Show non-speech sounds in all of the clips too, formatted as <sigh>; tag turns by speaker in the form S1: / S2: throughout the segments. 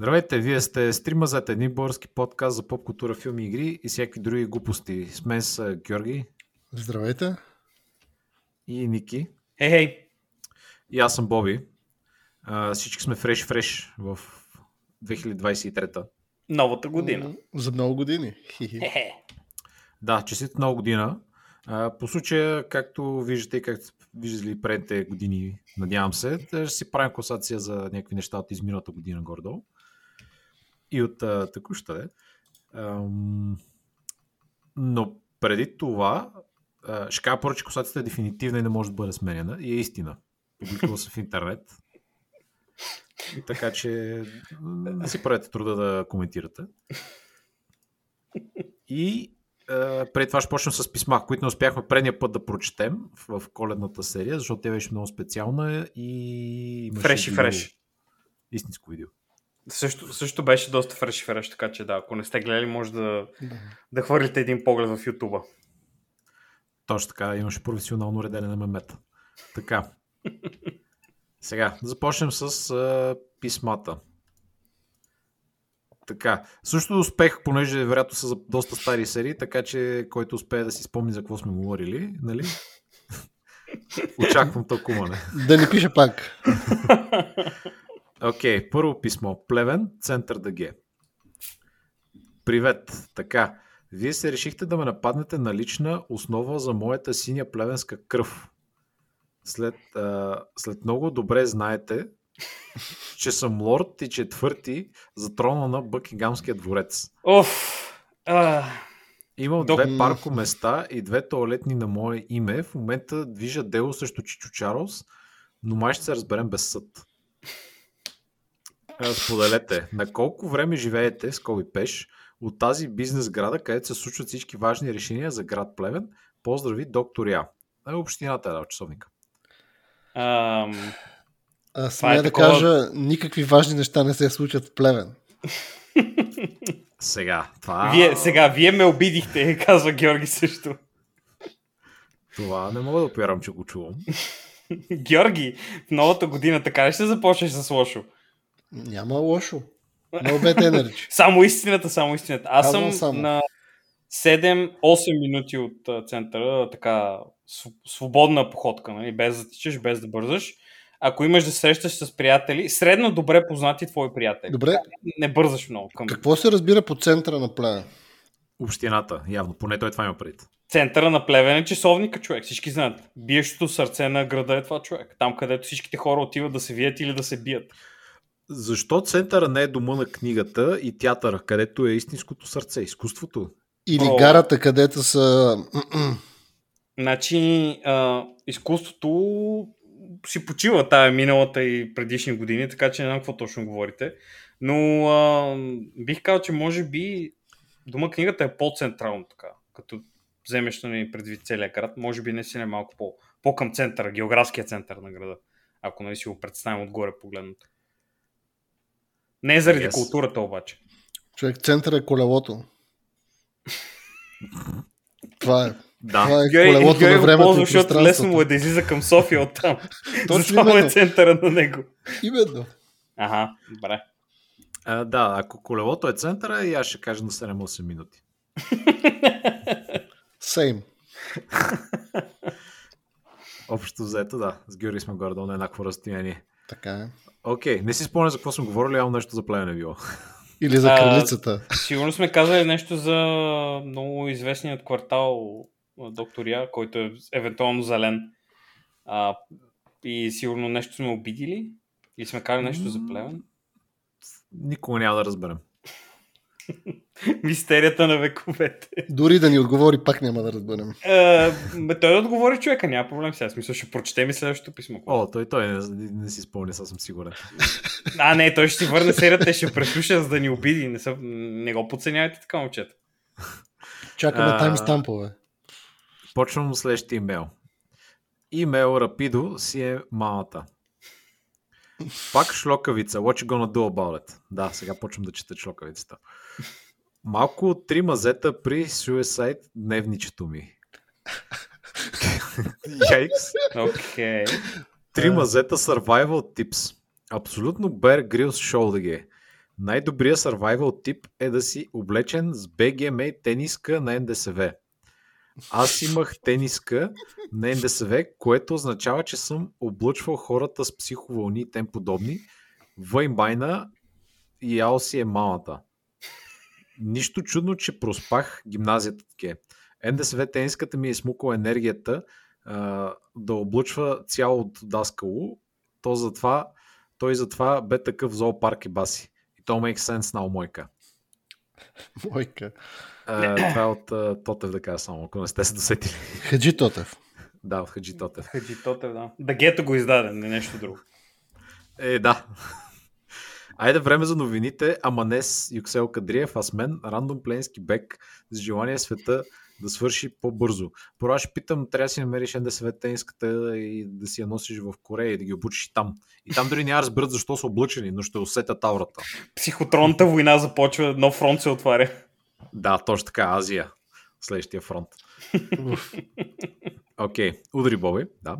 S1: Здравейте, вие сте стрима за един български подкаст за поп култура, филми, игри и всякакви други глупости. С мен са Георги.
S2: Здравейте.
S1: И Ники.
S3: Хей, хей.
S1: И аз съм Боби. А, всички сме фреш-фреш в 2023-та.
S3: Новата година.
S2: За много години.
S3: Хе-хе.
S1: Да, честит нова година. А, по случая, както виждате и както виждали предните години, надявам се, ще си правим класация за някакви неща от изминалата година гордо. И от а, де. Ам, но преди това, а, ще кажа първо, че класацията е дефинитивна и не може да бъде сменена. И е истина. Публикува се в интернет. И така че не си правете труда да коментирате. И е, преди това ще почнем с писма, които не успяхме предния път да прочетем в, коледната серия, защото тя беше много специална и
S3: Фреш и фреш.
S1: Истинско видео.
S3: Също, също беше доста фреш и фреш, така че да, ако не сте гледали, може да,
S2: Да.
S3: да хвърлите един поглед в Ютуба.
S1: Точно така, имаше професионално редене на мемета. Така. Сега, започнем с а, писмата. Така, също успех, понеже вероятно са за доста стари серии, така че който успее да си спомни за какво сме говорили, нали? <laughs> Очаквам тълкуване.
S2: Да не пише пак. <laughs>
S1: Окей, okay, първо писмо. Плевен, център ДГ. Привет. Така, вие се решихте да ме нападнете на лична основа за моята синя плевенска кръв. След, а, след много добре знаете, че съм лорд и четвърти за трона на Бъкингамския дворец.
S3: Оф! А,
S1: Имам
S3: Док-
S1: две парко места и две туалетни на мое име. В момента движа дело срещу Чичо Чарлз, но май ще се разберем без съд. А, Споделете, на колко време живеете, скоби пеш, от тази бизнес града, където се случват всички важни решения за град Плевен? Поздрави, доктор Я. А, общината е дал часовника.
S3: ам, Това е
S2: смея да
S3: такова-
S2: кажа, никакви важни неща не се случват в Плевен. <laughs>
S1: Сега, това,
S3: вие, сега, вие ме обидихте, <laughs> казва Георги също.
S1: това не мога да повярвам, че го чувам. <laughs>
S3: Георги, в новата година така ли ще започнеш с лошо?
S2: Няма лошо. No bad energy.
S3: Само истината, само истината. Аз
S2: Казвам
S3: съм
S2: само.
S3: на 7-8 минути от центъра, така св- свободна походка, нали? без да тичаш, без да бързаш. Ако имаш да срещаш с приятели, средно добре познати твои приятели.
S2: Добре,
S3: Не бързаш много към
S2: какво се разбира по центъра на Плевен?
S1: Общината, явно, поне той това има пред.
S3: центъра на Плевен е часовника, човек. Всички знаят. Биещото сърце на града е това човек. Там, където всичките хора отиват да се вият или да се бият.
S1: Защо центъра не е дома на книгата и театъра, където е истинското сърце, изкуството?
S2: Или
S3: О.
S2: гарата, където са...
S3: Значи, а, изкуството си почива тая миналата и предишни години, така че не знам какво точно говорите. Но а, бих казал, че може би дома книгата е по-централно така, като вземеш нали, предвид целия град, може би не си не малко по, по-към центъра, географския център на града, ако нали си го представим отгоре погледнато. Не е заради
S1: Yes.
S3: културата обаче.
S2: Човек, центъра е колелото. Това е.
S1: Да,
S2: Това е
S3: Георги,
S2: колелото
S3: Георги
S2: на времето
S3: ползва,
S2: и
S3: защото лесно му е да излиза към София оттам. <laughs>
S2: Точно
S3: Затова му е центъра на него.
S2: Именно.
S3: Ага, добре.
S1: А, да, ако колелото е центъра, и аз ще кажа на 7-8 минути.
S2: Сейм. <laughs>
S1: Общо взето, да. С Георги сме горе на еднакво разстояние.
S2: Така е.
S1: Окей, не си спомня за какво съм говорил, явно нещо за племе не било. <laughs>
S2: Или за
S3: А,
S2: кралицата.
S3: Сигурно сме казали нещо за много известният квартал а, Доктор Я, който е евентуално зелен. А, и сигурно нещо сме обидили? Или сме казали нещо за плевен?
S1: Никога няма да разберем. <laughs>
S3: Мистерията на вековете.
S2: Дори да ни отговори, пак няма да разберем.
S3: Бе, той да отговори човека, няма проблем сега. Смисъл, ще прочетем и следващото писмо.
S1: О, той, той не, не, не си спомня, аз съм сигурен.
S3: А, не, той ще си върне серията ще преслуша, за да ни обиди. Не, са, не го подценявайте така, момчета.
S2: Чакаме
S1: А.
S2: таймстампове.
S1: Почвам следващия имейл. Имейл Рапидо си е мамата. Пак шлокавица. What you gonna do about it? Да, сега почвам да чета шлокавицата. Малко от три мазета при Suicide дневничето ми. Яйкс.
S3: Окей.
S1: Три мазета survival tips. Абсолютно Bear Grylls шоу да ги е. Най-добрият survival тип е да си облечен с BGMA тениска на НДСВ. Аз имах тениска на НДСВ, което означава, че съм облъчвал хората с психовълни и тем подобни. Ваймбайна и ял си е мамата. Нищо чудно, че проспах гимназията таке. НДСВ тениската ми е смукала енергията а, да облъчва цялото даскало. То затова, той затова бе такъв зоопарк и баси. И то make sense на мойка. <laughs>
S2: Мойка.
S1: А, това е от а, Тотев да кажа само, ако не сте се досетили.
S2: Хаджи Тотев.
S1: Да, от Хаджи Тотев.
S3: Хаджи Тотев, да. Дагето го издаде, не нещо друго.
S1: Е, да. Айде време за новините. Аманес, Юксел Кадриев, аз мен, рандом пленски бек с желание света да свърши по-бързо. Първо ще питам, трябва да си намериш НДСВ тениската и да си я носиш в Корея и да ги обучиш там. И там дори няма разберат защо са облъчени, но ще усетят аурата.
S3: Психотронната война започва, нов фронт се отваря.
S1: Да, точно така, Азия. Следващия фронт. <laughs> Окей, okay. удари Боби, да.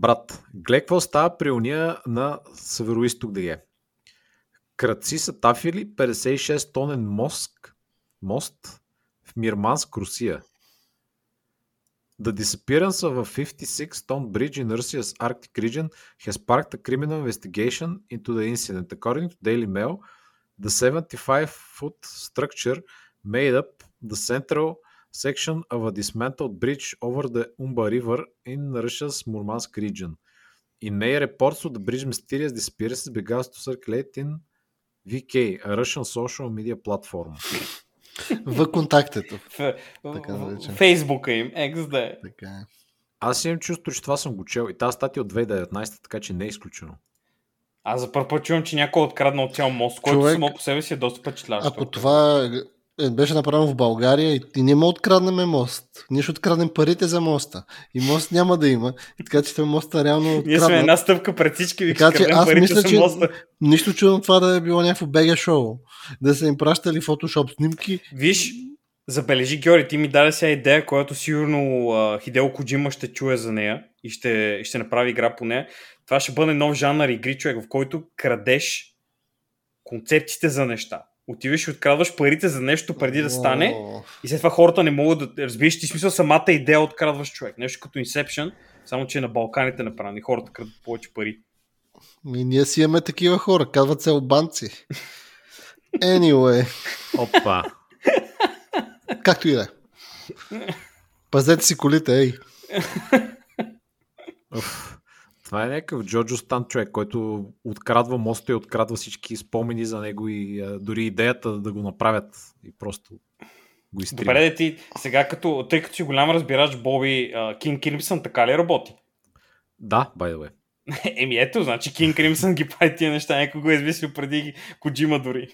S1: Брат, гледай какво става при уния на североисток ДГ. Кръци са тафили 56 тонен мост, мост в Мирманск, Русия. The disappearance of a 56-ton bridge in Russia's Arctic region has sparked a criminal investigation into the incident. According to Daily Mail, the 75-foot structure made up the central section of a dismantled bridge over the Umba River in Russia's Murmansk region. In May, reports of the bridge mysterious disappearance began to circulate in VK, a Russian social media platform.
S2: В контактето. <laughs>
S3: В,
S2: Така да
S3: в,
S2: речем.
S3: Фейсбука им, XD.
S2: Така е.
S1: Аз имам чувство, че това съм го чел и тази статия от 2019, така че не е изключено.
S3: Аз за първ път чувам, че някой е откраднал цял мост, който
S2: Човек,
S3: само по себе си е доста впечатляващо.
S2: Ако това е, беше направено в България и, и не му откраднем мост, ние ще откраднем парите за моста. И мост няма да има. И така че моста реално
S3: Ние сме
S2: откраднат.
S3: една стъпка пред всички, ви
S2: Така че аз мисля, че
S3: моста.
S2: нищо чудно това да е било някакво БГ шоу. Да са им пращали фотошоп снимки.
S3: Виж, забележи, Георги, ти ми даде сега идея, която сигурно а, Хидео Коджима ще чуе за нея и ще, ще направи игра по нея. Това ще бъде нов жанр игри, човек, в който крадеш концепциите за неща. Отиваш и открадваш парите за нещо преди да стане и след това хората не могат да разбираш ти смисъл самата идея открадваш човек. Нещо като Inception, само че на Балканите направено и хората крадат повече пари.
S2: Ми, ние си имаме такива хора. Казват се албанци. Anyway,
S1: Опа!
S2: както и да е. Пазете си колите, ей.
S1: Уф. Това е някакъв Джоджо Стан човек, който открадва моста и открадва всички спомени за него и а, дори идеята да го направят и просто го изтрива.
S3: Добре, де ти сега като, тъй като си голям разбирач Боби, Кинг Кримсън така ли работи?
S1: Да, by the way. <laughs>
S3: Еми ето, значи Кинг Кримсън ги прави тия неща, някой го е измислил преди Коджима дори.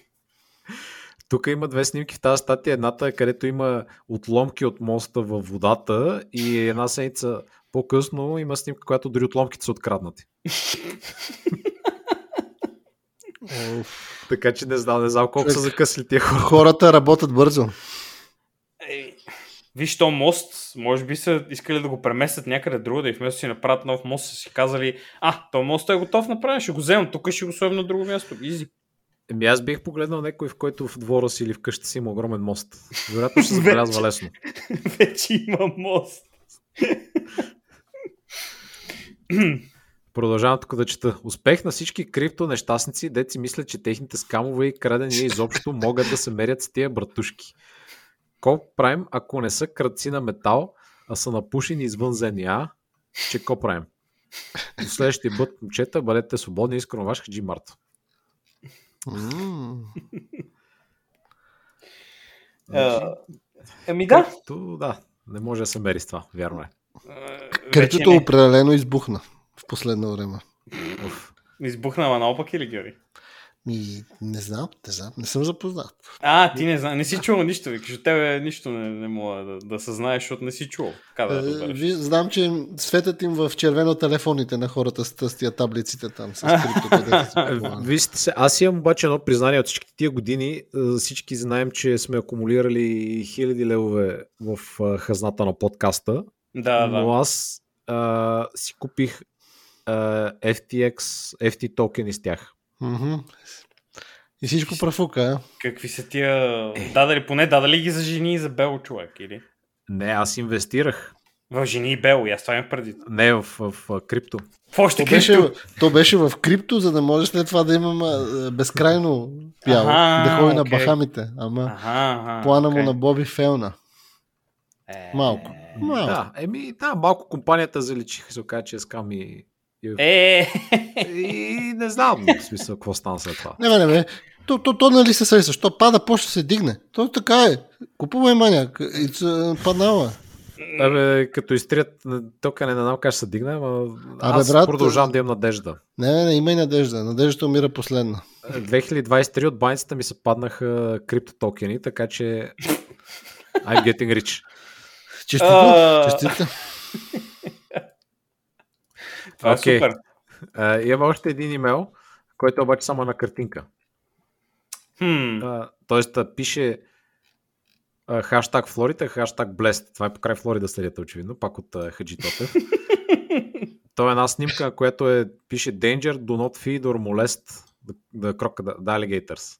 S1: Тук има две снимки в тази статия. Едната е където има отломки от моста във водата и една седмица по-късно има снимка, която дори отломките са откраднати. Така че не знам, не знам колко
S2: Човек.
S1: са закъсли тия хора.
S2: Хората работят бързо.
S3: Ей, Виж, то мост, може би са искали да го преместят някъде другаде и вместо си направят нов мост, са си казали, а, то мост е готов направен, ще го вземем тук ще го сложим на друго място. Изи.
S1: Еми аз бих погледнал някой, в който в двора си или в къща си има огромен мост. Вероятно ще се <laughs> забелязва лесно. <laughs>
S3: Вече има мост.
S1: Продължавам тук да чета. Успех на всички крипто нещастници, деци мислят, че техните скамове и крадения изобщо могат да се мерят с тия братушки. Колко правим, ако не са кръци на метал, а са напушени извън земя? Че ко правим? До следващия път, момчета, бъдете свободни, искрено ваш Хаджи Март.
S3: А, Ами да.
S1: Да, не може да се мери с това, вярно е.
S3: Не.
S2: определено избухна в последно време.
S1: Уф.
S3: Избухнала наопак или Георги?
S2: Ми, не знам, не знам, не съм запознат.
S3: А, ти не знам, не си чувал нищо, викаш, от тебе нищо не, не мога да, да съзнаеш, защото не си чувал. Как да
S2: Е,
S3: разбереш?
S2: знам, че светят им в червено телефоните на хората с, с тия таблиците там, с <laughs> криптото. купували.
S1: Вижте се, аз имам обаче едно признание от всички тия години. А, Всички знаем, че сме акумулирали хиляди левове в а, хазната на подкаста,
S3: Да,
S1: но
S3: да.
S1: аз а, си купих а, FTX, FT токени с тях.
S2: Мгм. И всичко профука?
S3: Какви са тия... Даде ли поне, даде ли ги за жени и за бело човек, или?
S1: Не, аз инвестирах.
S3: В жени и бело, и аз това имам преди.
S1: Не в, в, в крипто.
S3: В още
S2: То беше,
S3: крипто.
S2: то беше в крипто, за да може след това да имам безкрайно
S3: Аха,
S2: да ходи на
S3: окей.
S2: Бахамите. Ама
S3: Ага, ага.
S2: плана му
S3: окей.
S2: на Боби Фелна.
S3: Е,
S2: Малко. Малко.
S1: Да, еми, да, малко компанията заличиха, се оказа, че е скам и, и,
S3: Е,
S1: и не знам в смисъл какво стана след това.
S2: Не, не, бе. То, то, то, нали се среща, що пада, почва се дигне. То така е. Купувай маняк. Паднала.
S1: Абе, като изтрият тока не знам как ще се дигне, ама
S2: Абе,
S1: аз
S2: брат,
S1: продължавам да имам надежда.
S2: Не, не, не, има и надежда. Надеждата умира последна.
S1: 2023 от баницата ми се паднаха криптотокени, така че I'm getting rich.
S2: Честито,
S3: А.
S2: честито. <laughs>
S3: това е
S1: Окей.
S3: супер.
S1: А, имам още един имейл, който е обаче само на картинка.
S3: Хм.
S1: А, тоест пише а, хаштаг Флорида, хаштаг Blessed. Това е покрай Флорида следите очевидно, пак от а, Хаджи Тотев. <laughs> То е една снимка, която е, пише Danger, do not feed or molest the, the, the alligators.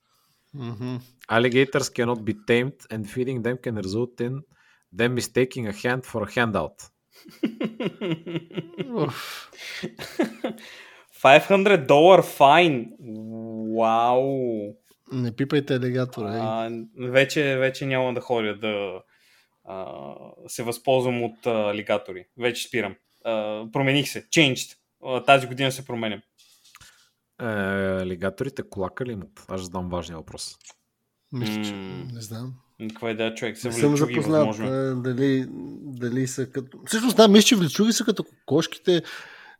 S2: Мгм.
S1: Alligators cannot be tamed and feeding them can result in them mistaking a hand for a handout.
S2: Уф.
S3: 500 долар файн. Вау.
S2: Не пипайте алигатора.
S3: А, вече, вече няма да ходя да а, се възползвам от а, алигатори. Вече спирам. А, промених се. Changed. А, тази година се променям.
S1: Е, алигаторите колака ли имат? Аз задам важния въпрос.
S2: Мисля, че не знам.
S3: Каква идея човек се влечуги,
S2: запознат
S3: възможно.
S2: а, дали, дали са като... Всъщност да, мисля, че влечуги са като кокошките,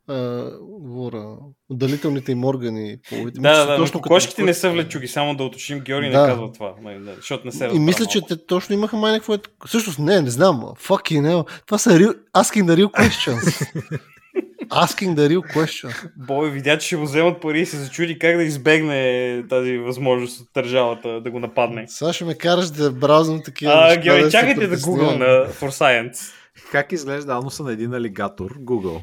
S2: а, говоря, отделителните им органи. Половите. Мисля,
S3: Да,
S2: че
S3: да,
S2: точно
S3: кокошките не са влечуги, само да уточним, Георги
S2: Да.
S3: не казва това, нали, защото не се
S2: И мисля, че те точно имаха май някакво... Всъщност не, не знам. Fucking hell. Това са real, asking the real questions. <laughs> asking the real questions.
S3: Бой видя, че ще му вземат пари и се зачуди как да избегне тази възможност от държавата да го нападне.
S2: Сега ще ме караш да браузвам такива
S3: А,
S2: неща,
S3: Георги,
S2: да
S3: чакайте да гугъл на For Science.
S1: Как изглежда ануса на един алигатор? Google.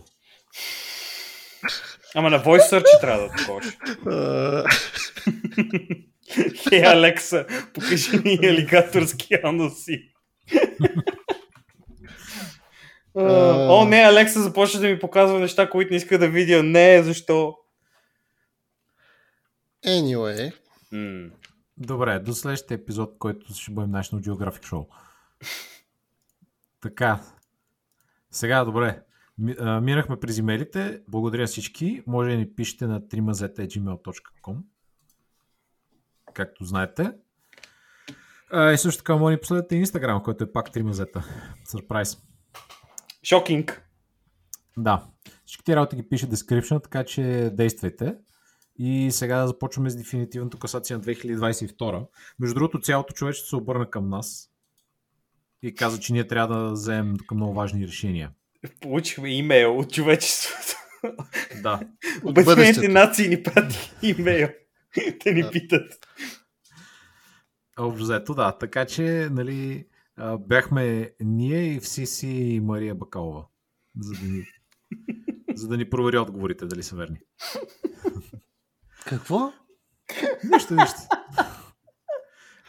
S3: Ама на Voice Search трябва да такова.
S2: А,
S3: Хей, Алекса, покажи ми алигаторски ануси. О, не, Алекса започва да ми показва неща, които не иска да видя. Не, защо?
S2: Anyway.
S3: М.
S1: Добре, до следващия епизод, който ще бъдем National Geographic Show. Така. Сега, добре. Минахме през имейлите. Благодаря всички. Може да ни пишете на trimazeta.gmail.com Както знаете. А, и също така може да ни последвате Instagram, който е пак тримазета. Сърпрайз.
S3: Шокинг.
S1: Да. Всички тези работи ги пише description, така че действайте. И сега започваме с дефинитивната касация на 2022. Между другото, цялото човечество се обърна към нас и каза, че ние трябва да вземем към много важни решения.
S3: Получихме имейл от човечеството.
S1: Да. <laughs>
S3: Обединените нации ни прати имейл. Те ни
S2: Да.
S3: питат.
S1: Общо взето, да. Така че, нали, а, бяхме ние и всички и Мария Бакалова. За да ни, <laughs> за да ни провери отговорите, дали са верни.
S2: Какво?
S1: Нищо, нищо.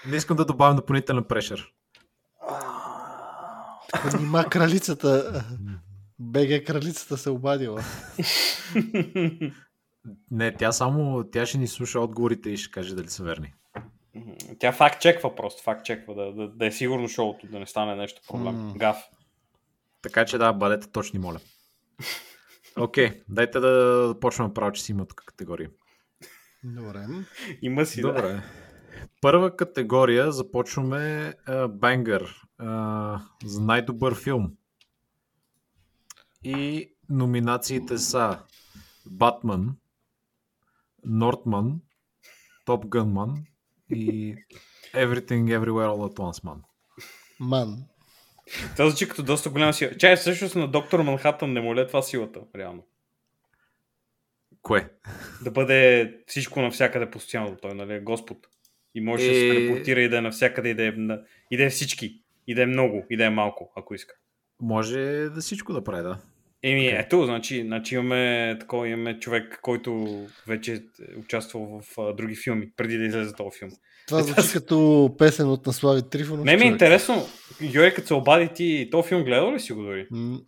S1: Не искам да добавям допълнителен прешър.
S2: Нима кралицата... БГ кралицата се обадила.
S1: Не, тя само, тя ще ни слуша отговорите и ще каже дали са верни.
S3: Тя факт чеква просто, факт чеква, да, да, да е сигурно шоуто, да не стане нещо проблем.
S2: М.
S3: Гаф.
S1: Така че да, бъдете точни, моля. <laughs> Окей, дайте да почваме право, че си има тук категории.
S2: Добре.
S3: Има си, да.
S1: Добре. Първа категория започваме Бенгър uh, за най-добър филм. И номинациите са Батман, Нортман, Gun Man и Everything Everywhere All at Once Man.
S2: Ман.
S3: Това звучи като доста голяма сила. Чай, всъщност на доктор Манхатън не му ли е това силата, реално?
S1: Кое?
S3: Да бъде всичко навсякъде постоянно. Той, нали, е Господ. И може да се
S1: Е.
S3: телепортира и да е навсякъде, и да е, на- и да е всички. И да е много, и да е малко, ако иска.
S1: Може да всичко да прави, да.
S3: Еми,
S1: е.
S3: ето, значи, значи имаме, такова, имаме човек, който вече е участвал в а, други филми, преди да излезе този филм.
S2: Това звучи като песен от Наслави Трифонов.
S3: Не ми е интересно, Йори, като се обади ти, този филм гледал ли си го дори?
S2: М,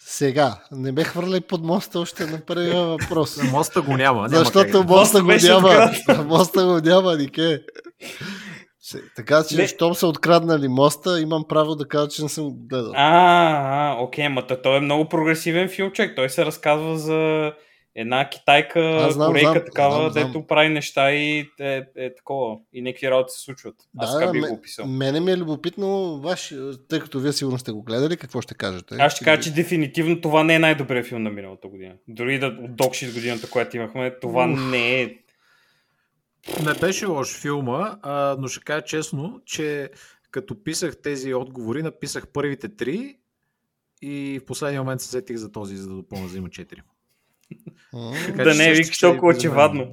S2: Сега, не ме хвърляй под моста още <laughs> на първия въпрос.
S1: Моста го няма. няма
S2: Защото моста го няма. <laughs> Моста го няма, Нике. Така че,
S3: Не.
S2: щом са откраднали моста, имам право да кажа, че не съм гледал.
S3: А, а, окей, ма то- той е много прогресивен филмчек. Той се разказва за една китайка,
S2: Аз знам,
S3: корейка
S2: знам,
S3: такава,
S2: знам, знам.
S3: дето прави неща и е, е такова. И някакви работи се случват. Аз така би
S2: ме-
S3: го описал.
S2: Мене ми е любопитно, ваш, тъй като вие сигурно сте го гледали, какво ще кажете?
S3: Аз ще кажа, че дефинитивно това не е най-добрият филм на миналата година. Дори да от Докшит годината, която имахме, това
S2: Уф.
S3: не е.
S1: Не беше лош филма, а, но ще кажа честно, че като писах тези отговори, написах първите три и в последния момент се сетих за този, за да допълня за има четири. Така
S3: да не е викаш толкова очевадно. <laughs>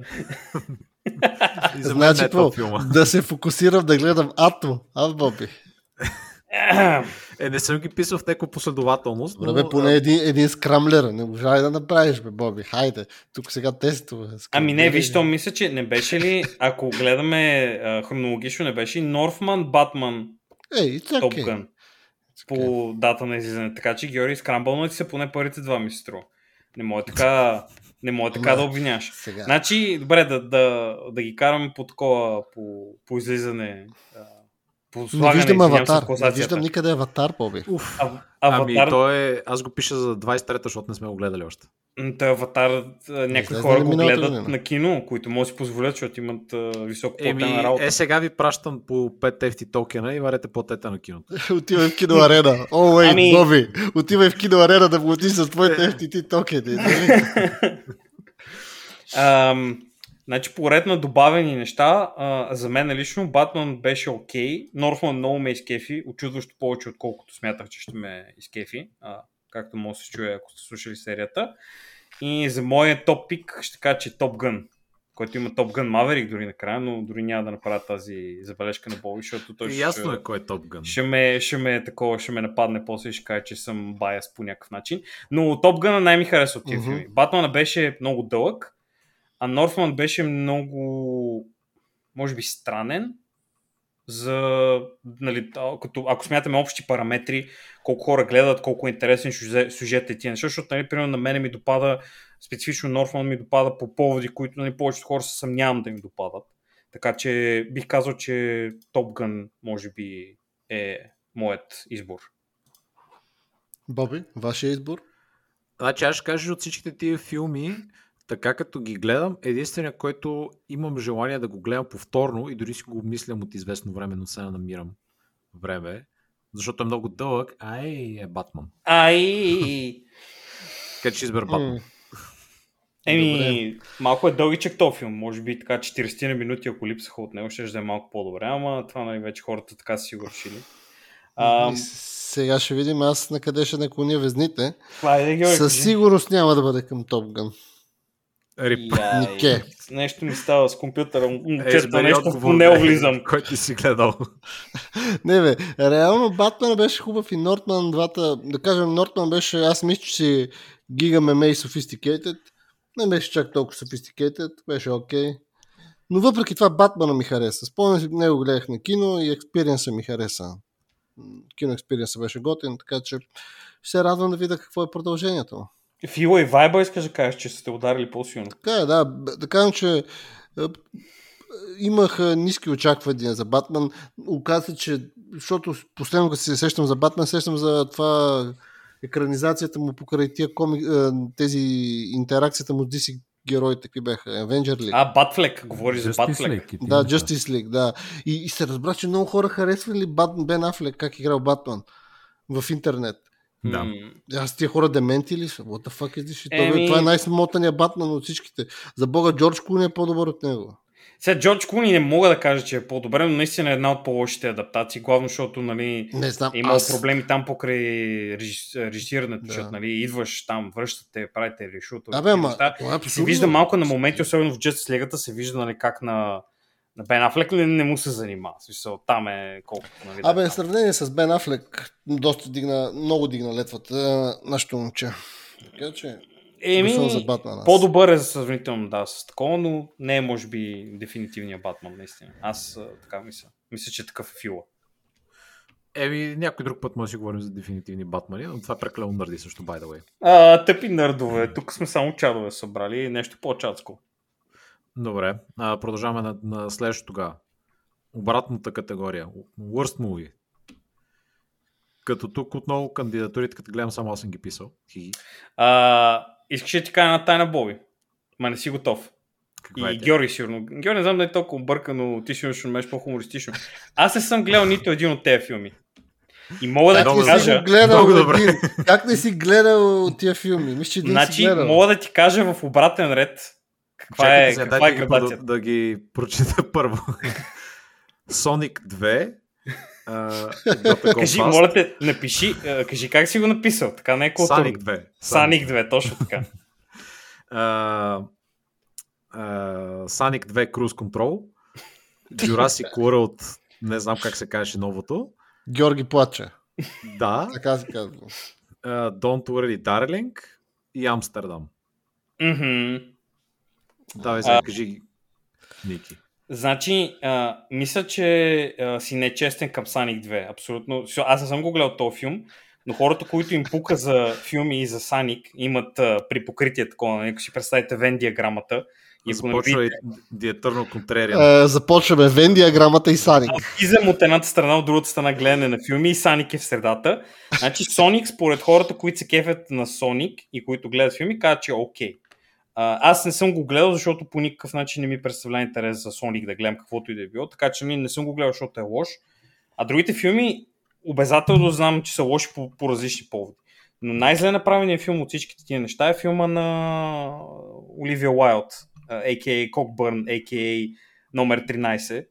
S1: И за мен
S2: Значи
S1: е филма.
S2: Да се фокусирам да гледам Ато. Аз, Боби. <laughs>
S1: Е, не съм ги писал в някаква последователност, но...
S2: Добре, поне един, един скрамлер. Не можа да направиш, бе, Боби. Хайде. Тук сега тестове.
S3: Ами не, виж, то мисля, че не беше ли, ако гледаме а, хронологично, не беше ли Норфман, Батман,
S2: Ей,
S3: Топ. Гън по дата на излизане. Така че Георги скрамбълна ти се поне първите два ми се струва. Не може така, не може така
S2: Ама,
S3: да обвиняваш.
S2: Сега.
S3: Значи, добре, да, да, да ги караме по такова, по, по излизане, а,
S2: Не виждам аватар. Не виждам никъде аватар, Боби.
S1: Уф. Ами,
S3: Аватар,
S1: то е... Аз го пиша за 23-та, защото не сме го гледали още.
S3: м, та аватар, някои хора го гледат
S2: година?
S3: на кино, които може да си позволят, защото имат високо
S1: Еми,
S3: работа.
S1: е, сега ви пращам по 5 ефти токена и варете платете на киното. <laughs>
S2: Отивай в киноарена. О, уей,
S3: Ами-
S2: Боби. Отивай в киноарена да платиш с твоите FTT токени. нали? <laughs>
S3: Ам, значи, по ред на добавени неща, а, за мен лично Батман беше окей. Норфман много ме изкефи, очудващо повече, отколкото смятах, че ще ме изкефи. А, както може да се чуе, ако сте слушали серията. И за моя топ пик ще кажа, че Топ Гън, който има Топ Гън Маверик дори накрая, но дори няма да направя тази забележка на Боби, защото той ще,
S1: ясно е кой е Топ Гън.
S3: ще ме, ще ме такова, ще ме нападне после и ще каже, че съм баяс по някакъв начин. Но Топ Гъна най-ми хареса от тия
S2: Мгм.
S3: филми. Батмана беше много дълъг, а Норфман беше много, може би, странен. За, нали, като, ако смятаме общи параметри, колко хора гледат, колко е интересен сюжет, сюжет е тия неща, защото, нали, примерно, на мене ми допада, специфично Норфман ми допада по поводи, които нали, повечето хора се съмнявам да ми допадат. Така че бих казал, че Топ Гън може би е моят избор.
S2: Боби, вашия избор?
S1: Значи аз ще кажа от всичките тия филми, така като ги гледам, единствения, който имам желание да го гледам повторно и дори си го обмислям от известно време, но сега намирам време, защото е много дълъг, ай е Батман.
S3: Ай!
S1: Така че ще избера Батман.
S3: Еми, малко е дългичък този филм. Може би така 40 на минути, ако липсаха от него, ще да е малко по-добре, ама това нали, вече хората така са си го решили. А,
S2: Сега ще видим аз на къде ще наклоня везните.
S3: Георги,
S2: Със сигурност няма да бъде към Топ Гън.
S1: Рип.
S2: Нике.
S3: Нещо ми става с компютъра.
S1: Е,
S3: Често
S1: избери
S3: нещо в тунел
S1: бе,
S3: влизам. <laughs>
S1: Който си гледал.
S2: Не бе, реално Батман беше хубав и Нортман двата, да кажем Нортман беше, аз мисля, че си гига меме и sophisticated. Не беше чак толкова sophisticated, беше окей. Но въпреки това Батмана ми хареса. Спомням си, него гледах на кино и експириенса ми хареса. Кино експириенса беше готин, така че ще се радвам да видя какво е продължението.
S3: Фила и вайба искаш да кажеш, че сте ударили по-силно.
S2: Така е, да. кажем, че е, е, имах е, ниски очаквания за Батман. Оказа се, че защото последно като се сещам за Батман, сещам за това екранизацията му покрай тия коми, е, тези интеракцията му с DC героите, какви бяха, Avenger League.
S3: А, Батфлек, говори за Батфлек.
S1: League
S2: да. Justice League, да. И, и се разбра, че много хора харесвали Бат, Бен Афлек, как играл Батман в интернет.
S1: Да.
S2: Аз тия хора дементи ли са? What the fuck is this?
S3: Еми-
S2: Това е най-смотаният Батман от всичките. За бога Джордж Клуни е по-добър от него.
S3: Сега Джордж Клуни не мога да кажа, че е по-добре, но наистина е една от по-лошите адаптации, главно защото нали,
S2: Не знам.
S3: е имал
S2: аз...
S3: проблеми там покрай режис... режисирането,
S2: Да.
S3: защото нали, идваш там, връщате, правите решуто.
S2: Абе, ама,
S3: неща.
S2: това е
S3: И се вижда малко на моменти, особено в Justice League, се вижда нали, как на, на Бен Афлек не, не му се занимава. Смисъл, там е колкото. Нали, да,
S2: Абе, в сравнение с Бен Афлек, доста дигна, много дигна летвата на нашето момче. Така че,
S3: Еми,
S2: за
S3: по-добър е сравнително, да, с такова, но не е, може би, дефинитивният Батман, наистина. Аз така мисля. Мисля, че такъв е фила.
S1: Еми, някой друг път може да си говорим за дефинитивни Батмани, но това е прекалено нърди също, by the way.
S3: А, тъпи нърдове. Тук сме само чадове събрали. Нещо по-чадско.
S1: Добре, а, продължаваме на, на следващото тогава. Обратната категория. Worst movie. Като тук отново кандидатурите, като гледам, само аз съм ги писал.
S3: А, искаш да ти кажа една тайна, Боби? Ма не си готов.
S1: Каква
S3: и
S1: е?
S3: Георги сигурно. Георги не знам да е толкова бърка, но ти сигурно ще умееш по-хумористично. Аз не съм гледал нито един от тези филми. И мога да
S2: Как
S3: ти
S2: не си
S3: кажа...
S2: гледал,
S1: Много добре.
S2: Как не си гледал тия филми? Мисля, че един си
S3: Значи,
S2: гледал.
S3: мога да ти кажа в обратен ред каква
S1: Чакайте
S3: е,
S1: сега,
S3: каква е
S1: ги да,
S3: градацията.
S1: да ги прочита <laughs> първо. Sonic 2. Uh,
S3: Кажи, моля те, напиши, а, кажи как си го написал, така не е културно.
S1: Sonic 2.
S3: Саник 2, точно така.
S1: Uh, uh, Sonic 2 Cruise Control. Jurassic World, не знам как се казваше новото.
S2: Георги плаче.
S1: Да.
S2: Така се казва.
S1: Uh, Don't Worry Darling и Амстердам.
S3: Мгм.
S1: Давай сега,
S3: А.
S1: кажи ги, Ники.
S3: Значи, а, мисля, че а, си нечестен към Sonic 2. Абсолютно. Аз не съм го гледал този филм, но хората, които им пука за филми и за Sonic, имат а, при покритие такова. нали, Ако си представите Вен диаграмата, и ако
S1: Започва и
S3: видите,
S1: Eternal Contrarian.
S2: Е, започваме Вен диаграмата и Саник.
S3: излизам от едната страна, от другата страна гледане на филми и Sonic е в средата. Значи Sonic, според хората, които се кефят на Sonic и които гледат филми, казват, че е окей. А, аз не съм го гледал, защото по никакъв начин не ми представлява интерес за Sonic да гледам каквото и да е било, така че не съм го гледал, защото е лош. А другите филми, обязателно знам, че са лоши по, по различни поводи. Но най-зле направеният филм от всичките тия неща е филма на Оливия Уайлд, а.к.а. Cockburn, a.k.a. номер 13.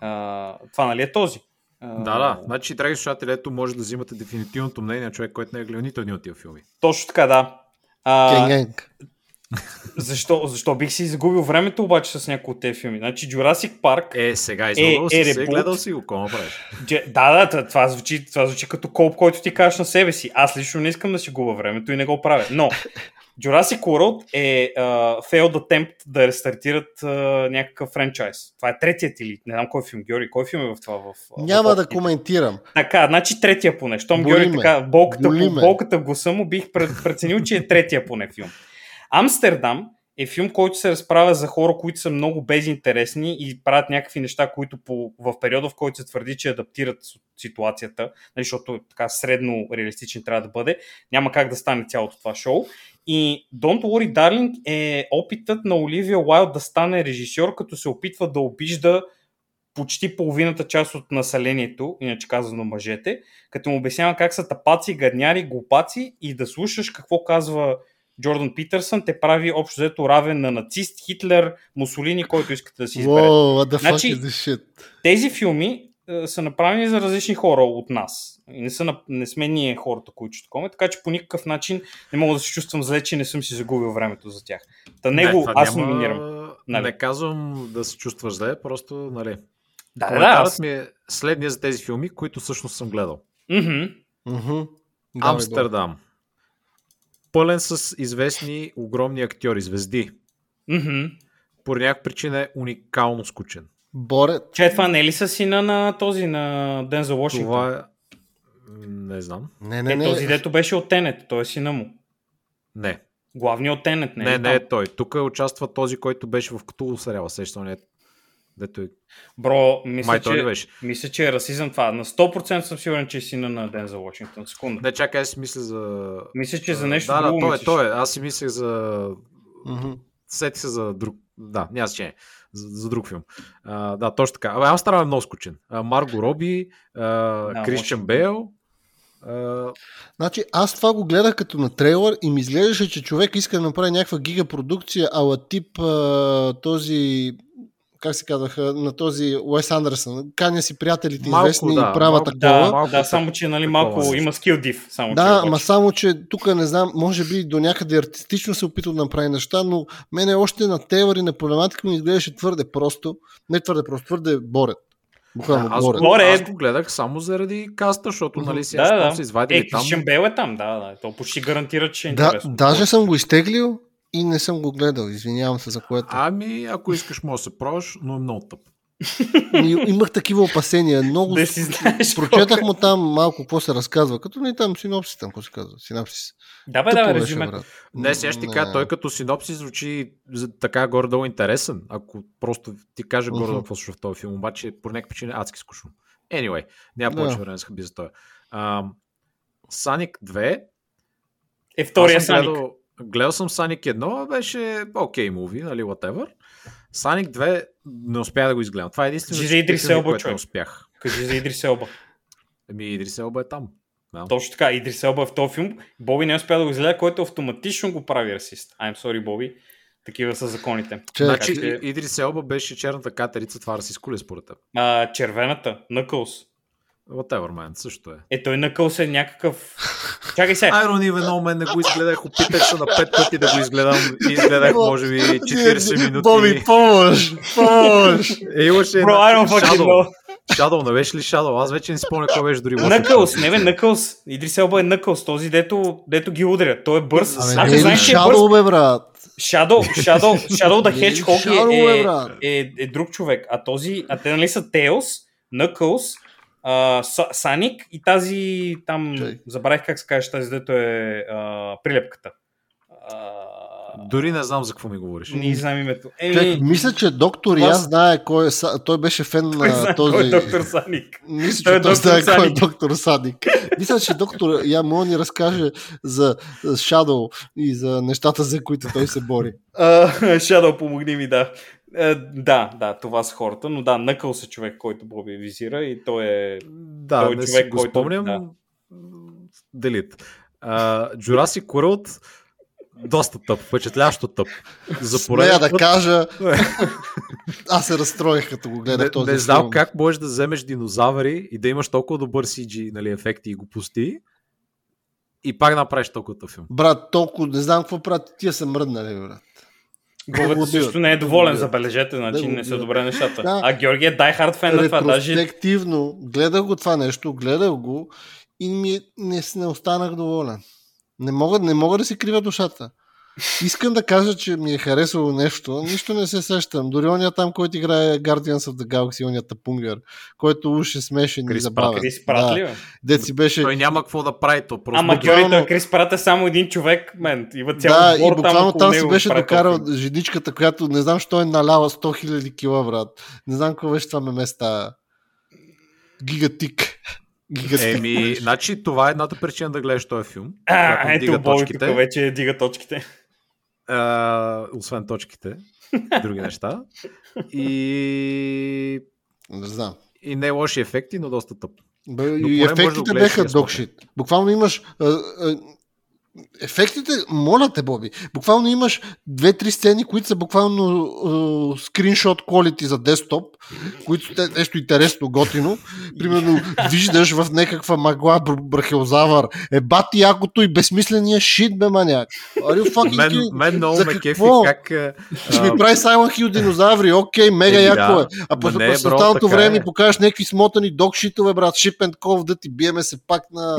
S3: А, това нали е този? А,
S1: Да, да. Значи, драги слушатели, ето може да взимате дефинитивното мнение на човек, който не е гледал нито един от тия филми.
S3: Точно така, да. А. защо, защо бих си изгубил времето обаче с някои от тези филми? Значи Jurassic Park...
S1: Е, сега излагал
S3: е
S1: си
S3: ребут.
S1: гледал си го, какво направиш?
S3: Дже- Да, да, това звучи, това звучи като колп, който ти кажеш на себе си. Аз лично не искам да си губа времето и не го правя. Но <laughs> Jurassic World е uh, failed attempt да рестартират uh, някакъв франчайз. Това е третият или не знам кой филм, Георги, кой филм е в това? В, в
S2: Няма да
S3: опитите?
S2: коментирам.
S3: Така, значи третия поне. Щом Георги така, болката, болката в гласа му бих пред, преценил, че е третия поне филм. Амстердам е филм, който се разправя за хора, които са много безинтересни и правят някакви неща, които по, в периода, в който се твърди, че адаптират ситуацията, нали, защото така средно реалистичен трябва да бъде, няма как да стане цялото това шоу. И Don't Worry Darling е опитът на Оливия Уайлд да стане режисьор, като се опитва да обижда почти половината част от населението, иначе казано мъжете, като му обяснява как са тапаци, гадняри, глупаци и да слушаш какво казва Джордан Питърсън, те прави общо взето равен на нацист, Хитлер, Мусолини, който искате да си изберете.
S2: Wow,
S3: Значи-? Тези филми е, са направени за различни хора от нас. И не, са, не сме ние хората, които ще такова, така че по никакъв начин не мога да се чувствам зле, че не съм си загубил времето за тях. Та него
S1: това
S3: аз
S1: няма-
S3: номинирам. Нали?
S1: Не казвам да се чувстваш зле, просто, нали.
S3: Да, да, аз...
S1: ми е следния за тези филми, които всъщност съм гледал.
S2: Давай,
S1: Амстердам. Пълен с известни огромни актьори, звезди.
S3: Мгм.
S1: По някаква причина е уникално скучен.
S2: Борет.
S3: Че това не е ли са сина на този, на Дензел Вашингтон?
S1: Това е... Не знам.
S2: Не,
S3: Не,
S2: не,
S3: е,
S2: не.
S3: този дето беше от Тенет, той е сина му.
S1: Не.
S3: Главният от Тенет, не,
S1: Не,
S3: е
S1: не,
S3: там.
S1: е той. Тук участва този, който беше в Ктулу сериала. Сещам ли? Дето е...
S3: Бро, мисля,
S1: Май
S3: че,
S1: беше?
S3: мисля, че е расизъм това. На 100% съм сигурен, че е сина на Дензел Вашингтон. Секунда.
S1: Не, чакай, аз си мисля за...
S3: Мисля, че за нещо
S1: да,
S3: друго
S1: да, той е, той е. Аз си мислех за...
S2: Мгм.
S1: Сети се за друг... Да, няма значение. За, за друг филм. А, да, точно така. Абе, Амстердам е много скучен. А, Марго Роби, а,
S3: Да,
S1: Кристиан. Бейл А,
S2: Значи аз това го гледах като на трейлър и ми изглеждаше, че човек иска да направи някаква гигапродукция, ала тип а, този как се казваха, на този Уес Андерсън. Каня си приятелите
S1: Малко,
S2: известни
S1: да,
S2: и правят
S1: малко,
S2: такова.
S3: Да,
S1: малко
S3: да, само че нали,
S1: такова
S3: малко
S1: нещо.
S3: има скил див. Само,
S2: Да,
S3: че
S2: ама
S3: обаче.
S2: само, че тук не знам, може би до някъде артистично се опитал да направи неща, но мене още на теории на проблематика ми изглеждаше твърде просто. Не твърде просто, твърде борят. Буквално
S1: аз,
S2: борят.
S1: го,
S3: Горе е-
S1: аз го гледах само заради каста, защото нали, сега
S3: Да, да.
S1: са извадили
S3: Е,
S1: там.
S3: Кришен Бейл е там, да, да. То почти гарантира, че е
S2: Да,
S3: интересно.
S2: даже съм го изтеглил и не съм го гледал. Извинявам се за което.
S1: Ами, ако искаш, може да се пробваш, но е много тъп.
S2: И- Имах такива опасения. Много
S3: Да си знаеш.
S2: Прочетах
S3: е.
S2: му там малко какво се разказва, като не там синопсис, там какво се казва, синапсис.
S3: Да, бе, да, резюме.
S1: Не, сега ще ти кажа, той като синопсис звучи така горе-долу интересен, ако просто ти кажа горе-долу
S2: Мгм.
S1: какво се случва в този филм, обаче по някаква причина е адски скучно. Anyway, няма
S2: Да.
S1: повече време да се хаби за това. Sonic 2,
S3: Е втория Саник.
S1: гледал, гледал съм Sonic 1, беше окей муви, нали, whatever. Sonic 2 не успях да го изгледам. Това е единственото,
S3: за Идрис
S1: което
S3: Елба,
S1: не успях.
S3: Кажи за Идрис Елба.
S1: Ами Идрис Елба е там. Да.
S3: Точно така, Идрис Елба е в този филм. Боби не успя да го изгледа, който автоматично го прави расист. I'm sorry, Боби. Такива са законите.
S2: Че-
S1: Значи,
S3: че-
S1: Идрис Елба беше черната катерица, това расистско ли е според теб?
S3: А, червената, Nëкълс.
S1: Whatever, man, също е.
S3: Е, той Nëкълс е някакъв... Чакай се.
S1: I don't even мен не го изгледах, опитах се на пет пъти да го изгледам и изгледах може би 40 минути.
S2: Боби, помощ! Помощ!
S1: Е, имаше
S3: Бро, I don't fucking
S1: Shadow.
S3: know.
S1: Shadow, не беше ли Shadow? Аз вече не спомня кой беше дори. лошо.
S3: Nëкълс, не бе, Nëкълс. Идрис Елба е Nëкълс, този дето, дето ги удря. Той е бърз.
S1: Абе,
S2: Абе,
S3: Аз
S2: не е ли
S3: знаеш, е.
S2: Shadow, бе, брат?
S3: Shadow, Shadow, Shadow the
S2: е
S3: Hedgehog е, е, е, е, друг човек. А този, а те нали са Tails, Knuckles, а, Саник и тази там,
S2: Чай.
S3: забравих как се каже тази, дето е а, прилепката. А,
S1: Дори не знам за какво ми говориш.
S3: не знам името.
S2: Човек,
S3: Еми,
S2: мисля, че доктор
S3: Това
S2: я знае кой е. Той беше фен
S3: той
S2: на този.
S3: кой е доктор Саник.
S2: Мисля,
S3: Той
S2: че
S3: е
S2: той
S3: доктор
S2: знае кой е доктор Садик. Мисля, че доктор я мога ни разкаже за Shadow и за нещата, за които той се бори.
S3: А, <laughs> Shadow, помогни ми, да. Е, да, да, това са хората, но да, Knuckles е човек, който Боби визира и той е...
S1: Да,
S3: Той
S1: не
S3: човек,
S1: си го
S3: който-
S1: спомням.
S3: да.
S1: Делит. Uh, Jurassic World доста тъп, впечатляващо тъп. За
S2: Смея да
S1: път-
S2: кажа, <laughs> аз се разстроих като го гледах
S1: не,
S2: този
S1: не знам
S2: филм.
S1: как можеш да вземеш динозаври и да имаш толкова добър CG нали, ефекти и го пусти и пак направиш толкова тъп филм.
S2: Брат, толкова не знам какво правят, тия са мръднали, брат.
S3: Гогата
S2: го
S3: също не е
S2: Да
S3: доволен,
S2: убиват.
S3: забележете, значи
S2: Да
S3: не са добре нещата.
S2: Да.
S3: А Георги е дайхард фен на това, даже
S2: гледах го това нещо, гледах го и ми не, не останах доволен. Не мога, не мога да си крива душата. Искам да кажа, че ми е харесало нещо, нищо не се сещам. Дори ония там, който играе Guardians of the Galaxy, ония тапунгър, който уж е смешен и
S1: Крис
S2: забавен.
S3: Крис Прат ли, бе?
S2: Дет си беше...
S1: Той няма какво да прави, то просто
S3: Ама
S2: буквално-
S3: той Крис Прат е само един човек, мен. Има цял
S2: Да, и буквално
S3: около
S2: там си беше докарал
S3: филм.
S2: жидичката, която не знам, що е наляла 100 000 кила, брат. Не знам какво беше това меме става. Гигатик. <laughs> Гигатик.
S1: Еми, значи това е едната причина да гледаш този филм.
S3: А, ето тук вече дига точките.
S1: А, освен точките, <laughs> други неща. И,
S2: Не знам.
S1: и не лоши ефекти, но доста тъп.
S2: Бе,
S1: Но
S2: и
S1: да
S2: ефектите
S1: го гледаш
S2: беха
S1: да
S2: докшит. Буквално имаш... А, а, ефектите, моля те, Боби, буквално имаш две-три сцени, които са буквално а, скриншот quality за десктоп, които са нещо интересно, готино. Примерно, виждаш в някаква магла бр- брахеозавър. Е, бати якото и безсмисления шит, бе, маняк.
S1: Мен, мен много
S2: За
S1: ме кефи как... а,
S2: Ще ми прави Silent Hill динозаври, окей, мега
S1: Еми,
S2: яко е. А
S1: бро,
S2: останалото време
S1: е.
S2: покажеш някакви смотани докшитове, брат, Ship and да ти биеме се пак на...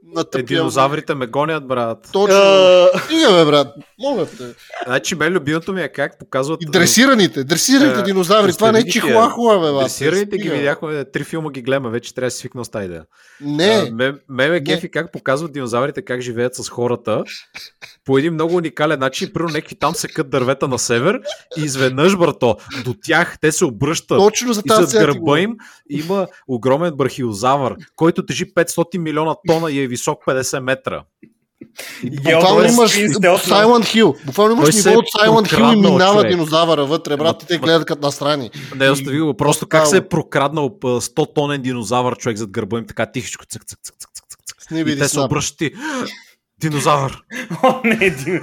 S2: на... на
S1: Е,
S2: тъпия-
S1: динозаврите ме гонят, брат.
S2: Точно.
S3: А,
S2: Стига, бе, брат. Могат те.
S1: Значи, мен любимото ми е как показват...
S2: И дресираните, дресираните
S1: Е,
S2: динозаври. Това не е
S1: тия.
S2: чихуахуа, бе, бат.
S1: Дресираните ги видяхме, три филма ги гледаме, вече трябва да си свикнал с тази идея.
S2: Не,
S1: А, ме, ме ме
S2: Не.
S1: кефи как показват динозаврите как живеят с хората по един много уникален начин. Първо някакви там се кът дървета на север и изведнъж, брато, до тях те се обръщат.
S2: точно за
S1: И
S2: тази
S1: зад
S2: цялата
S1: гърба им има огромен брахиозавър, който тежи 500 милиона тона и е висок 50 метра.
S2: Буквално имаш Silent Hill. Буквално имаш ниво от Silent Hill и минава динозавъра вътре, брат, и те гледат като настрани.
S1: Не, остави го. Просто как се е прокраднал 100 тонен динозавър човек зад гърба им така тихичко цък, цък, цък, цък, цък, И те се обръщат Динозавър. <laughs>
S3: О, не, дин...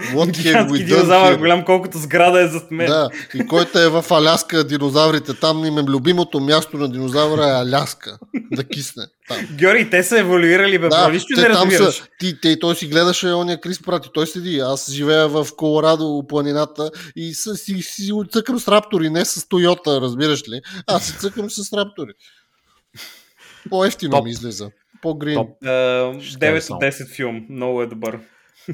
S3: динозавър, голям колкото сграда е зад мен.
S2: Да, и който е в Аляска, динозаврите, там им е любимото място на динозавра е Аляска. Да кисне. Там.
S3: Георги, те са еволюирали, бе, да, нищо не там
S2: са, ти, те, той си гледаше ония Крис Прати, той седи, аз живея в Колорадо, планината и си, си, си цъкам с раптори, не с Тойота, разбираш ли? Аз си цъкам с раптори. По-ефтино ми излиза. По-грин. Uh,
S3: 9 от 10 филм. Много е добър.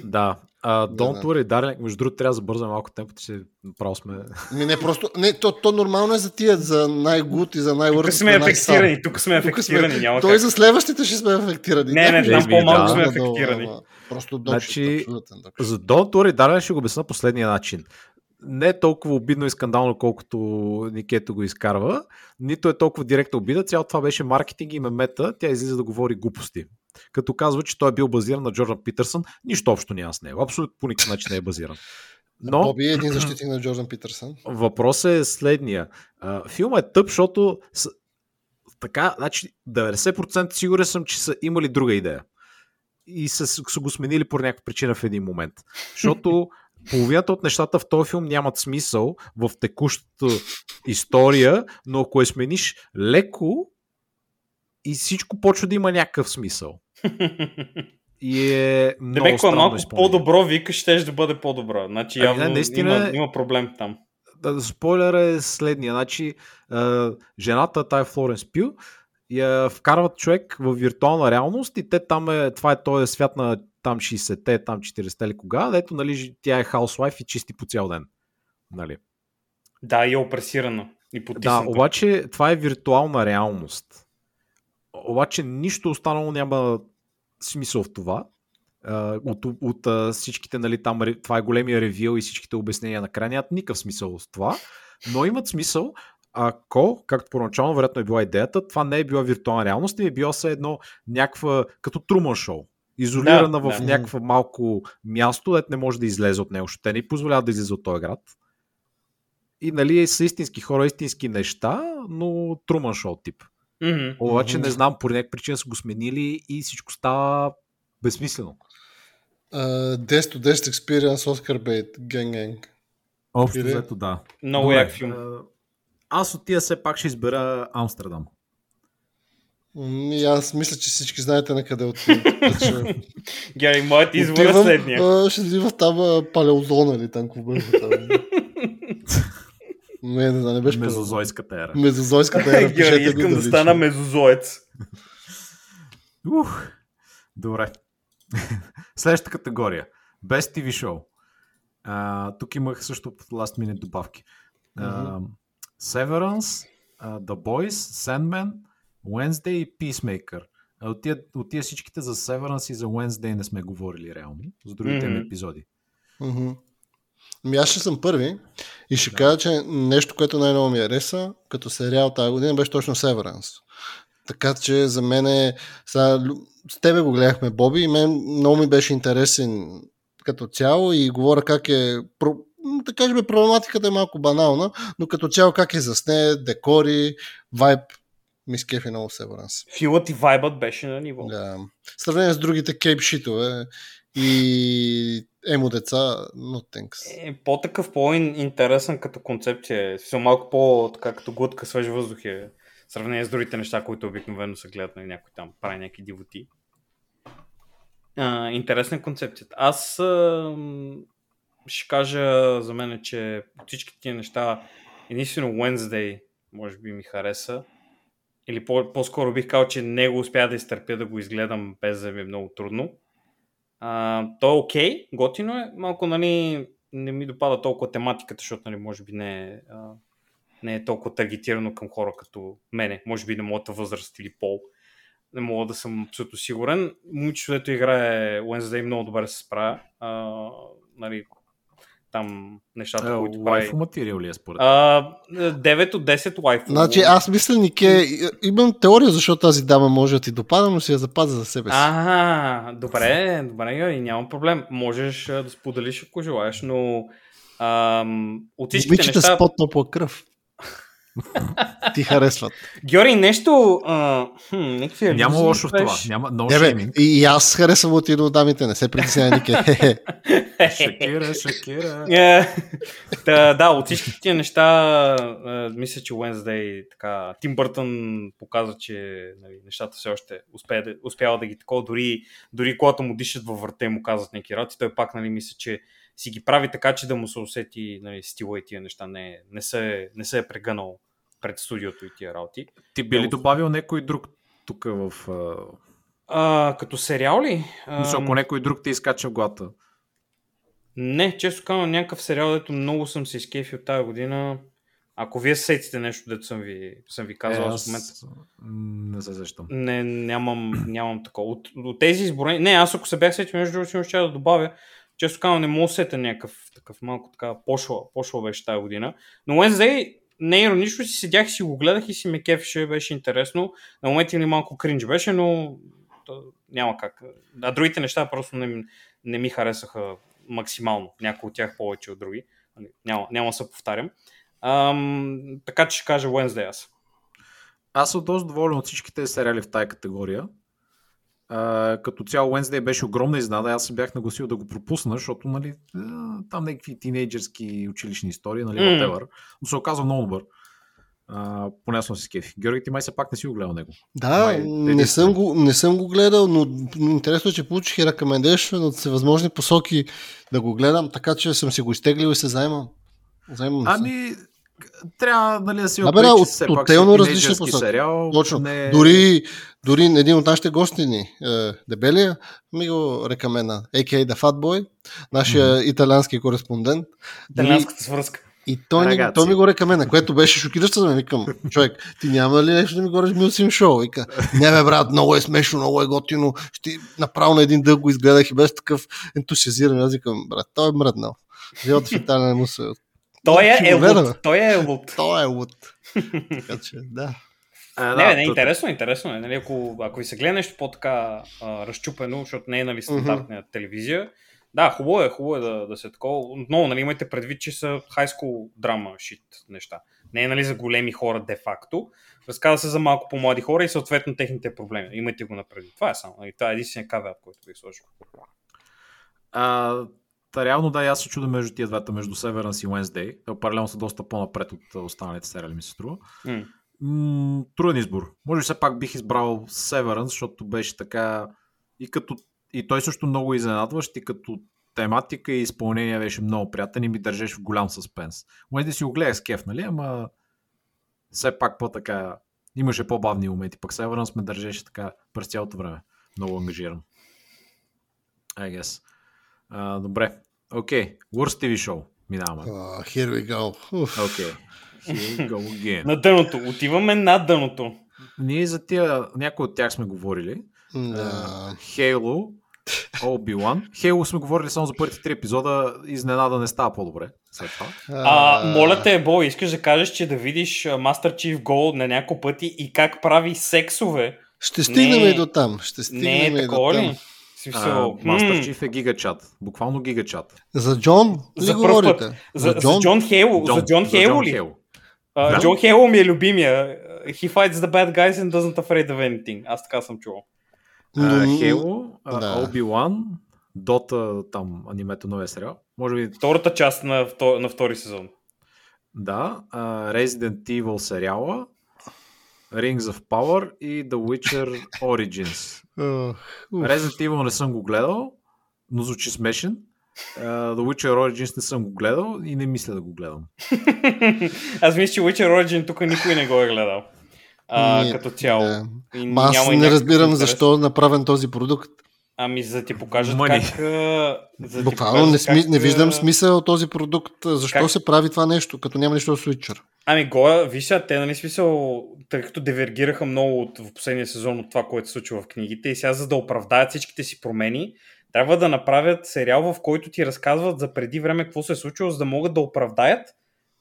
S1: Да. Uh, Don't worry, Darling. Между другото, трябва да забързаме малко темпото си. Право сме.
S2: Не, не, просто. Не, то, то нормално е за тия, за най-гуд и за най
S3: Тук сме афектирани. Тук сме афектирани. Няма
S2: той как. за следващите ще сме афектирани.
S3: Не, не, там по-малко да, сме афектирани.
S2: Просто
S1: значи, за Don't worry, Darling ще го обясна последния начин не е толкова обидно и скандално, колкото Никето го изкарва, нито е толкова директно обида. Цялото това беше маркетинг и мемета. Тя излиза да говори глупости. Като казва, че той е бил базиран на Джордан Питърсън, нищо общо няма с него. Абсолютно по никакъв начин не е базиран.
S2: Но... Боби е един защитник на Джордан Питърсън.
S1: Въпросът е следния. Филма е тъп, защото така, значи 90% сигурен съм, че са имали друга идея. И са, са го сменили по някаква причина в един момент. Защото <laughs> половината от нещата в този филм нямат смисъл в текущата история, но ако я смениш леко и всичко почва да има някакъв смисъл. И е много Демек, странно малко
S3: изпълнение. по-добро викаш, ще да бъде по-добро. Значи ами, явно не, наистина, има, има проблем там.
S1: Спойлер е следния. Значи, жената, тая Флоренс Пю, я вкарват човек в виртуална реалност и те там е, това е този свят на там 60-те, там 40-те или кога, ето, нали, тя е хаусвайф и чисти по цял ден. Нали?
S3: Да, и е опресирана. И
S1: да, обаче това е виртуална реалност. Обаче нищо останало няма смисъл в това. От, от, от всичките, нали, там, това е големия ревил и всичките обяснения на края нямат никакъв смисъл с това, но имат смисъл, ако, както първоначално вероятно е била идеята, това не е била виртуална реалност, и е било се едно някаква, като Труман шоу изолирана да, в да. някакво малко място, дето не може да излезе от него, защото те не позволяват да излезе от този град. И нали са истински хора, истински неща, но Труман шоу тип. Mm-hmm. Обаче не знам, по някаква причина са го сменили и всичко става безсмислено.
S2: Uh, 10 to 10 experience Oscar Bait, Gang Gang.
S1: Общо взето да.
S3: Много як филм.
S1: Аз от тия все пак ще избера Амстердам.
S2: И аз мисля, че всички знаете на къде отивам. <laughs>
S3: Гери, моят избор е следния.
S2: Ще си в там палеозона или там какво беше там. <laughs> Не, не, не беше
S1: Мезозойската ера.
S2: Мезозойската ера.
S3: Георги, искам да стана мезозоец.
S1: Ух, добре. <laughs> Следващата категория. Best TV Show. Uh, тук имах също last minute добавки. Severance, uh, The Boys, Sandman, Wednesday и Peacemaker. От тия, от тия всичките за Severance и за Wednesday не сме говорили реално. За другите mm-hmm. епизоди.
S2: Mm-hmm. Ми аз ще съм първи и ще да. кажа, че нещо, което най-много ми хареса като сериал тази година беше точно Severance. Така че за мен е... Сега, с тебе го гледахме, Боби, и мен много ми беше интересен като цяло и говоря как е... Да кажем, проблематиката е малко банална, но като цяло как е засне, декори, вайб, ми скефи много Severance.
S3: Филът и вайбът беше на ниво.
S2: Да. В сравнение с другите кейпшитове и емо деца, no thanks.
S3: Е, по-такъв, по-интересен като концепция. Все малко по така като глътка свеж въздух е. В сравнение с другите неща, които обикновено се гледат на нали, някой там, прави някакви дивоти. А, интересна концепцията. Аз а, ще кажа за мен, че всички тия неща единствено Wednesday може би ми хареса или по- по-скоро бих казал, че не го успя да изтърпя да го изгледам без да ми е много трудно. А, то е окей, okay, готино е, малко нали, не ми допада толкова тематиката, защото нали, може би не е, а, не е толкова таргетирано към хора като мене, може би на моята възраст или пол. Не мога да съм абсолютно сигурен. Момичето, играе Wednesday много добре се справя. А, нали, там нещата,
S1: Е,
S3: които прави.
S1: лайфо материал ли е според?
S3: А, 9 от 10 лайфо.
S2: Значи аз мисля, Нике, имам теория защо тази дама може да ти допада, но си я запазя за себе си.
S3: А, добре, добре, и няма проблем. Можеш да споделиш, ако желаеш, но ам, от всичките
S2: Момичета
S3: неща...
S2: с по-топла кръв. Ти харесват.
S3: Георги, нещо... А, хм, някакви
S1: Няма лошо в това. Няма no
S2: Не, бе,
S1: shaming.
S2: и аз харесвам от един от дамите, не се притесняй, Нике. <laughs>
S1: Шакира, Шакира.
S3: Е, да, да, от всички тия неща, а, мисля, че Wednesday, така, Тим Бъртън показа, че нали, нещата все още успя, да- успява да ги такова, дори, дори когато му дишат във върте, му казват някакви работи, той пак, нали, мисля, че си ги прави така, че да му се усети нали, стила и тия неща. Не, не, се, не се е прегънал пред студиото и тия работи.
S1: Ти би ли добавил някой друг тук в... а,
S3: като сериал ли?
S1: Мисля, ако някой друг те изкача в глата.
S3: Не, често казвам, някакъв сериал, дето много съм се изкефил тази година. Ако вие се сетите нещо, дето съм ви, съм ви казал,
S1: Е,
S3: аз в момента
S1: Не се сещам.
S3: не, нямам, нямам такова. От, от тези изборени... Не, аз ако се бях сетил, между другото, ще да добавя, често казвам, не мога да сета някакъв такъв малко така пошла, пошла беше тази година. Но Wednesday, не иронично си седях, си го гледах и си ме кефеше, беше интересно. На моменти ли малко кринж беше, но то, няма как. А другите неща просто не, не ми харесаха максимално. Някои от тях повече от други. Нали, Няма, няма да се повтарям. Ам, така че ще кажа Wednesday аз.
S1: Аз съм доста доволен от всички тези сериали в тази категория. А, като цяло Wednesday беше огромна изнада. Аз се бях нагласил да го пропусна, защото нали, там някакви тинейджърски училищни истории, нали, whatever. Но се оказва много добър. А, поне съм си кефи. Георги, ти май се пак не си го гледал него.
S2: Да,
S1: Май,
S2: не
S1: единствен.
S2: съм, го, не съм го гледал, но интересно е, че получих и recommendation от всевъзможни посоки да го гледам, така че съм си го изтеглил и се заемам. Заемам се.
S1: Трябва нали, да си
S2: да, от
S1: все пак
S2: тотално различни посоки.
S1: сериал.
S2: Точно.
S1: Не...
S2: Дори, дори един от нашите гостини, е, Дебелия, ми го рекамена, a.k.a. The Fat Boy, нашия италиански кореспондент.
S3: Италианската свръзка.
S2: и той, ни, той ми го рекамена, което беше шокиращо за мен. Викам, човек, ти няма ли нещо да ми говориш Милсим Шоу? Вика, не бе, брат, много е смешно, много е готино. Ще направо на един дълг го изгледах и без такъв ентусиазиран. Аз викам, брат, той е мръднал. Живота в Италия не му се...
S3: Той е
S2: гледаме.
S3: елут. Той е елут.
S2: Той е луд. така че, да.
S1: А,
S3: Не,
S1: да,
S3: не,
S1: то-
S3: интересно, е, интересно е. Нали, ако, ако ви се гледа нещо по-така а, разчупено, защото не е нали, стандартна телевизия, да, хубаво е, хубаво е да, да се такова. Отново, нали, имайте предвид, че са high school драма шит неща. Не е нали, за големи хора де-факто. Разказва се за малко по-млади хора и съответно техните проблеми. Имайте го напред. Това е само. Нали, това е единствения кавеат, който бих сложил.
S1: А, та, реално да, аз се чудя между тия двата, между Severance и Wednesday. Те паралелно са доста по-напред от останалите сериали, ми се струва.
S3: М.
S1: М, труден избор. Може би все пак бих избрал Severance, защото беше така и като и той също много изненадващ и като тематика и изпълнение беше много приятен и ми държеше в голям съспенс. Wednesday си го гледах с кеф, нали? Ама все пак по-така имаше по-бавни моменти. Пък Severance ме държеше така през цялото време. Много ангажиран. I guess. А, добре. Окей. Okay. Worst TV show. Минаваме.
S2: Uh, here we go.
S1: Окей. Okay. Here we go again.
S3: На дъното. Отиваме на дъното.
S1: Ние за тия, някои от тях сме говорили.
S2: Да.
S1: Halo, Obi-Wan. Halo сме говорили само за първите три епизода. Изненада не става по-добре. След това.
S3: А, моля те, Бо, искаш да кажеш, че да видиш Master Chief Go на няколко пъти и как прави сексове.
S2: Ще стигнем
S3: Не.
S2: и до там. Ще
S3: Не
S2: стигнем
S3: е
S2: и до там.
S3: ли? Смисъл,
S1: А, Master
S3: м,
S1: Chief е гигачат. Буквално гигачат.
S2: За Джон ли
S3: За
S2: говорите?
S3: път. За, за Джон Хейло. За Джон Хейло ли?
S1: Хейло. Да.
S3: Джон Хейло ми е любимия. He fights the bad guys and doesn't afraid of anything. Аз така съм чувал.
S1: Хейло, а,
S2: да.
S1: Obi-Wan, Дота, там анимето новия сериал. Може би
S3: Втората част на, втор, на втори сезон.
S1: Да, а, Resident Evil сериала, Rings of Power и The Witcher Origins.
S2: Уф.
S1: Resident Evil не съм го гледал, но звучи смешен. Uh, The Witcher Origins не съм го гледал и не мисля да го гледам. <laughs>
S3: Аз мисля, че Witcher Origin тук никой не го е гледал. А,
S2: Ние-
S3: като цяло.
S2: да.
S3: И
S2: Ма аз
S3: няма
S2: не разбирам
S3: интерес.
S2: защо е направен този продукт.
S3: Ами за да ти покажат
S1: Money.
S3: как... За да
S2: Буквално
S3: покажат
S2: не, сми,
S3: как,
S2: не виждам смисъл от този продукт. Защо
S3: как-
S2: се прави това нещо, като няма нищо в Switcher?
S3: Ами го, виж сега, те нали смисъл, тъй като дивергираха много от, в последния сезон от това, което се случва в книгите и сега за да оправдаят всичките си промени, Трябва да направят сериал, в който ти разказват за преди време какво се е случило, за да могат да оправдаят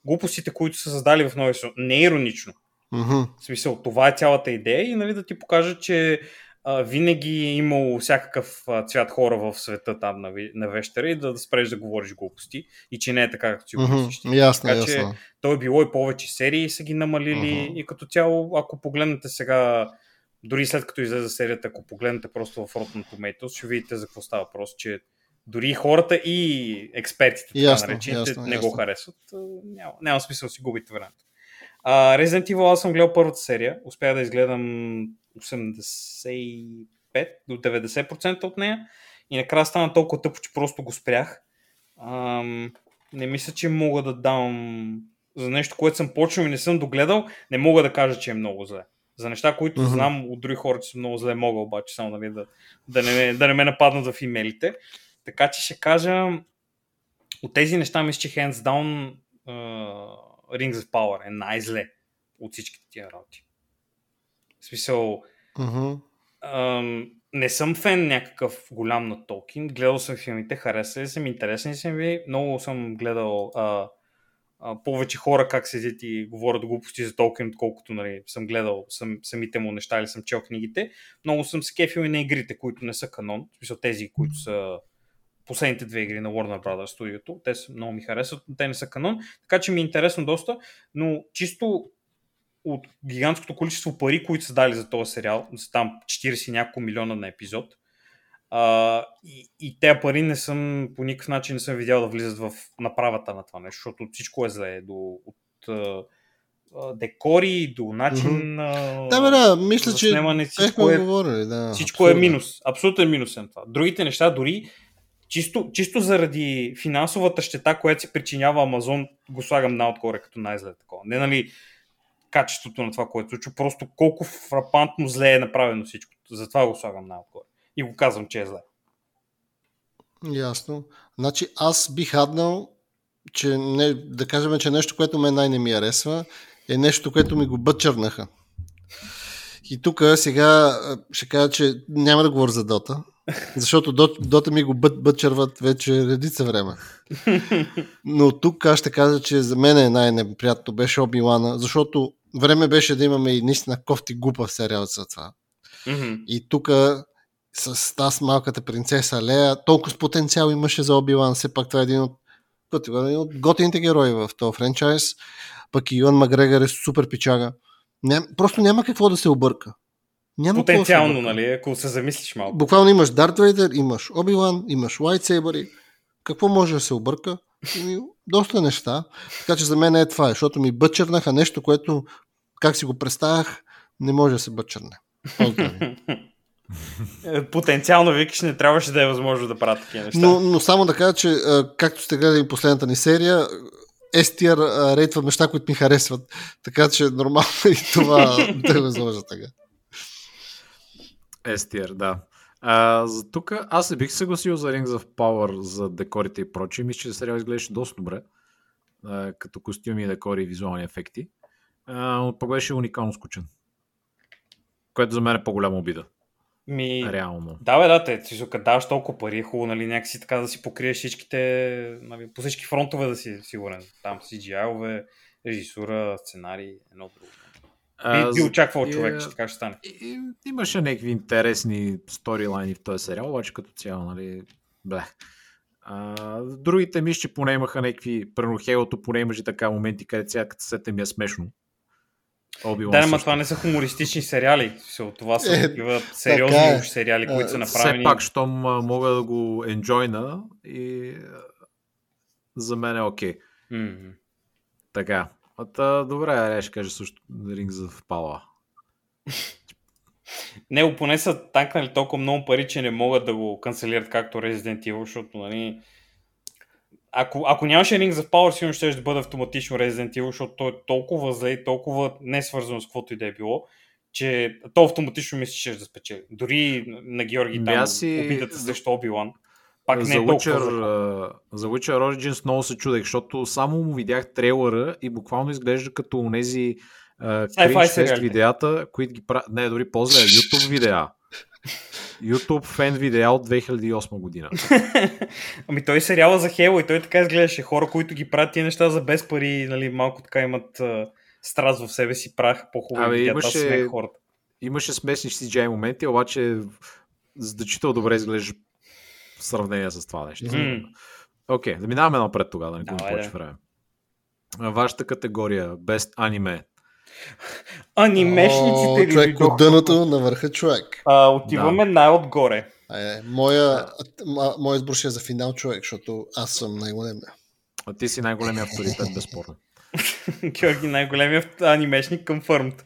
S3: глупостите, които са създали в новия сезон. Не е иронично.
S2: Мгм.
S3: В смисъл, това е цялата идея и нали, да ти покажа, че а, винаги е имало всякакъв а, цвят хора в света там на, на вещера и да, да спреш да говориш глупости и че не е така, както си го мислиш. ти.
S2: Ясно,
S3: Така че
S2: ясно.
S3: то е било и повече серии са ги намалили
S2: Мгм.
S3: и като цяло, ако погледнете сега, дори след като излезе серията, ако погледнете просто в Rotten Tomatoes, ще видите за какво става въпрос, че дори хората и експертите, така
S2: Ясно,
S3: наречените,
S2: ясно,
S3: не
S2: ясно.
S3: го харесват. А, Няма, няма смисъл си губите времето. А, Resident Evil аз съм гледал първата серия, успях да изгледам 85 до 90% от нея и накрая стана толкова тъпо, че просто го спрях. Ам, не мисля, че мога да дам за нещо, което съм почнал и не съм догледал, не мога да кажа, че е много зле. За неща, които
S2: Мгм.
S3: знам от други хора, че са много зле, мога обаче само нали, да, да, не, да не ме нападнат в имейлите. Така че ще кажа, от тези неща мисля, че hands down uh, Rings of Power е най-зле от всичките тия работи. В смисъл,
S2: Мгм.
S3: Ам, не съм фен някакъв голям на Толкин. Гледал съм филмите, харесали съм, интересни са ми. Много съм гледал а, а, повече хора как седят и говорят глупости за Толкин, отколкото нали, съм гледал сам, самите му неща или съм чел книгите. Много съм скефил и на игрите, които не са канон. В смисъл тези, които са последните две игри на Warner Brothers студиото. Те са, много ми харесват, но те не са канон. Така че ми е интересно доста, но чисто от гигантското количество пари, които са дали за този сериал, са там 40 и няколко милиона на епизод, а, и, и тези пари не съм по никакъв начин не съм видял да влизат в направата на това нещо, защото всичко е зле. До, от а, декори до начин на
S2: Да, бе, да, мисля,
S3: за
S2: че
S3: снимане, всичко е,
S2: говорили, да.
S3: всичко е
S2: абсолютно.
S3: минус. Абсолютен минус е това. Другите неща, дори чисто, чисто заради финансовата щета, която си причинява Амазон, го слагам най-отгоре като най-зле такова. Не нали качеството на това, което случва, просто колко фрапантно зле е направено всичко. Затова го слагам най-отгоре. И го казвам, че е зле.
S2: Ясно. Значи аз бих хаднал, че не, да кажем, че нещо, което мен най-не ми харесва, е нещо, което ми го бъчърнаха. И тук сега ще кажа, че няма да говоря за Дота, защото Дот- Дота ми го бът, бъчърват вече редица време. Но тук аз ще кажа, че за мен е най-неприятно беше Оби Лана, защото време беше да имаме и наистина кофти глупав сериал за това.
S3: Мгм.
S2: И тук с тази малката принцеса Лея, толкова с потенциал имаше за Оби-Лан. Все пак това е един от, пъти, един от готините герои в този франчайз. Пък и Юан Макгрегор е супер пичага. Ням, просто няма какво да се обърка. Няма
S3: Потенциално, нали, ако се замислиш малко.
S2: Буквално имаш Дарт Вейдер, имаш Оби-Лан, имаш Лайтсейбъри. Какво може да се обърка? Ами, доста неща. Така че за мен е това, защото ми бъчернаха нещо, което, как си го представях, не може да се бъчерне.
S3: Е, Потенциално викаш, не трябваше да е възможно да правят такива неща.
S2: Но, но само да кажа, че както сте гледали последната ни серия, Естиер рейтва неща, които ми харесват. Така че нормално е и това да го изложа така.
S1: Естиер, да. А, за тук аз не бих съгласил за Rings of Power, за декорите и прочие. Мисля, че сериал изглеждаше доста добре. А, като костюми, декори и визуални ефекти. А, но пък беше уникално скучен. Което за мен е по-голяма обида.
S3: Ми...
S1: Реално.
S3: Да, бе, да, те, си като даваш толкова пари, е хубаво, нали, някакси така да си покриеш всичките, нали, по всички фронтове да си сигурен. Там CGI-ове, режисура, сценарий, едно друго. Би, би очаквал човек, че така ще стане.
S1: И, имаше някакви интересни сторилайни в този сериал, обаче като цяло, нали, бе. А, другите мисля, че поне имаха някакви, Хейлото поне имаше така моменти, където сега като ми е смешно.
S3: Да, но това не са хумористични сериали. Все, Това са
S2: Е,
S3: такива сериозни
S2: така е.
S3: уж сериали, които са
S2: А,
S3: направени.
S1: Все пак, щом мога да го енджойна и за мен е окей.
S3: Мгм.
S1: Така. А, та, добре, аре, ще кажа също Ринг за впала.
S3: Него поне са танкнали толкова много пари, че не могат да го канцелират както Resident Evil, защото нали, ако, ако нямаше Rings of Power, сигурно ще да бъде автоматично Resident Evil, защото той е толкова зле и толкова не свързано с каквото и да е било, че то автоматично мисля, че ще да спечели. Дори на Георги там
S1: си-
S3: обидата срещу Obi-Wan. Пак не
S1: за,
S3: е толкова
S1: Witcher,
S3: зле.
S1: а, за Witcher Origins много се чудех, защото само му видях трейлера и буквално изглежда като онези кринж видеята, които ги правят, не, дори по-зле, <laughs> YouTube видеа. YouTube фен видеа от 2008 година. <laughs>
S3: ами той е сериала за Хело и той така изглеждаше. Хора, които ги правят тия неща за без пари, нали, малко така имат а, страст в себе си, правяха по-хубави
S1: Абе, имаше-
S3: хората.
S1: Имаше смесни CGI моменти, обаче значително добре изглежда в сравнение с това нещо.
S3: Мгм.
S1: Окей, да минаваме напред тогава, да не губим повече
S3: да.
S1: време. Вашата категория Best Anime.
S3: Анимешниците ли
S2: човек от дъното на върха човек.
S3: А, отиваме най-отгоре.
S2: Е, моя, м- моя избор ще е за финал човек, защото аз съм най-големия.
S1: А ти си най-големият авторитет, <laughs> безспорно. <laughs>
S3: Георги, най-големият анимешник confirmed.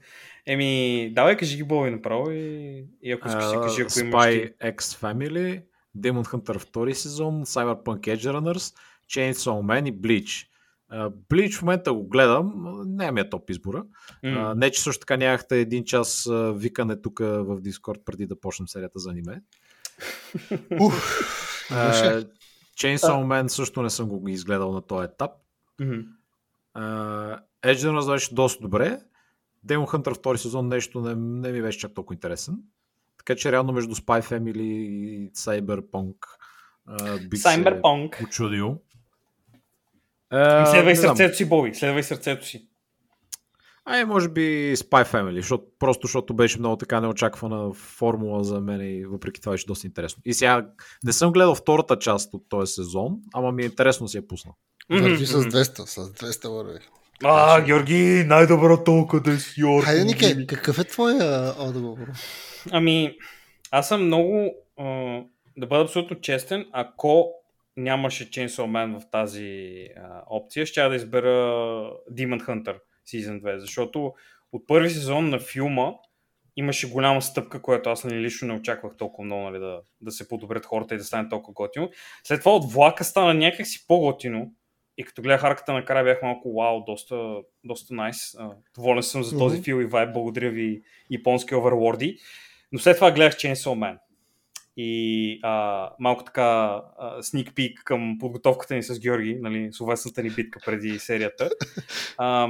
S3: Еми, давай кажи ги Боби направо и, и ако искаш кажи, ако имаш.
S1: Spy X Family, Demon Hunter втори сезон, Cyberpunk Edge Runners, Chainsaw Man и Bleach. Bleach в момента го гледам, не е ми е топ избора. А, не, че също така нямахте един час викане тук в Дискорд преди да почнем серията за аниме. <laughs>
S2: Имаше.
S1: Chainsaw Man също не съм го изгледал на този етап.
S3: Мгм.
S1: А, Edge Runners беше доста добре. Demon Hunter втори сезон нещо не, не ми беше чак толкова интересен. Така че реално между Spy Family и Cyberpunk а, бих се
S3: Cyberpunk.
S1: очудил. А,
S3: Следвай
S1: не знам.
S3: сърцето си, Боби. Следвай сърцето си.
S1: Ай, може би Spy Family, защото, просто защото беше много така неочаквана формула за мен и въпреки това беше доста интересно. И сега не съм гледал втората част от този сезон, ама ми е интересно да си я пусна.
S2: Върви с 200, с 200 върви.
S3: А, Георги, най-доброто къде си, Йорги.
S2: Хайде, Нике, какъв е твоя отговор?
S3: Ами, аз съм много, да бъда абсолютно честен, ако нямаше Chainsaw Man в тази а, опция, ще да избера Demon Hunter Season 2, защото от първи сезон на филма имаше голяма стъпка, която аз нали, лично не очаквах толкова много нали, да, да се подобрят хората и да стане толкова готино. След това от влака стана някакси по-готино и като гледах арката накрая бях малко вау, доста, доста найс. Nice. Доволен съм за този
S2: Мгм.
S3: фил и вайб, благодаря ви японски оверлорди. Но след това гледах Chainsaw Man. И а, малко така а, sneak peek към подготовката ни с Георги, нали, словесната ни битка преди серията. <laughs> А,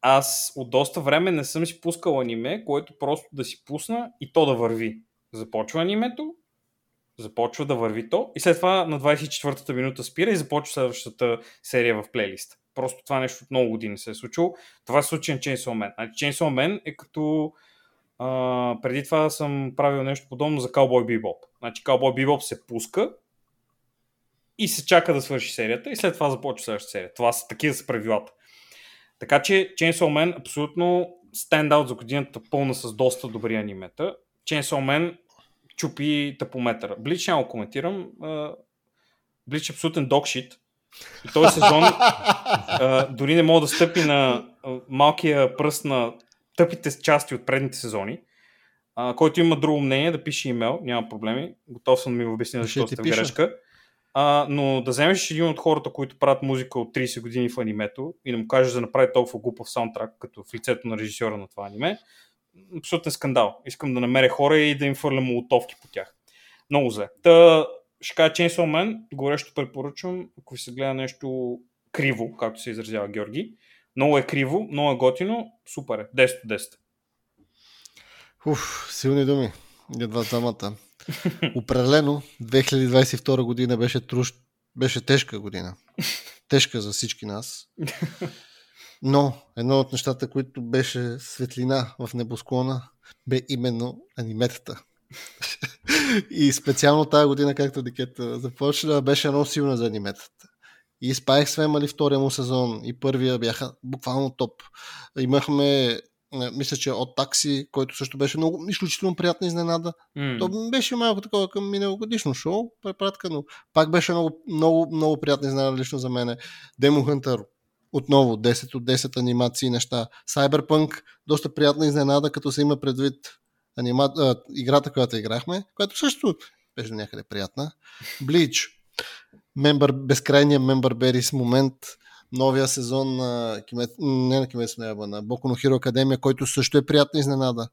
S3: аз от доста време не съм си пускал аниме, което просто да си пусна и то да върви. Започва анимето, започва да върви то и след това на 24-та минута спира и започва следващата серия в плейлист. Просто това нещо от много години се е случило. Това се случи на Chainsaw Man. Значи Chainsaw Man е като а, преди това съм правил нещо подобно за Cowboy Bebop. Значи Cowboy Bebop се пуска и се чака да свърши серията и след това започва следващата серия. Това са такива са правилата. Така че Chainsaw Man абсолютно стендаут за годината, пълна с доста добри анимета. Chainsaw Man чупи тъпометъра. Блич няма го коментирам. Блич е абсолютен докшит. И този сезон <laughs> а, дори не мога да стъпи на малкия пръст на тъпите части от предните сезони. А, който има друго мнение, да пише имейл, няма проблеми. Готов съм да ми обясня защо сте в грешка. А, но да вземеш един от хората, които правят музика от 30 години в анимето и да му кажеш да направи толкова глупав саундтрак, като в лицето на режисьора на това аниме, абсолютен скандал. Искам да намеря хора и да им фърля молотовки по тях. Много зле. Та, ще кажа Chainsaw Man, горещо препоръчвам, ако ви се гледа нещо криво, както се изразява Георги. Много е криво, много е готино, супер е. 10 от 10.
S2: Уф, силни думи. Едва двамата. Определено 2022 година беше, труш... беше тежка година. Тежка за всички нас. Но едно от нещата, които беше светлина в небосклона, бе именно аниметата. И специално тази година, както Дикета започна, беше много силна за аниметата. И X Family втория му сезон и първия бяха буквално топ. Имахме, мисля, че от такси, който също беше много изключително приятна изненада.
S3: М.
S2: То беше малко такова към миналогодишно шоу, препратка, но пак беше много, много, много приятна изненада лично за мен. Demon Hunter отново 10 от 10 анимации неща. Cyberpunk доста приятна изненада, като се има предвид анима... а, играта, която играхме, която също беше някъде приятна. Bleach, Member, безкрайния Member Berries момент, новия сезон на Кимет... не на Кимец Неба, на Boku no Hero Academia, който също е приятна изненада.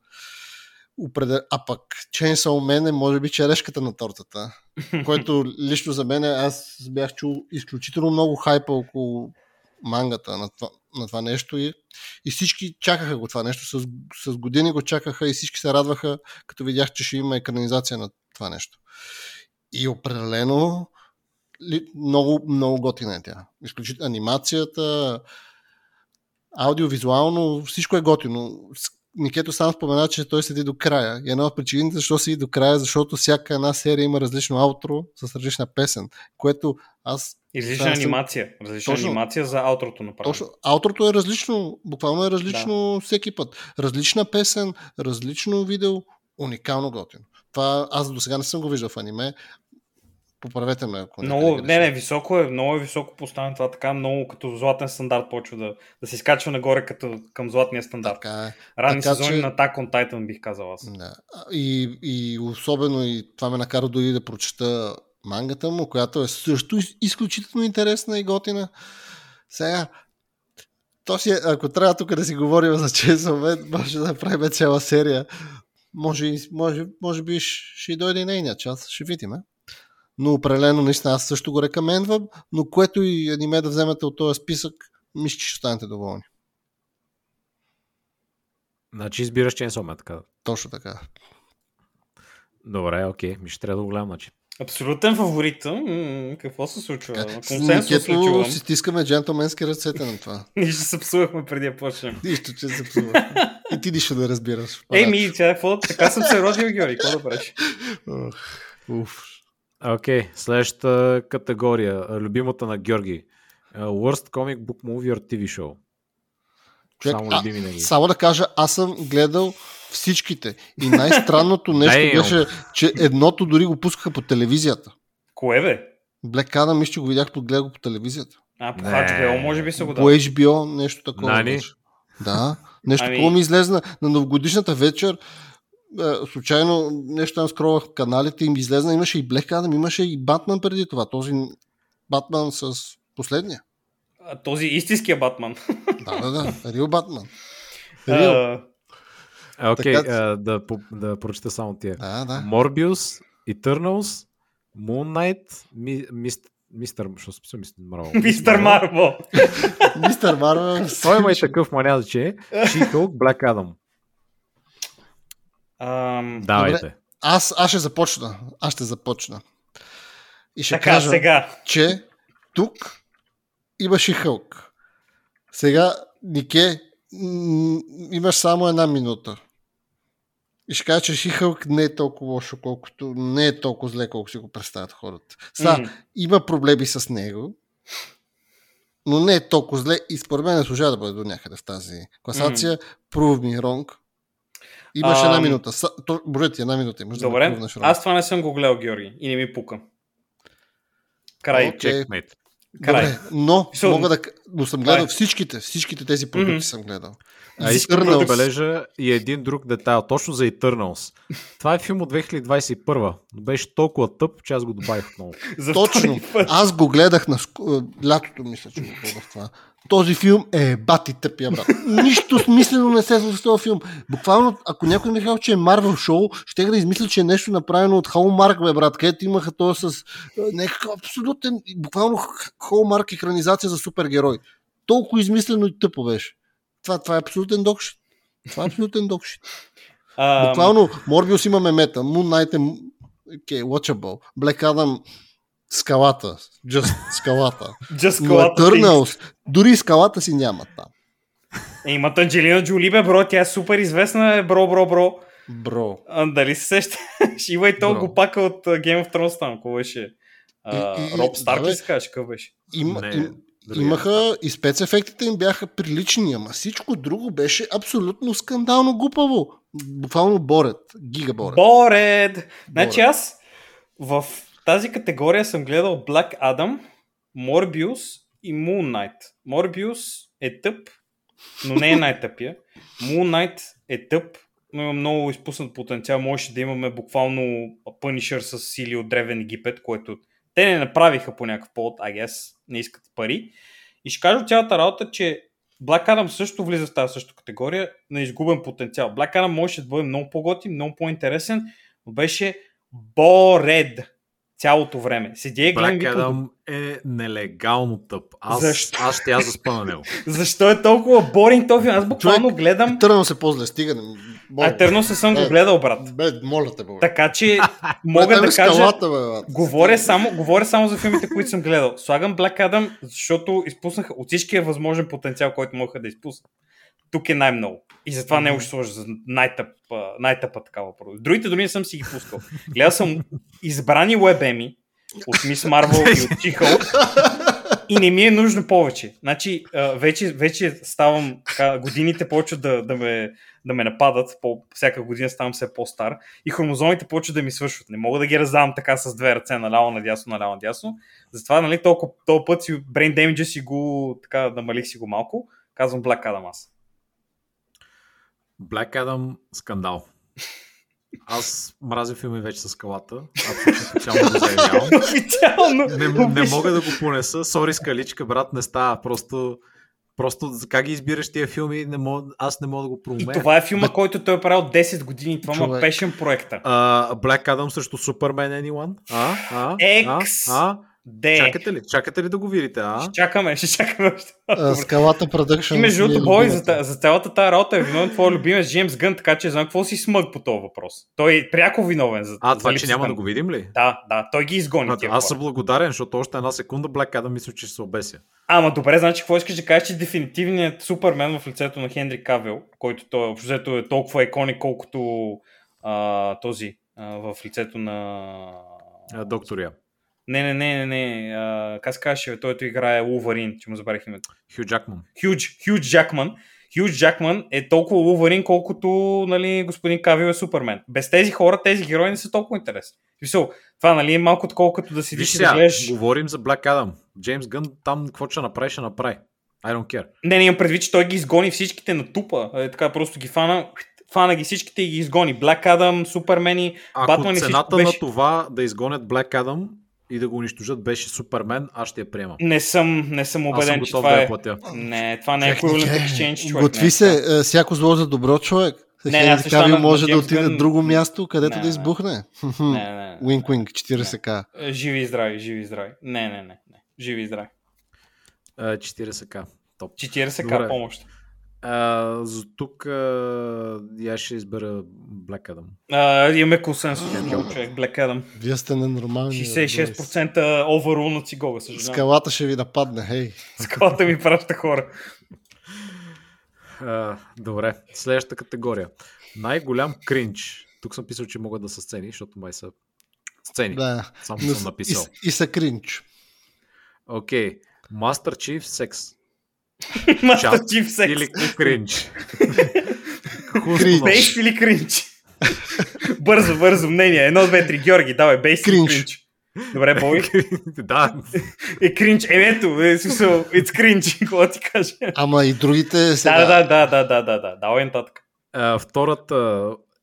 S2: Определ... А пък Chainsaw Man е може би черешката на тортата, <laughs> който лично за мен аз бях чул изключително много хайпа около мангата на това, на това нещо и, и всички чакаха го това нещо. С, с години го чакаха и всички се радваха, като видях, че ще има екранизация на това нещо. И определено много, много готина е тя. Изключително анимацията, аудиовизуално, всичко е готино. Никето сам спомена, че той седи до края. И една от причините, защо седи до края, защото всяка една серия има различно аутро с различна песен, което аз...
S3: Излична анимация. Различна точно, анимация за аутрото направо.
S2: Точно. Аутрото е различно, буквално е различно да. всеки път. Различна песен, различно видео, уникално готино. Това аз до сега не съм го виждал в аниме. Поправете ме, ако
S3: много, не, не, високо е, много е високо поставено това, така много като златен стандарт почва да, да се изкачва нагоре като към златния стандарт. Така е. Ранни така, сезони че... на Attack on Titan бих казал аз.
S2: Да. И, и особено и това ме накара дори да прочета мангата му, която е също изключително интересна и готина. Сега, то си, е, ако трябва тук да си говорим за Chainsaw може да направим цяла серия. Може, може, може би ще дойде нейния час, ще видим. Но определено, наистина, аз също го рекомендвам, но което и аниме да вземете от този списък, мисля, че ще станете доволни.
S1: Значи избираш Chainsaw Man, така.
S2: Точно така.
S1: Добре, окей. Ми ще трябва да го гледам, значи.
S3: Абсолютен фаворит. Какво се случва?
S2: Консенсус случва. си стискаме джентлменски ръцете на това. <laughs>
S3: Ние ще се псувахме преди да почнем.
S2: Нищо, че се псувахме. И ти нищо да разбираш.
S3: Ей, ми, тя, какво, така съм се родил, Георги. Какво да правиш? <laughs>
S1: Уф. Окей, okay, следващата категория. Любимата на Георги. Worst Comic Book Movie or TV Show.
S2: Човек, само, а, само да кажа, аз съм гледал всичките. И най-странното нещо беше, че едното дори го пускаха по телевизията.
S3: Кое бе?
S2: Black Adam, мисля, че го видях, по гледах по телевизията.
S3: А, по HBO, може би се го
S2: дал. По HBO, нещо такова. Нали? Да, нещо ами... такова ми излезна на новогодишната вечер. Е, случайно нещо там скровах каналите им излезна. Имаше и Black Adam, имаше и Батман преди това. Този Батман с последния.
S3: А, този истинския Батман. <laughs>
S2: Да, да, да. Рил Батман. Рил.
S1: Окей, okay, да, да прочета само тия.
S2: Да, да.
S1: Morbius, Eternals, Moon Knight. Що <laughs> Мистер Марвел?
S3: Мистер Марвел!
S2: Мистер Марвел.
S1: Той има и такъв маня, че е She-Hulk, Black Adam. Давайте. Добре,
S2: аз, аз ще започна. Аз ще започна. И ще
S3: така,
S2: кажа,
S3: сега.
S2: че тук имаше Хълк. Сега, Нике, имаш само една минута. И ще кажа, че Шихълк не е толкова лошо, колкото не е толкова зле, колко си го представят хората. Са, mm-hmm. има проблеми с него, но не е толкова зле и според мен не служа да бъде до някъде в тази класация. Mm-hmm. Prove me wrong. Имаш а, една минута. Броя ти една минута. Имаш
S3: добре, да аз това не съм го гледал, Георги, и не ми пука. Край.
S2: Okay. Край. Добре, но so, мога да... Но съм гледал всичките, всичките тези продукти mm-hmm. съм гледал.
S1: А искам да отбележа и един друг детайл, точно за Eternals. Това е филм от 2021, но беше толкова тъп, че аз го добавих отново. <laughs>
S2: Точно. Аз го гледах на лятото, мисля, че го гледах това. Този филм е бати тъпия, брат. Нищо смислено не се случва в този филм. Буквално, ако някой ми казва, че е Марвел шоу, ще да измисля, че е нещо направено от Hallmark, бе, брат, където имаха то с някакъв абсолютен, буквално Hallmark екранизация за супергерой. Толкова измислено и тъпо беше. Това, това е абсолютен докшит. Това е абсолютен докшит. Буквално, Морбиус има мемета, Moon Knight е okay, watchable, Black Adam скалата, just скалата. <laughs>
S3: just скалата.
S2: Eternals, дори скалата си няма там.
S3: Е, имат Анджелина Джоли, бе, бро, тя е супер известна, е, бро, бро, бро.
S2: Бро.
S3: А, дали се сеща? <laughs> Има и то го пака от Game of Thrones там, какво беше? Роб Старк ли се казваш, какъв беше?
S2: Има, Не. им, Имаха и спецефектите им бяха прилични, ама всичко друго беше абсолютно скандално глупаво. Буквално борет. Гигаборет.
S3: Борет! Значи аз в тази категория съм гледал Black Adam, Morbius и Moon Knight. Morbius е тъп, но не е най-тъпия. Moon Knight е тъп, но има много изпуснат потенциал. Може да имаме буквално Punisher с сили от Древен Египет, което те не направиха по някакъв повод, I guess, не искат пари. И ще кажа цялата работа, че Black Adam също влиза в тази същата категория на изгубен потенциал. Black Adam може да бъде много по-готин, много по-интересен, но беше боред Цялото време. Седя и гледам
S1: Black Adam е нелегално тъп. Аз,
S3: Защо?
S1: аз ще я заспа на него. <laughs>
S3: защо е толкова боринг този филм? Аз буквално
S2: Човек,
S3: гледам,
S2: Търнал се по-зле, стига. Боля.
S3: а Терно се съм го
S2: Е.
S3: гледал, брат.
S2: Бе, моля те, бе.
S3: Така че <laughs> мога да кажа...
S2: скалата, бе, брат.
S3: Говоря само, говоря само за филмите, които съм гледал. Слагам Black Adam, защото изпуснаха от всичкия възможен потенциал, който могаха да изпуснат. Тук е най-много. И затова него ще сложа за най-тъп, а, най-тъпа такава продукция. Другите дори не съм си ги пускал. Гледал съм избрани WebM от Мис Марвел и от Чихъл и не ми е нужно повече. Значи, вече, вече ставам, така, годините почват да, да, ме, да ме нападат, по, всяка година ставам все по-стар и хромозомите почват да ми свършват. Не мога да ги раздавам така с две ръце, наляво, надясно, наляво, надясно. Затова, нали, толкова, толкова път си, brain damage си го, така, намалих си го малко. Казвам Black Adam аз.
S1: Black Adam скандал. Аз мразя филми вече с скалата. Абсолютно официално го заявявам. <laughs>
S3: Официално!
S1: Не, не мога да го понеса. Сори, скаличка, брат, не става. Просто, просто как ги избираш тия филми, не мога, аз не мога да го
S3: И
S1: проумея.
S3: това е филма, който той е правил 10 години. Това му е
S2: Човек.
S3: пешен проекта.
S1: А, Black Adam срещу Супермен Anyone? А? А?
S3: Екс.
S1: А?
S3: Де!
S1: Чакате ли? Чакате ли да го видите? А?
S3: Ще чакаме, ще чакаме.
S2: А, Скалата Продъкшн.
S3: И между другото, бой, за, за цялата тази работа е виновен твой любимец Джеймс Гън, така че знам какво си смъг по този въпрос. Той е пряко виновен за
S1: А,
S3: за
S1: това, че няма да го видим ли?
S3: Да, да, той ги изгони
S1: А,
S3: тия
S1: аз съм благодарен, защото още една секунда Black Adam мисля, че ще се обеся.
S3: Ама добре, значи какво искаш да кажеш, че дефинитивният Супермен в лицето на Хенри Кавел, който той общо е толкова иконик, колкото а, този а, в лицето на...
S1: А, доктор Я.
S3: Не, не, не, не, не. А, как се казваше, който играе Улварин, че му забравих името.
S1: Хю Джакман.
S3: Хюдж, Джакман. Хюдж Джакман е толкова Улварин, колкото нали, господин Кавил е Супермен. Без тези хора, тези герои не са толкова интересни. В Смисъл, това нали, е малко такова, като да седиш и да гледаш...
S1: говорим за Black Adam. Джеймс Гън там какво ще направи, ще направи. I don't care.
S3: Не, не имам предвид, че той ги изгони всичките на тупа. Е, така просто ги фана, фана ги всичките и ги изгони. Black Adam, Супермени,
S1: Ако
S3: Батман
S1: цената
S3: беше...
S1: на това да изгонят Black Adam и да го унищожат беше Супермен, аз ще я приемам.
S3: Не съм, не съм
S1: Аз съм
S3: убеден, че това
S1: да
S3: е...
S1: платя.
S3: Не, това не е equivalent
S2: е.
S3: exchange, човек.
S2: Готви
S3: е
S2: се, е, всяко зло за добро човек.
S3: Не, не, аз
S2: Кавил може да отиде
S3: Гън.
S2: друго място, където
S3: Не,
S2: да
S3: не.
S2: избухне.
S3: Не, не, не.
S2: Wink, wink, 40к.
S3: Е, Живи и здрави, живи и здрави. Не, не, не. не. Живи и здрави.
S1: А, 40к. Топ.
S3: 40к
S1: Добре.
S3: помощ.
S1: А, за тук а, я ще избера Black Adam.
S3: А, имаме консенсус. много човек, Black Adam.
S2: Вие сте ненормални. бе,
S3: 66% overall на цигога, съжалявам.
S2: Скалата ще ви нападне, хей. <laughs>
S3: Скалата ми праща хора.
S1: А, добре, следващата категория. Най-голям кринч. Тук съм писал, че могат да са сцени, защото май са сцени.
S2: Да.
S1: Само
S2: Но
S1: съм написал.
S2: И, и са кринч.
S1: Окей. Master Chief секс. <laughs>
S3: Мастер Чиф секс.
S1: Или кринч.
S2: Кринч.
S3: Бейс или кринч? бързо, бързо мнение. Едно, две, три. Георги, давай, бейс или
S2: Кринч.
S3: Добре, бой. <laughs>
S1: да,
S3: Е кринч. Е, ето, е, смисъл, it's cringe, <laughs> какво ти кажа.
S2: Ама и другите сега.
S3: Да, да, да, да, да, да, да. Давай нататък.
S1: а, втората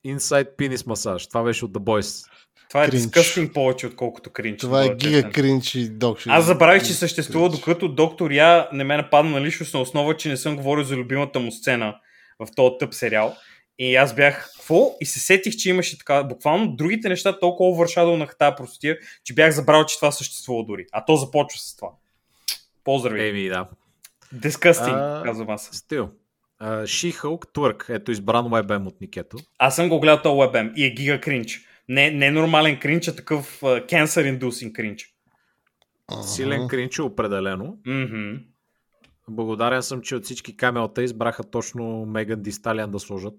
S1: Inside Penis масаж. Това беше от The Boys.
S3: Това е дискъстинг повече, отколкото кринч.
S2: Това е гига кринч и док. ще-
S3: Аз забравих, че съществува,
S2: кринч.
S3: докато доктор Я не ме нападна на личностна основа, че не съм говорил за любимата му сцена в този тъп сериал. И аз бях, какво? И се сетих, че имаше така, буквално другите неща толкова овършадълнаха тази простотия, че бях забрал, че това съществува дори. А то започва с това. Поздрави.
S1: Еми, да. А,
S3: казвам аз.
S1: Стил. Uh, She-Hulk Twerk. Ето избран WebM от Никето.
S3: Аз съм го гледал този WebM и е гига кринч. Не, не нормален кринч, а такъв uh, cancer inducing кринч.
S1: Силен кринч е определено.
S3: Мгм.
S1: Благодарен съм, че от всички камелта избраха точно Меган Дисталиан да сложат.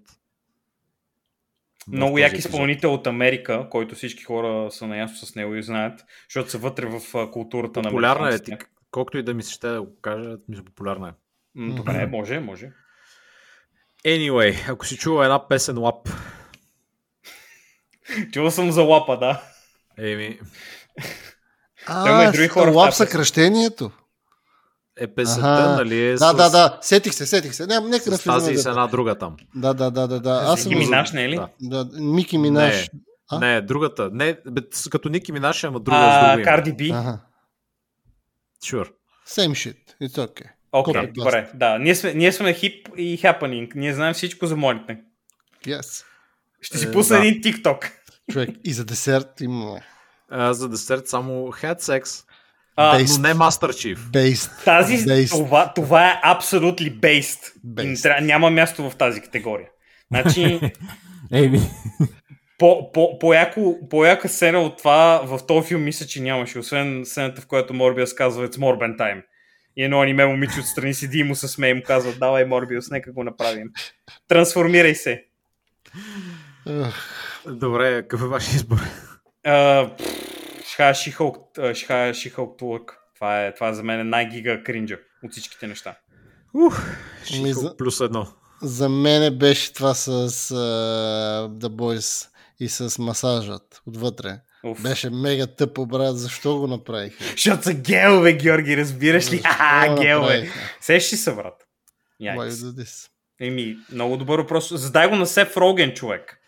S3: Много як изпълнител от Америка, който всички хора са наясно с него и знаят, защото са вътре в културата на
S1: Популярна е. колкото и да ми се ще да го кажа, мисля, популярна е.
S3: Добре, може, може.
S1: Anyway, ако си чува една песен лап,
S3: Чувал съм за лапа, да.
S1: еми,
S3: има и
S2: А,
S3: други хора
S2: лап
S3: тази
S2: съкръщението.
S1: е песента,
S2: Аха.
S1: нали е
S2: Да,
S1: с,
S2: да, да. Сетих се, сетих се. Няма, нека да
S1: с тази и с една друга там.
S2: Да, да, да, да, да. Аз съм...
S3: Ники Минаш, не е ли?
S1: Да.
S2: Да, Мики Минаш. А?
S1: Не, другата. Не, бе, с- като Ники Минаш, ама друга с
S3: А,
S1: име.
S3: Карди Би.
S2: Ага.
S1: Sure.
S2: Same shit. It's okay.
S3: Окей,
S2: Copy
S3: добре. Да, ние сме, ние сме хип и happening. Ние знаем всичко за младите.
S2: Yes.
S3: Ще си
S1: Е,
S3: пусна
S1: да.
S3: един TikTok.
S2: Човек, и за десерт има...
S1: А, за десерт само had sex,
S3: А,
S2: Based.
S1: но не Master Chief.
S2: Based.
S3: тази,
S2: Based.
S3: това, това е абсолютно based.
S2: Based.
S3: Няма място в тази категория. Значи, <laughs>
S4: Ейми.
S3: по, по, по-яко, по-яка сцена от това в този филм мисля, че нямаше, освен сцената, в която Морбиус казва It's Morben time. И едно аниме момиче отстрани седи и му се смее и му казва Давай, Морбиус, нека го направим. Трансформирай се.
S1: Добре, какъв е вашия избор?
S3: Шха Шихълк Шихълк Турк. Това е, това е за мен най-гига кринджа от всичките неща.
S1: Ух,
S2: Ми за-
S1: плюс едно.
S2: За мене беше това с uh, The Boys и с масажът отвътре.
S3: Уф.
S2: Беше мега тъпо, брат. Защо го направиха?
S3: Защото са гелове, Георги, разбираш ли?
S2: Защо
S3: Ха, гелове. Сещи се, брат. Еми, много добър въпрос. Задай го на Сеф Роген, човек.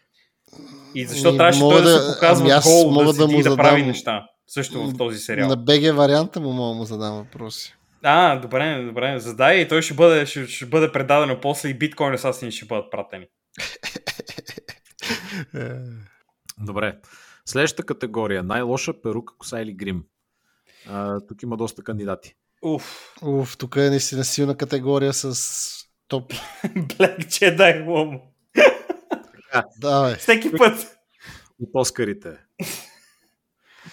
S3: И защо
S2: Ами,
S3: трябваше
S2: мога
S3: той да,
S2: да-
S3: се показва
S2: ами аз
S3: гол,
S2: мога
S3: да,
S2: да му
S3: и да прави неща. Също в този сериал.
S2: На БГ варианта му мога да му задам въпроси.
S3: А, добре, добре. Задай и той ще бъде, ще, ще бъде предадено после и биткоин асасини ще бъдат пратени. <laughs>
S1: Добре. Следващата категория. Най-лоша перука, коса или грим. А, тук има доста кандидати.
S3: Уф.
S2: Уф, тук е наистина силна категория с топ. <laughs>
S3: Black Jedi Lom.
S2: Давай.
S3: Всеки път.
S1: От Оскарите.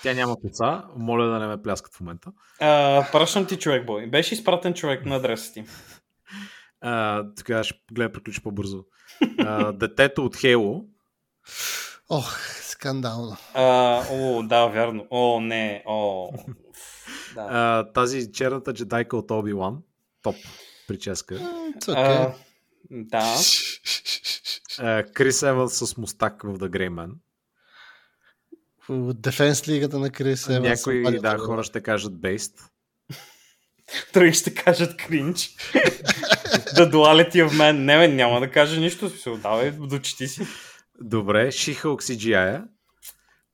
S1: Тя няма коца. Моля да не ме пляскат в момента.
S3: А, пращам ти човек, бой. Беше изпратен човек на адреса ти.
S1: А, така ще гледам приключи по-бързо. А, детето от Хейло.
S2: Ох, скандално.
S3: А, о, да, вярно. О, не. О. Да.
S1: А, тази черната джедайка от Оби-Лан. Топ прическа.
S2: It's okay.
S3: А, да. <laughs>
S1: Крис Еванс с мустак в The Grey Man.
S2: Дефенс лигата на Крис Еванс.
S1: Някои да,
S2: това.
S1: хора ще кажат Based.
S3: Други ще кажат кринч. The duality of man. Не, няма да кажа нищо. в Смисъл, давай, дочети си.
S1: Добре, She-Hulk CGI.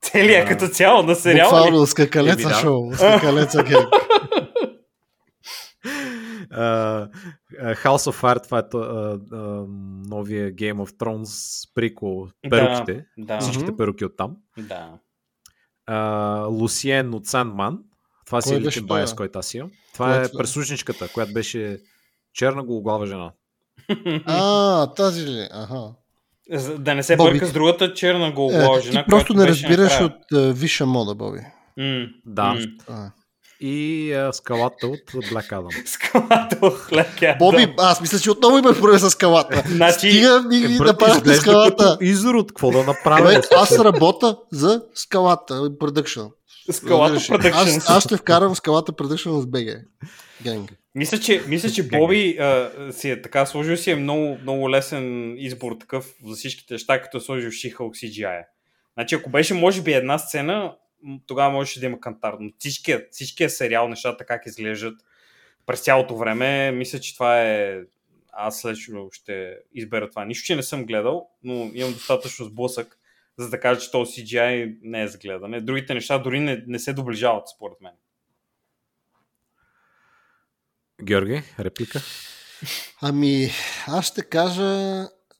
S3: Целият
S1: А.
S3: като цяло на сериал.
S2: Буквално скакалеца шоу. Скакалеца гейм.
S1: Uh, House of Fire, това е uh, uh, новия Game of Thrones прикол. Перуките.
S3: Да,
S1: Всичките
S2: Мгм.
S1: перуки от там.
S3: да.
S1: Лусиен от Sandman. Това си е личен байс, който аз имам. Това
S2: Кой
S1: е
S2: е
S1: пресушничката, която беше черна гологлава жена. <laughs>
S2: А, тази ли? Аха.
S3: Да не се
S2: Боби.
S3: бърка с другата черна
S2: Е,
S3: голова
S2: ти
S3: жена,
S2: просто не разбираш от висша мода, Боби.
S1: Да.
S3: М.
S2: А.
S1: И uh, скалата от Black Adam. <laughs>
S3: Скалата от хлека.
S2: Боби, аз мисля, че отново имаш проблем с скалата. <laughs>
S3: Значи,
S2: Стига ми
S1: Е,
S2: ги по
S1: изглежда
S2: скалата.
S1: изрод, какво да направя?
S2: Аз работя за скалата, production.
S3: скалата? Productions.
S2: Аз, аз ще вкарам скалата production с БГ. Генг.
S3: Мисля, че, мисля, че Боби а, си е така сложил си е много, много лесен избор такъв за всичките неща, като е сложил She-Hulk CGI. Значи, ако беше, може би, една сцена, тогава можеше да има кантар. Но всичкият, всичкият сериал, нещата как изглеждат през цялото време, мисля, че това е... Аз лично ще избера това. Нищо, че не съм гледал, но имам достатъчно сблъсък, за да кажа, че този CGI не е за гледане. Другите неща дори не, не се доближават, според мен.
S1: Георги, реплика?
S2: Ами, аз ще кажа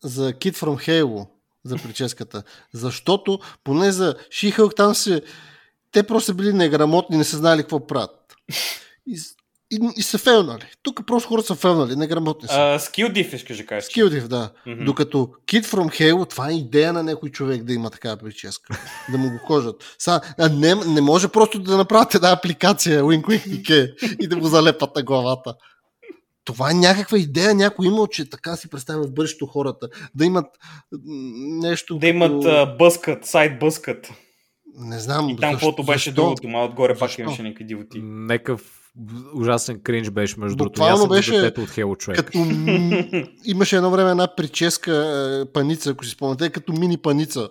S2: за Kid from Halo, за прическата. Защото, поне за She-Hulk там се... Те просто били неграмотни, не са знали какво правят. И, и, и са фелнали. Тук просто хората са фелнали, неграмотни са.
S3: Uh, skill diff, искаш да кажеш.
S2: Скилдив, да.
S3: Мгм.
S2: Докато Kid from Halo, това е идея на някой човек да има такава прическа. да му го кожат. Са, а не, не може просто да направят една апликация, Wink Wink и да го залепат на главата. Това е някаква идея, някой имал, че така си представя в бъдещето хората. Да имат нещо.
S3: Да имат
S2: като-
S3: uh, бъскът, сайт бъскът.
S2: Не знам.
S3: И там,
S2: защо-
S3: каквото беше
S2: защо?
S3: другото, ма отгоре пак имаше някакви дивоти.
S1: Некъв ужасен кринж беше между другото.
S2: Буквално
S1: Аз съм
S2: беше
S1: от Хело човек.
S2: Като, <laughs> имаше едно време една прическа е, паница, ако си спомняте, като мини паница.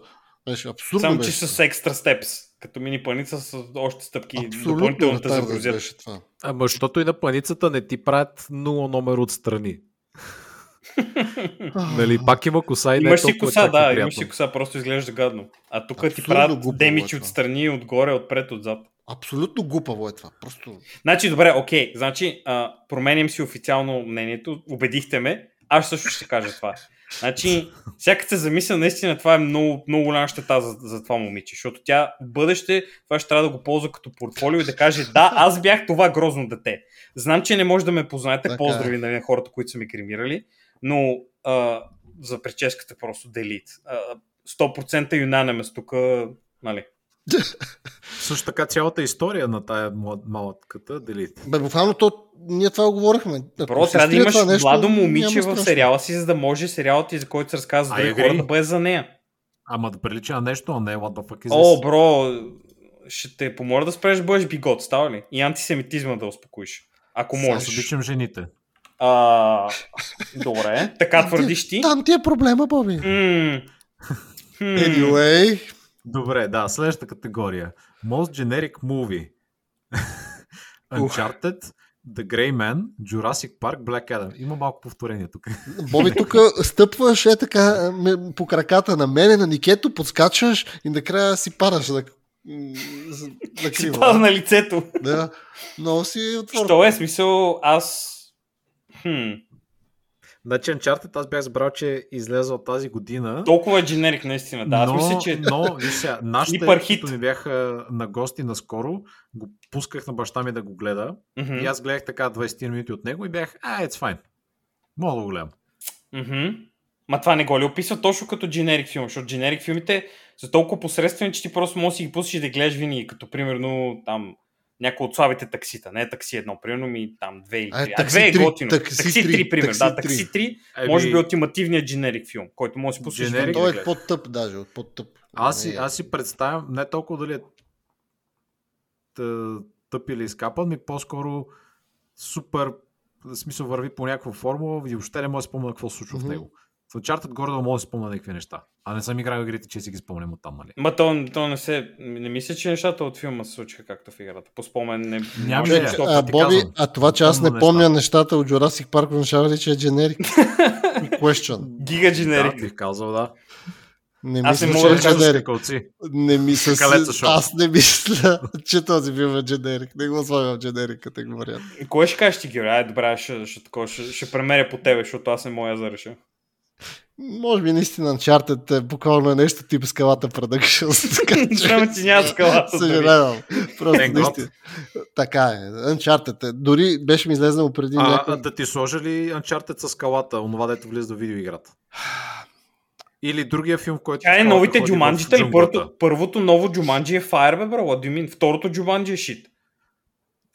S2: Беше абсурдно.
S3: Само,
S2: беше.
S3: че с екстра степс. Като мини паница с още стъпки.
S2: Абсолютно
S3: допълнително те
S2: ретардът
S3: загрузят.
S2: това.
S1: Ама защото и на планицата не ти правят нула номер отстрани. <laughs> Нали, пак има коса и не е
S3: Имаш си коса, да,
S1: приятно.
S3: имаш си коса, просто изглежда гадно. А тук ти правят
S2: е
S3: демичи
S2: това.
S3: отстрани, отгоре, отпред, отзад.
S2: Абсолютно глупаво е това. Просто...
S3: Значи, добре, окей. Значи, а, променям си официално мнението. Убедихте ме. Аз също ще кажа това. Значи, всяка се замисля, наистина това е много, много голяма щета за, за това момиче, защото тя в бъдеще това ще трябва да го ползва като портфолио и да каже, да, аз бях това грозно дете. Знам, че не може да ме познаете,
S2: Така е.
S3: поздрави нали, на хората, които са ми кремирали, но а, за прическата просто делит. А, 100% юнанемес тук, нали.
S1: Също така цялата история на тая малътката делит.
S2: Бе, буквално то, ние това го говорихме. Ако
S3: Бро,
S2: се
S3: трябва да имаш
S2: нещо,
S3: младо момиче в сериала си, за да може сериалът ти, за който се разказва за хора, да бъде за нея.
S1: Ама да прилича на нещо, а не what the fuck is
S3: О, бро, ще те помоля да спреш да бъдеш бигот, става ли? И антисемитизма да успокоиш. Ако
S1: Аз
S3: можеш.
S1: обичам жените.
S3: А, <laughs> добре, така твърдиш ти.
S2: Там ти е проблема, Боби.
S3: Хм.
S2: Anyway,
S1: Добре, да, следващата категория. Most generic movie. Uncharted, The Grey Man, Jurassic Park, Black Adam. Има малко повторение тук.
S2: Боби, тук стъпваш е така по краката на мене, на Никето, подскачаш и накрая си падаш на, на
S3: Си
S2: криво.
S3: пада на лицето.
S2: Да, много си отворен.
S3: Що е смисъл, аз... Хм,
S1: Значи Uncharted аз бях забрал, че е излезъл тази година.
S3: толкова е дженерик наистина. Да, аз
S1: но,
S3: мисля, че...
S1: но, сега, <laughs> нашите, които ми бяха на гости наскоро, го пусках на баща ми да го гледа.
S3: Мгм,
S1: И аз гледах така 20 минути от него и бях, а, it's fine. Мога да го гледам.
S3: мгм. Ма това не го ли описва точно като дженерик филм, защото дженерик филмите са толкова посредствени, че ти просто можеш да си ги пуснеш и да гледаш винаги, като примерно там някои от слабите таксита. Не е такси едно, примерно ми там две или три. А,
S2: Такси
S3: две е готино.
S2: Такси
S3: Такси
S2: три,
S3: 3, примерно.
S2: Такси
S3: Да,
S2: три.
S3: такси 3
S1: Еми,
S3: може би е ултимативният дженерик филм, който може да си винаги да
S2: Той е по-тъп даже, от по-тъп.
S1: Аз си,
S2: Не,
S1: аз си представям, не толкова дали е тъ- тъп или изкапан, ми по-скоро супер, в смисъл върви по някаква формула и въобще не мога да спомня какво се случва
S2: Мгм.
S1: в него. В Uncharted горе да мога да спомня някакви неща. А не съм играл игрите, че си ги спомням от там, нали?
S3: Ма то, то не се... Не мисля, че нещата от филма се случиха както в играта. По спомен не...
S1: Няма да
S3: да
S1: е.
S3: защо.
S2: А, Боби, а това, че аз не
S1: Помня
S2: помня нещата от Jurassic Park, означава ли, че е дженерик? <laughs> Question.
S3: Гига
S1: Да,
S3: дженерик.
S1: бих казал, да.
S2: Не
S3: Аз не
S2: мисля,
S3: мога
S2: че
S3: да
S2: е
S3: кажа
S2: дженерик.
S1: Скакалци.
S2: Не мисля,
S1: Скалеца
S2: си,
S1: шоу.
S2: аз не мисля, <laughs> че този филм е дженерик. Не го слагам в дженерик категорията.
S3: Кое ще кажеш ти, Георги? Ай, добре, ще, ще, ще, ще премеря по тебе, защото аз не мога да реша.
S2: Може би наистина Uncharted е буквално е нещо тип скалата Productions. така че-
S3: няма скалата.
S2: Съжалявам. Просто наистина. Така е. Uncharted е. Дори беше ми излезнало преди
S1: А,
S2: няколко...
S1: да ти сложа ли Uncharted с скалата, онова дето влиза в видеоиграта? Или другия филм, в който...
S3: Тя е новите джуманджита ли? Първото, първото ново джуманджи е Fire, бе, бро. What do you mean? Второто джуманджи е shit.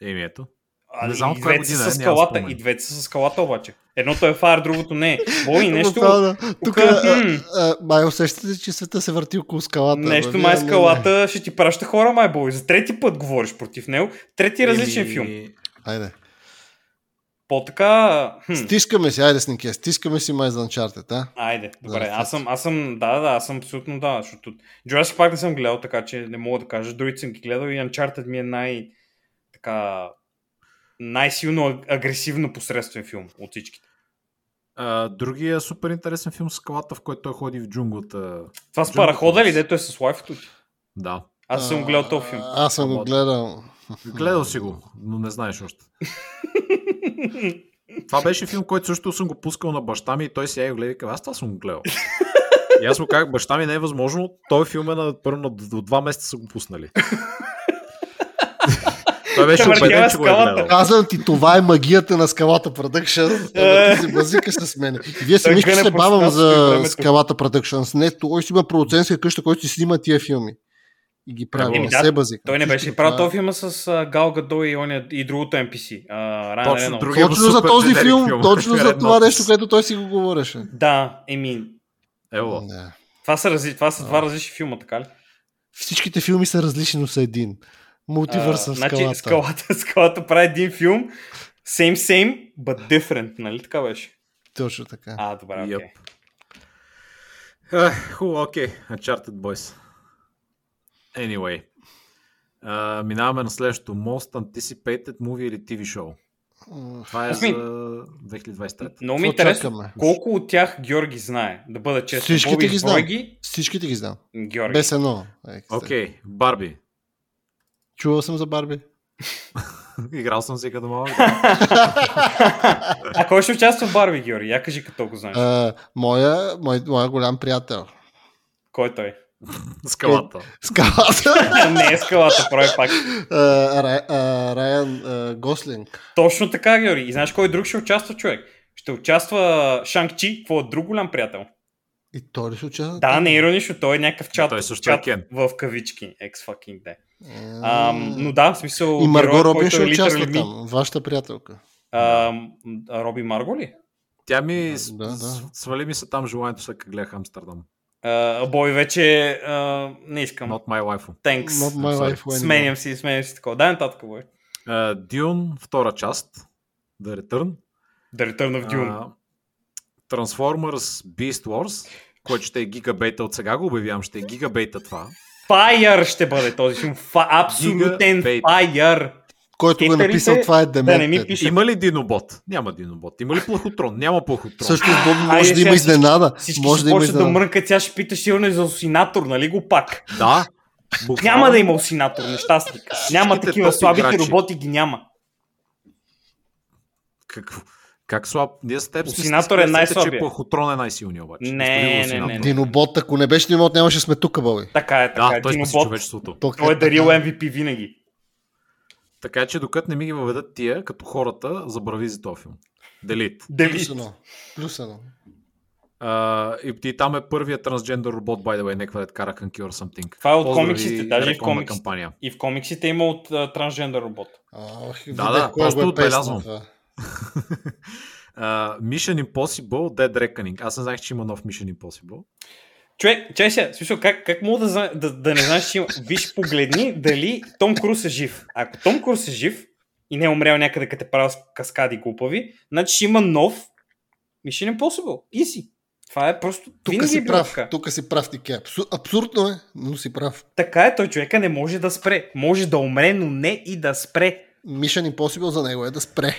S1: Еми ето.
S3: А,
S1: Не знам
S3: и двете са
S1: година е,
S3: с скалата. И двете са с скалата обаче. Едното е Fire, другото не е. Бой, нещо,
S2: Буквално, Тук,
S3: Тук,
S2: а,
S3: м.
S2: а, май усещате, че света се върти около скалата.
S3: нещо
S2: бе.
S3: май
S2: не.
S3: скалата ще ти праща хора, май бой. За трети път говориш против него. Трети различен филм.
S2: Айде.
S3: По-така... Хм.
S2: Стискаме си, айде снике, стискаме си май за Uncharted, а?
S3: Айде, добре.
S2: Да,
S3: аз съм, аз съм, да, да, аз съм абсолютно да, защото Jurassic Park не съм гледал, така че не мога да кажа. Другите съм ги гледал и Uncharted ми е най- така най-силно аг- агресивно посредствен филм от всичките.
S1: А, другия супер интересен филм с скалата, в който той ходи в джунглата.
S3: Това с парахода ли, дето е с лайфото ти?
S1: Да.
S3: Аз съм гледал този филм.
S2: А, Аз съм го гледал.
S1: Гледал си го, но не знаеш още. <laughs> Това беше филм, който също съм го пускал на баща ми и той сега го гледа и казва, аз това съм го гледал. <laughs> И аз му казах, баща ми не е възможно, този филм е на, първо, на, до два месеца са го пуснали. <laughs> той беше убеден, че го е гледал.
S2: Казвам ти, това е магията на скалата Productions. Ама ти се базикаш с мен. Вие си мислите, че се бавам за скалата Productions. Не, той си има продуцентска къща, който си снима тия филми. И ги прави.
S3: Да,
S2: се базика.
S3: Той не беше правил този филма с а, Гал Гадо и, оня, и другото NPC.
S1: Точно
S2: за този филм, точно за това нещо, което той си го говореше.
S3: Да, еми,
S1: Ело.
S2: Да.
S3: това са, разли... това са два различни филма, така ли?
S2: Всичките филми са различни, но са един. Мултивърс в
S3: значи,
S2: скалата.
S3: скалата. <laughs> Скалата прави един филм, same same, but different, нали така беше?
S2: Точно така.
S3: А, добре, окей.
S1: Yep. Ех, Хубаво, окей. Uncharted Boys. Anyway. Uh, минаваме на следващото. Most Anticipated Movie или TV Show. Това е
S3: Аз ми-
S1: за 2023.
S3: Много ми интересно колко от тях Георги знае, да бъда честен.
S2: Всичките
S3: Боби,
S2: ги знам.
S3: ги,
S2: Всичките ги знам.
S3: Георги.
S2: Без едно. Е,
S1: Окей, Барби.
S2: Чувал съм за Барби. <laughs>
S1: Играл съм си като малък.
S3: А кой ще участва в Барби, Георги? Я кажи като го знаеш.
S2: А, моя, мой, моя голям приятел.
S3: Кой е той?
S1: Скалата.
S2: Скалата. <laughs>
S3: Не е скалата, прави пак.
S2: Райан Гослинг.
S3: Точно така, Георги. И знаеш кой друг ще участва, човек? Ще участва Шанг Чи, твой друг голям приятел.
S2: И той ли ще участва?
S3: Да, не е иронично, той е някакъв чат,
S1: Той също е
S3: чат
S1: Кен.
S3: в кавички. Ex fucking de.
S2: А,
S3: Ам, но да, в смисъл...
S2: И Марго
S3: героят,
S2: Робин
S3: който
S2: ще
S3: е
S2: участва
S3: me.
S2: там. Вашата приятелка.
S3: Ам, Роби Марго ли?
S1: Тя ми
S2: Да, да.
S1: свали ми се там желанието след като гледах Амстердам.
S3: А, бой вече а, не искам.
S1: Not my wife.
S3: Thanks.
S2: Not my life.
S3: Сменям си, сменям си такова. Дай нататък, бой.
S1: Дюн, втора част. The Return.
S3: The Return of Dune.
S1: А, Transformers Beast Wars, който ще е гигабейта от сега го обявявам, ще е гигабейта това.
S3: Fire ще бъде този филм. Абсолютен. Fire.
S2: Който го е написал, това е
S3: да не ми пише-
S1: Има ли Динобот? Няма Динобот. Има ли Плахотрон? Няма Плахотрон.
S2: Също може да има
S3: сега
S2: изненада.
S3: Всички
S2: Може да има
S3: почнат да
S2: изненада.
S3: мрънкат, тя ще пита сигурно и за осинатор, нали го пак?
S1: Да. Буквално.
S3: Няма да има осинатор, нещастник. Няма такива слабите
S1: играчи.
S3: роботи ги няма.
S1: Какво? Как слаб? Ние с теб
S3: Осинатор е най-слабия.
S1: че Плахотрон е най-силният обаче.
S3: Не, не, не, не.
S2: Динобот, ако не беше Динобот, нямаше сме тук, Боби.
S3: Така е, така
S1: Да,
S3: е.
S1: той
S3: Динобот,
S1: човечеството.
S3: той е дарил MVP винаги.
S1: Така че докато не ми ги въведат тия, като хората, забрави за този филм. Делит.
S2: Плюс
S3: Делит.
S2: едно. Плюс едно.
S1: Uh, и, и там е първият трансджендър робот, by the way, някаква да кара Kanki or something.
S3: Това е от
S1: Поздрави,
S3: комиксите, даже и в комиксите.
S1: кампания.
S3: И в комиксите има от а, трансджендър робот.
S2: Ах,
S1: Да, да,
S2: кой
S1: просто
S2: е
S1: отбелязвам.
S2: това. <laughs>
S1: Uh, Mission Impossible Dead Reckoning. Аз не знаех, че има нов Mission Impossible.
S3: Човек, чай сега, смисъл, как, как мога да, да, да не знаеш, че има... Виж, погледни дали Том Круз е жив. Ако Том Круз е жив и не е умрял някъде, като те правил с каскади глупави, значи ще има нов Mission Impossible. Easy. Това е просто...
S2: Тук
S3: е
S2: си
S3: било
S2: прав.
S3: така.
S2: Тук си прав. Абсур... Абсурдно е, но си прав.
S3: Така е, той човека не може да спре. Може да умре, но не и да спре.
S2: Mission Impossible за него е да спре.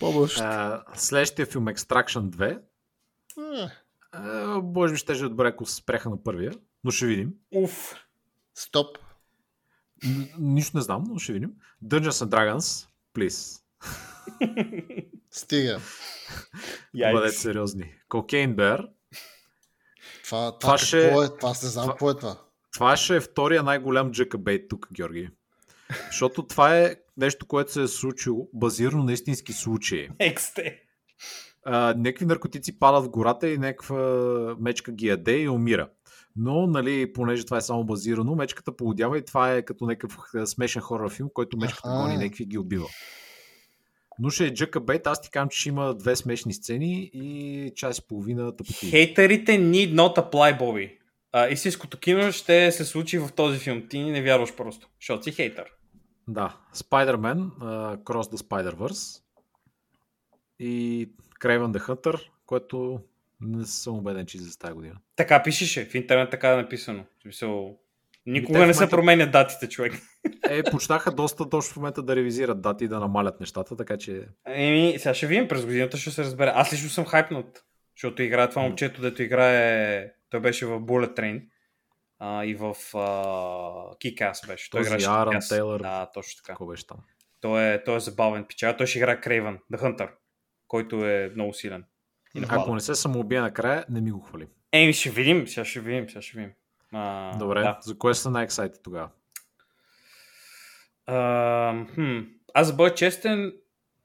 S2: По-бъщ.
S1: Uh, следващия филм Extraction 2. Uh, може би ще е добре, ако се спреха на първия, но ще видим.
S3: Уф.
S2: Стоп.
S1: Н- нищо не знам, но ще видим. Dungeons and Dragons, please.
S2: Стига.
S1: Бъдете сериозни. Cocaine Bear.
S2: Това, това,
S1: Това ще-
S2: е? Това не знам
S1: това-
S2: какво е това.
S1: Това ще е втория най-голям джакабейт тук, Георги. Защото това е нещо, което се е случило базирано на истински случаи.
S3: Ексте.
S1: Някакви наркотици падат в гората и някаква мечка ги яде и умира. Но, нали, понеже това е само базирано, мечката полудява и това е като някакъв смешен хорър филм, който мечката
S2: Аха.
S1: гони някакви и ги убива. Но ще е джакабейт, аз ти казвам, че ще има две смешни сцени и час и половина тъпоти.
S3: Хейтерите need not apply, Боби. А, истинското кино ще се случи в този филм. Ти не вярваш просто, защото си хейтър.
S1: Да, Spider-Man, uh, Cross the Spider-Verse и Craven the Hunter, което не съм убеден, че за тази година.
S3: Така пишеше, в интернет така е написано. В смисъл, Никога
S1: в
S3: не се
S1: момента-
S3: променят датите, човек.
S1: Е, почнаха доста точно в момента да ревизират дати и да намалят нещата, така че
S3: Еми, сега ще видим, през годината ще се разбере. Аз лично съм хайпнат, защото играе това момчето, дето играе, той беше в Bullet Train а, и в а, Kick-Ass беше. Той
S1: Този
S3: играше Kick-Ass.
S1: Тейлър.
S3: Да, точно така.
S1: какво беше там.
S3: Той е, той е забавен пича. Той ще играе Крейвън, The Hunter, който е много силен. И.
S1: Ако не се самоубия накрая, не ми го хвали.
S3: Еми, ще видим, сега ще видим, сега ще видим. А,
S1: Добре,
S3: Да.
S1: за кое са най-ексайти тогава?
S3: А, хм. Аз за бъда честен,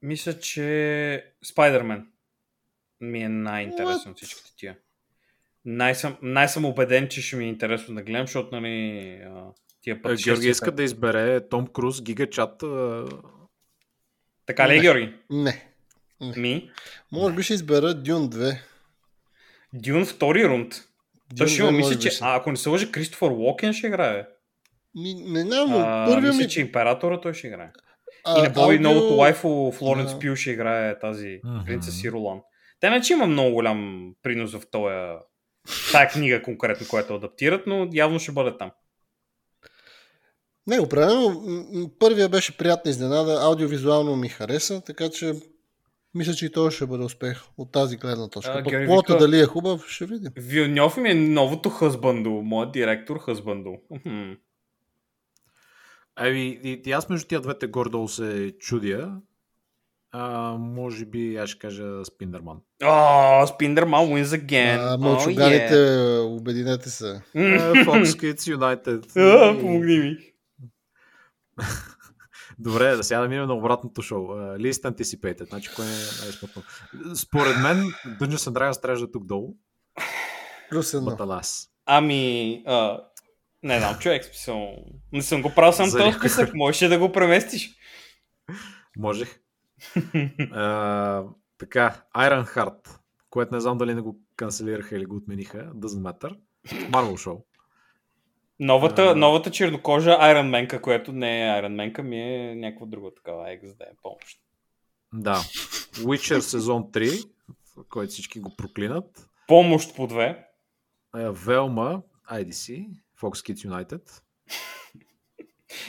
S3: мисля, че Спайдермен ми е най-интересен от всичките тия. Най-съм, най-съм убеден, че ще ми е интересно да гледам, защото нали, тия
S1: Е,
S3: пъти
S1: Георги иска да избере Том Круз, Гигачат.
S3: Така ли е, Георги?
S2: Не.
S3: Ми,
S2: Може би ще избера Дюн 2.
S3: Дюн втори рунд. Той
S2: Дюн
S3: ще има,
S2: 2
S3: мисля, че, а, ако не се лъжа, Кристофър Уокен ще играе.
S2: Ми, не знам, но
S3: А,
S2: първия
S3: мисля,
S2: ми...
S3: че императора той ще играе.
S2: а,
S3: и на
S2: аудио-
S3: новото лайфо Флоренс
S2: Да.
S3: Пил ще играе тази
S1: Мгм.
S3: принцес и Ролан. Те не, че има много голям принос в този тая книга конкретно, която адаптират, но явно ще бъде там.
S2: Не, определено. Първия беше приятна изненада. Аудиовизуално ми хареса, така че мисля, че и той ще бъде успех от тази гледна точка.
S3: А,
S2: Пък плота
S3: вика-
S2: дали е хубав, ще видим.
S3: Вилньов ми е новото хъзбандо, моят директор хъзбандо.
S1: Ами, и, и аз между тия двете гордо се чудя. А, може би аз ще кажа Спиндерман.
S3: О, Спиндерман wins again.
S2: А,
S3: Oh,
S2: мълчугарите,
S3: yeah.
S2: обединете се.
S1: Е, Fox Kids United. <laughs>
S3: А, Помогни ми.
S1: Добре, да сега да минем на обратното шоу. Uh, least anticipated. Значи, кое е най-смътно? Според мен, Dungeons and Dragons трябваше да тук долу.
S2: Плюс едно.
S1: Баталас.
S3: Ами, а, не знам, човек, смисъл. Не съм го правил сам този списък. Можеш да го преместиш.
S1: Можех. Uh, така, Iron Heart, което не знам дали не го канцелираха или го отмениха. Doesn't matter. Marvel Show.
S3: Новата,
S1: А.
S3: новата чернокожа Iron Man, която не е Iron Man, ми е някаква друга такава XD помощ.
S1: Да. Witcher сезон 3, който всички го проклинат.
S3: Помощ по две.
S1: Velma, IDC, Fox Kids United.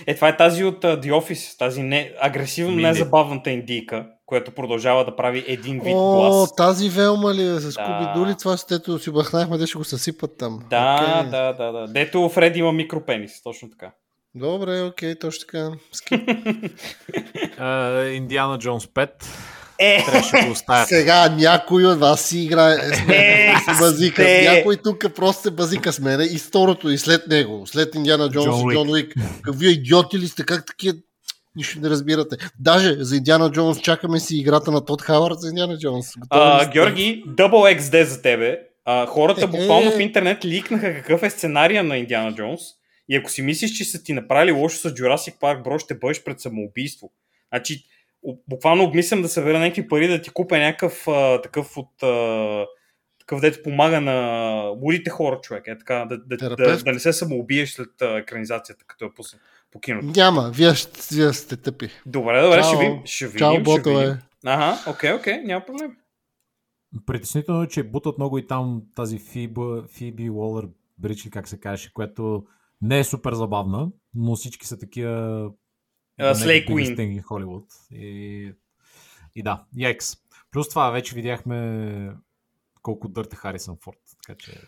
S3: Е, това е тази от uh, The Office, тази не, агресивно незабавната индийка, която продължава да прави един вид
S2: О,
S3: глас.
S2: тази Велма ли е с
S3: Да.
S2: Куби Дули? Това с тето си бахнахме, да ще го съсипат там.
S3: Да,
S2: Окей.
S3: да, да, да. Дето Фред има микропенис, точно така.
S2: Добре, окей, точно така. <laughs>
S1: Индиана Джонс 5.
S3: Е.
S2: Сега някой от вас си играе с мен,
S3: Е,
S2: базика.
S3: сте.
S2: Някой тук просто се базика с мене и второто и след него, след Индиана Джонс
S1: Джон
S2: и
S1: Уик.
S2: Джон Уик. Вие идиоти ли сте? Как такива Нищо не разбирате. Даже за Индиана Джонс чакаме си играта на Тод Хауърд за Индиана Джонс.
S3: А? Георги, Double XD за тебе. А, хората буквално
S2: е.
S3: в интернет ликнаха какъв е сценария на Индиана Джонс. И ако си мислиш, че са ти направили лошо с Jurassic Park, бро, ще бъдеш пред самоубийство. Значи, буквално обмислям да събера някакви пари да ти купя някакъв а, такъв от... А, такъв дето помага на лудите хора, човек. Е, така, да, да, да,
S2: Терапевт?
S3: да, не се самоубиеш след а, екранизацията, като я пусна по киното.
S2: Няма, вие, ще- вие сте тъпи.
S3: Добре, добре,
S2: Чао.
S3: ще видим. Ще видим,
S2: Чао,
S3: ще
S2: ботове.
S3: видим. Ага, окей, окей, няма проблем.
S1: Притеснително е, че бутат много и там тази Фиба, Фиби Уолър Брич, как се каже, която не е супер забавна, но всички са такива
S3: Queen.
S1: thing in Hollywood. И, и да, Якс. Плюс това вече видяхме колко дърте Харисън Форд. Така че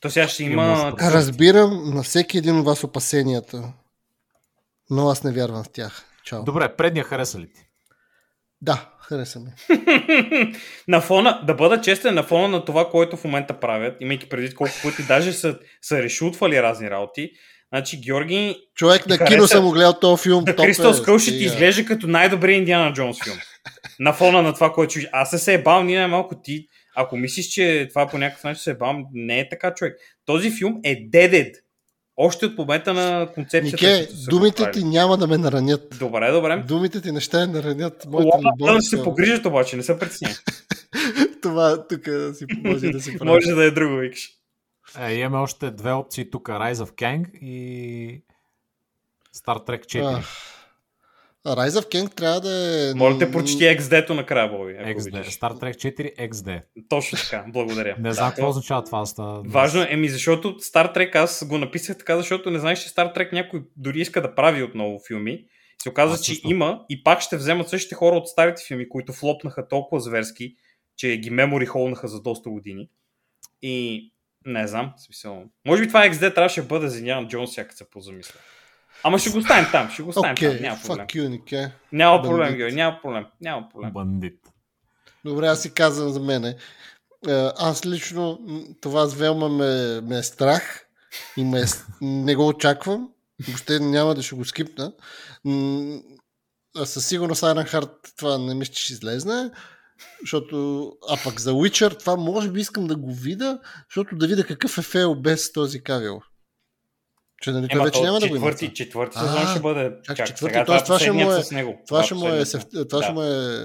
S3: То сега ще
S1: Има
S2: Разбирам на всеки един от вас опасенията, но аз не вярвам в тях. Чао.
S1: Добре, предния хареса ли ти?
S2: Да, хареса ми. <laughs>
S3: на фона, да бъда честен, на фона на това, което в момента правят, имайки предвид колко пъти даже са, са решутвали разни работи, значи Георги,
S2: Човек на кино
S3: хареса?
S2: съм го гледал този филм. Топ е,
S3: Crystal Skull ще ти изглежда като най-добрия Индиана Джонс филм. на фона на това, което чуеш. Аз се се ебал, ние най-малко ти, ако мислиш, че това по някакъв начин се ебал, не е така, човек. Този филм е дедед. Още от момента на концепцията.
S2: Нике, думите ти няма да ме наранят.
S3: Добре, добре.
S2: Думите ти не ще наранят моята любов.
S3: да се погрижат обаче, не се притесняй. <laughs>
S2: Това тук си може да си <laughs> прави.
S3: Може да е друго, викаш.
S1: Е, имаме още две опции тук. Rise of Kang и Star Trek 4.
S2: Ах. А Rise of King трябва да е...
S3: Моля те, прочети XD-то накрая, Боби.
S1: XD. Star Trek 4 XD.
S3: Точно така, благодаря.
S1: Не знам
S3: Да,
S1: какво означава това. Ста...
S3: Важно е, еми защото Star Trek, аз го написах така, защото не знаеш, че Star Trek някой дори иска да прави отново филми. Се оказва,
S1: Аз
S3: че
S1: също.
S3: има и пак ще вземат същите хора от старите филми, които флопнаха толкова зверски, че ги мемори холнаха за доста години. И не знам, смисъл. Може би това XD трябваше да бъде за Индиана Джонс, сякаш се позамисля. Ама ще го оставим там, ще го оставим
S2: Окей,
S3: там, няма проблем.
S2: you, Нике.
S3: Няма проблем,
S2: Бандит.
S3: Георги, няма проблем, няма проблем.
S1: Бандит.
S2: Добре, аз си казвам за мене. Е, Аз лично това с Велма ме, ме е страх и ме е, не го очаквам. Въобще няма да ще го скипна. Със сигурност Iron Heart това не мисля, че ще излезне. Защото, а пък за Witcher това може би искам да го видя, защото да видя какъв е фейл без този кавил. Че нали той вече няма да го има.
S3: четвърти,
S2: това.
S3: четвърти сезон ще бъде.
S2: чак,
S3: Чак,
S2: четвърти,
S3: сега
S2: т.е. това ще му е-
S3: с него.
S2: Това ще му е, това ще му е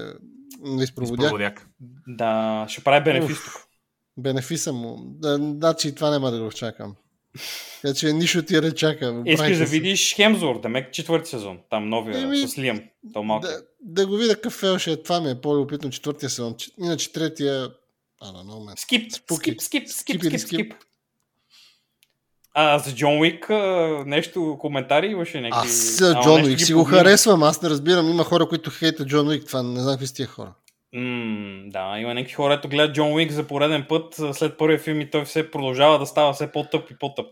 S2: изпроводяк.
S1: Изпроводяк.
S3: Да, ще прави бенефис тук.
S2: Бенефиса му. Да, значи това няма да го чакам. Значи нищо ти не чака.
S3: Искаш да видиш Хемзор, да мек четвърти сезон. Там новия
S2: Еми,
S3: с Лиам. То малко.
S2: Да, да го видя какъв фел ще е. Това ми е по-любопитно четвъртия сезон. Иначе третия... Don't know, man.
S3: Скип, скип, скип, скип,
S2: Скип
S3: скип. А за Джон Уик а, нещо, коментари имаше някакви...
S2: Аз а, Джон Уик си го харесвам. Аз не разбирам. Има хора, които хейтят Джон Уик. Това не знам какви са тия хора.
S3: М, да, има някакви хора, които гледат Джон Уик за пореден път след първия филм и той все продължава да става все по-тъп и по-тъп.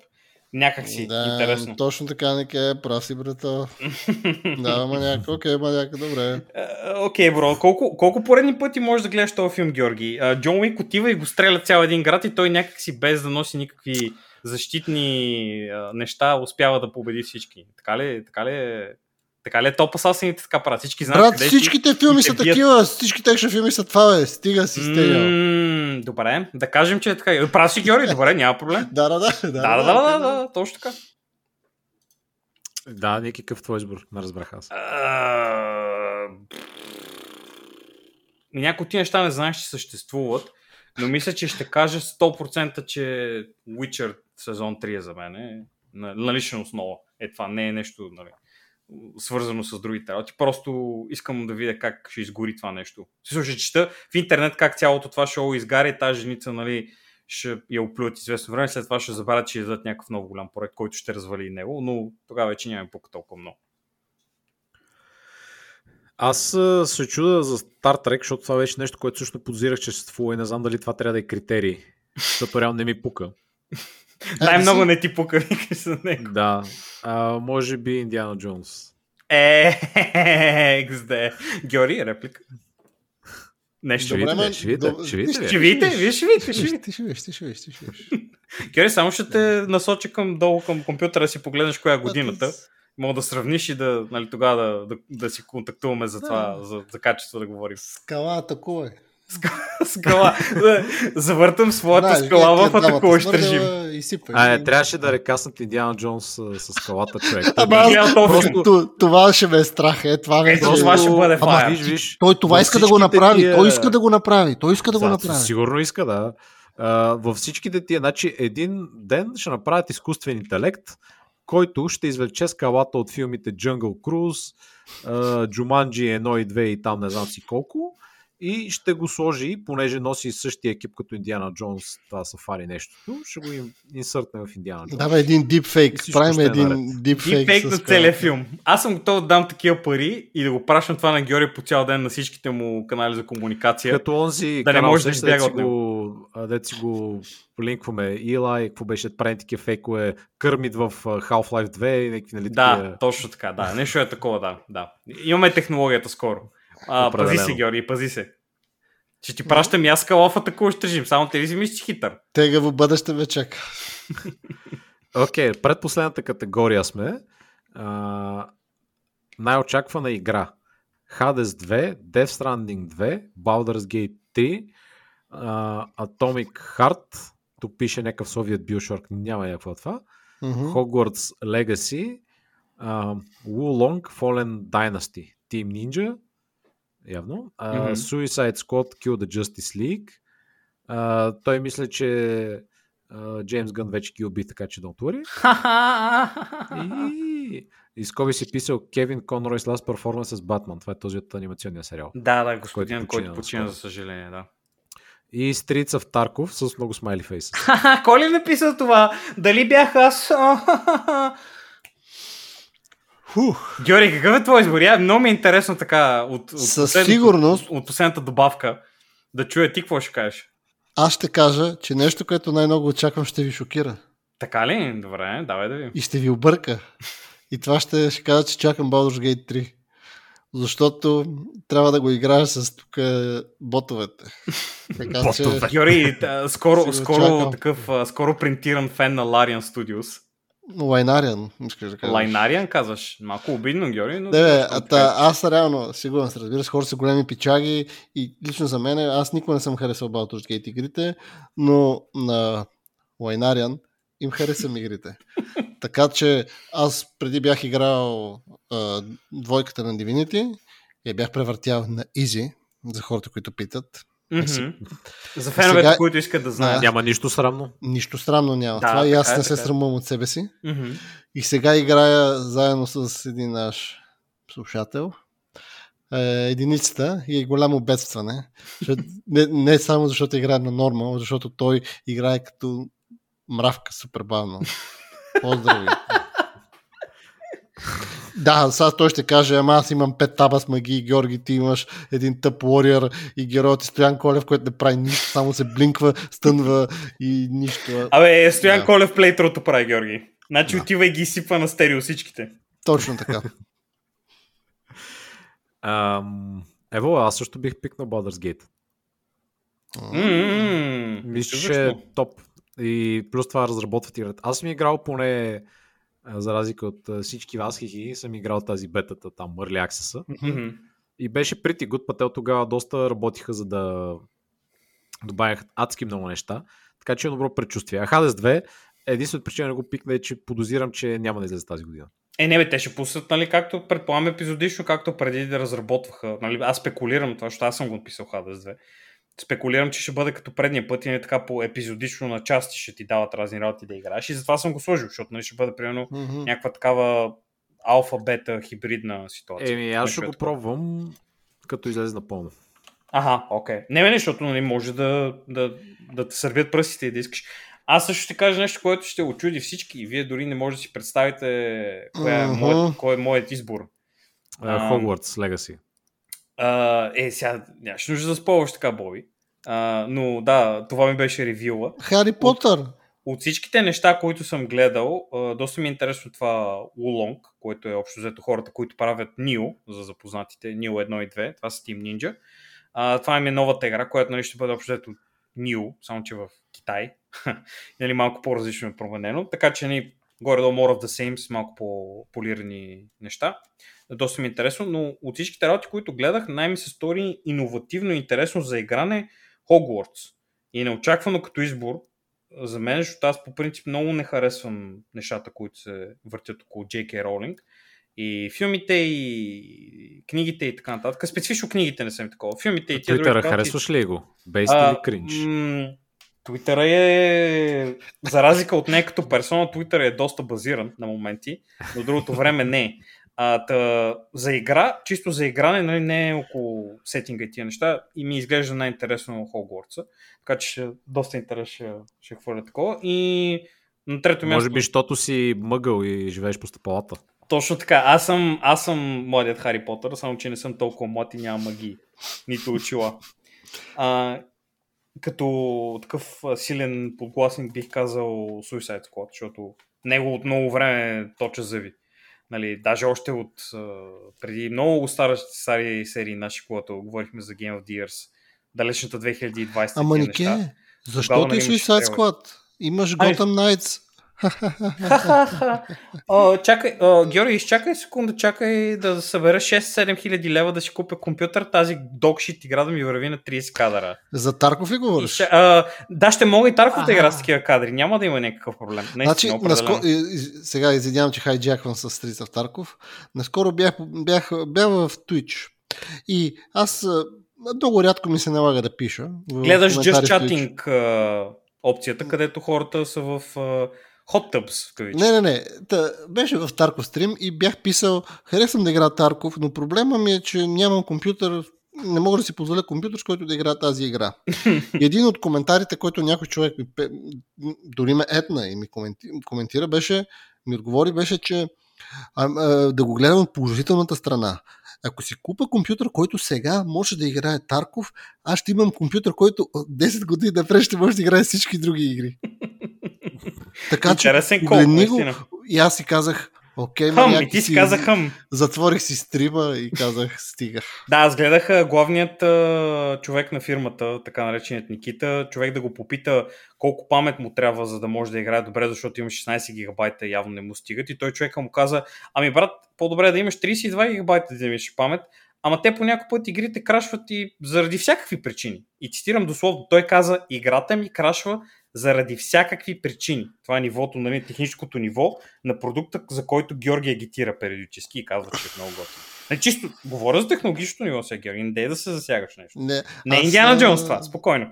S3: Някак си,
S2: да,
S3: интересно.
S2: точно така, Нике, прав си, брато. <laughs> да, маняк, окей, маняк, добре.
S3: Е, Окей, бро, колко, колко поредни пъти можеш да гледаш този филм, Георги? Джон Уик отива и го стреля цял един град и той някак си без да носи никакви защитни неща успява да победи всички. Така ли, така ли, е- така ли е топ асасините така правят? Всички знаят
S2: Брат,
S3: къде
S2: всичките
S3: си
S2: филми
S3: и
S2: са
S3: бият.
S2: такива, всичките екшен филми са това, бе. Стига си стега.
S3: М, Добре, да кажем, че е така. Прав си, Георги, добре, няма проблем. <laughs>
S2: Да, да, да.
S3: Да, да, да, да, да, да, точно така.
S1: Да, никакъв твой избор, не разбрах аз.
S3: Някои от тия неща не знаеш, че съществуват, но мисля, че ще кажа 100% че Witcher сезон 3 е за мен. е На, на лична основа. Е това не е нещо нали, свързано с другите работи. Просто искам да видя как ще изгори това нещо. Също ще чета в интернет как цялото това шоу изгаря и тази женица нали, ще я оплюят известно време, след това ще забравят, че издадат някакъв много голям проект, който ще развали него, но тогава вече нямаме пука толкова много.
S1: Аз се чуда за Star Trek, защото това беше нещо, което също подозирах, че съществува и не знам дали това трябва да е критерий. Защото реално не ми пука.
S3: Най-много
S2: си-
S3: не ти пука, <laughs> викаш за него.
S1: Да. А, може би Индиана Джонс.
S3: Е, <laughs> XD. Георги, реплика. Нещо.
S1: Ще видите, ще видите, ще видите.
S3: Ще видите, вие ще видите, ще видите.
S2: ще видиш, ти ще видиш, ти ще видиш. <laughs>
S3: Георги, само ще те насоча към долу към компютъра да си погледнеш коя е годината. Мога да сравниш и да, нали, тогава да, да, да си контактуваме за това, за, за качество да говорим.
S2: Скала атакува.
S3: Скала. Завъртам своята
S2: Знаеш,
S3: скала в атакуващ режим.
S1: А, е, трябваше да рекаснат Индиана Джонс а, с скалата човек.
S2: Ама аз-
S1: просто-
S2: Това ще ме е страх. Е, това вече...
S3: Просто това ще бъде
S1: Ама виж, виж,
S2: Той това иска да го направи.
S1: тия-
S2: Той иска да го направи. Той иска да го
S1: Да,
S2: направи.
S1: Сигурно иска, да. Във всичките тия, значи един ден ще направят изкуствен интелект, който ще извлече скалата от филмите Jungle Cruise, Jumanji 1 и 2 и там не знам си колко, и ще го сложи, понеже носи същия екип като Индиана Джонс, това сафари нещото, ще го им инсъртне в Индиана Джонс.
S2: Да, бе, един дипфейк. Правим
S1: е
S2: един дипфейк.
S3: Дипфейк на целия филм. Аз съм готов да дам такива пари и да го пращам това на Георги по цял ден на всичките му канали за комуникация.
S1: Като онзи
S3: Да не може да избяга от
S1: си го, а, дето си го линкваме. Eli, какво беше, прави такива фейкове, Кърмит в Half-Life 2 и някакви, нали,
S3: Да, точно така, да. Нещо е такова, да. да. Имаме технологията скоро. А, пази се, Георги, пази се. Ще ти пращам и аз скала в атакуващ режим, само те ли си мислиш, че хитър?
S2: Тегаво бъдеще ме чака. <laughs>
S1: Окей, okay, предпоследната категория сме. А, най-очаквана игра. Hades 2, Death Stranding 2, Baldur's Gate 3, а, Atomic Heart, тук пише някакъв Soviet Bioshock, няма някакво от това,
S2: Мгм.
S1: Hogwarts Legacy, а, Wulong Fallen Dynasty, Team Ninja, явно, а,
S3: Мгм.
S1: Suicide Squad Kill the Justice League, а, той мисля, че Джеймс Гън вече ги уби, така че don't worry. <laughs> И, и скоби си писал Кевин Конройс Last Performance с Батман. Това е този от анимационния сериал.
S3: Да, да, господин,
S1: Който
S3: който
S1: почина
S3: за съжаление, да.
S1: И Стрица в Тарков с много смайли.
S3: Ха-ха, <laughs> Кой ли написал това? Дали бях аз? <laughs>
S2: Фух.
S3: Георги, какъв е твой избор? Я, много ми е интересно така от, от,
S2: Със сигурност.
S3: от последната добавка да чуя ти какво ще кажеш.
S2: Аз ще кажа, че нещо, което най-много очаквам, ще ви шокира.
S3: Така ли? Добре, давай да видим.
S2: И ще ви обърка. И това ще, ще кажа, че чакам Baldur's Gate 3. Защото трябва да го играеш с тук е, ботовете. <laughs> Така че...
S1: Ботове.
S3: Скоро, скоро, такъв, скоро принтиран фен на Larian Studios.
S2: Лайнариан, искаш да кажеш.
S3: Лайнариан казваш. Малко обидно, Георги, но...
S2: Не, бе, а, та, аз реално, сигурен се, разбира се, хора са големи пичаги и лично за мен, аз никога не съм харесал Baldur's игрите, но на Лайнариан им харесвам игрите. <laughs> така че аз преди бях играл а, двойката на Divinity и бях превъртял на Easy, за хората, които питат.
S3: Мгм. За феновете,
S2: Сега-
S3: които искат да знаят.
S1: Няма нищо срамно.
S2: Нищо странно няма.
S3: Да,
S2: Това и аз
S3: е,
S2: не се
S3: е.
S2: срамувам от себе си.
S3: Мгм.
S2: И сега играя заедно с един наш слушател. Е, единицата и е голямо бедстване. Не, не само защото играе на норма, защото той играе като мравка супер бавно. <laughs> Поздрави! Да, сега той ще каже, ама аз имам пет таба с магии, Георги, ти имаш един тъп warrior и героят е Стоян Колев, който не прави нищо, само се блинква, стънва и нищо.
S3: Абе, Стоян
S2: Да.
S3: Колев плейтрото прави, Георги. Значи
S2: Да.
S3: отива и ги изсипва на стерео всичките.
S2: Точно така.
S1: Ам, Ево, аз също бих пикнал Baldur's Gate. Мисля, че е топ. И плюс това разработват играта. Аз съм играл поне, за разлика от а, всички вас, хихи, съм играл тази бетата там, Early Access.
S3: Мгм.
S1: И беше pretty good, пътел тогава доста работиха, за да добавях адски много неща. Така че е добро предчувствие. А Hades 2, единствената причина да го пикна е, че подозирам, че няма да излезе тази година.
S3: Е, не бе, те ще пуснат, нали, както предполагам епизодично, както преди да разработваха. Нали, аз спекулирам това, защото аз съм го написал Hades 2. Спекулирам, че ще бъде като предния път и не така по епизодично на части ще ти дават разни работи да играеш. И затова съм го сложил, защото нали, ще бъде примерно
S2: Мгм.
S3: някаква такава алфа-бета хибридна ситуация.
S1: Еми, аз ще
S3: е
S1: го
S3: такова.
S1: пробвам, като излезе напълно.
S3: Ага, окей. Не, бе, не, защото нали, може да, да, да те сърбят пръстите и да искаш. Аз също ще кажа нещо, което ще очуди всички и вие дори не може да си представите коя е
S2: Мгм.
S3: моят, кой е моят избор.
S1: А,
S3: Ам.
S1: Hogwarts Legacy.
S3: А, е, сега нямаш нужда да спълваш така, Боби. А, но да, това ми беше ревюла.
S2: Хари Потър.
S3: От всичките неща, които съм гледал, а, доста ми е интересно това Wulong, което е общо взето хората, които правят Нио, за запознатите, Нио 1 и 2, това са Team Ninja. А, това ми е новата игра, която нали, ще бъде общо взето Нио, само че в Китай. <laughs> нали, малко по-различно е променено. Така че ни горе-долу more of the same с малко по-полирани неща. Доста ми е интересно, но от всичките работи, които гледах, най-ми се стори иновативно и интересно за игране Hogwarts. И неочаквано като избор, за мен, защото аз по принцип много не харесвам нещата, които се въртят около J.K. Ролинг. И филмите, и книгите и така нататък. Специфично книгите не съм такова. Филмите и тия
S1: Твитъра, харесваш ли го? Бейст или кринж?
S3: м, Твитъра е, за разлика от нея като персона, Твитър е доста базиран на моменти, но другото време не. А, та, за игра, чисто за игране, нали, не е около сетинга и тия неща и ми изглежда най-интересно Хогвартса. Така че ще, доста интерес ще, ще хвърля такова. И на трето място...
S1: Може би, защото си мъгъл и живееш по стъпалата.
S3: Точно така. Аз съм, аз съм младият Хари Потър, само че не съм толкова млад и нямам магии. Нито очила. А, като такъв силен подгласник бих казал Suicide Squad, защото него от много време точа зъби. Нали, даже още от преди много стари, стари серии наши, когато говорихме за Game of the Years, далечната 2020
S2: Ама Нике, защо ти
S3: нали,
S2: Suicide. Squad? Имаш
S3: Ами-
S2: Gotham Knights.
S3: О, чакай, о, Георги, изчакай секунда, чакай да събера 6-7 хиляди лева да си купя компютър, тази докшит игра да ми върви на 30 кадъра.
S2: За Тарков ли
S3: И
S2: говориш?
S3: ще, а, да, ще мога и Тарков да игра с такива кадри, няма да има някакъв проблем. Наистина,
S2: Значи, наско... сега извинявам, че хайджаквам с Стрица в Тарков. Наскоро бях, бях, бях в Twitch. И аз много рядко ми се налага да пиша.
S3: Гледаш Just. Chatting опцията, където хората са в hot tubs, в кавички.
S2: Не, не, не. Та, беше в Тарков стрим и бях писал, харесвам да игра Тарков, но проблема ми е, че нямам компютър, не мога да си позволя компютър, с който да играя тази игра. <laughs> Един от коментарите, който някой човек ми, дори ме етна и ми коменти- коментира, беше, ми отговори, беше, че а, а, да го гледам от положителната страна. Ако си купа компютър, който сега може да играе Тарков, аз ще имам компютър, който от 10 години напред ще може да играе всички други игри. <laughs> Така че,
S3: Интересен кол,
S2: погледни го, и аз си казах, окей,
S3: Хъм, и ти си каза хъм.
S2: Затворих си стрима и казах, стига.
S3: Да, аз гледах главният а, човек на фирмата, така нареченият Никита, човек да го попита колко памет му трябва, за да може да играе добре, защото има 16 гигабайта явно не му стигат. И той човека му каза, ами брат, по-добре е да имаш 32 гигабайта да имаш памет, ама те по някой път игрите крашват и заради всякакви причини. И цитирам дословно, той каза, играта ми крашва заради всякакви причини. Това е нивото, нали, техническото ниво на продукта, за който Георги агитира периодически и казва, че е много готин. Нали, чисто, говоря за технологичното ниво сега, Георги, не дей да се засягаш нещо.
S2: Не,
S3: Не е
S2: аз,
S3: Индиана Джонс това, спокойно.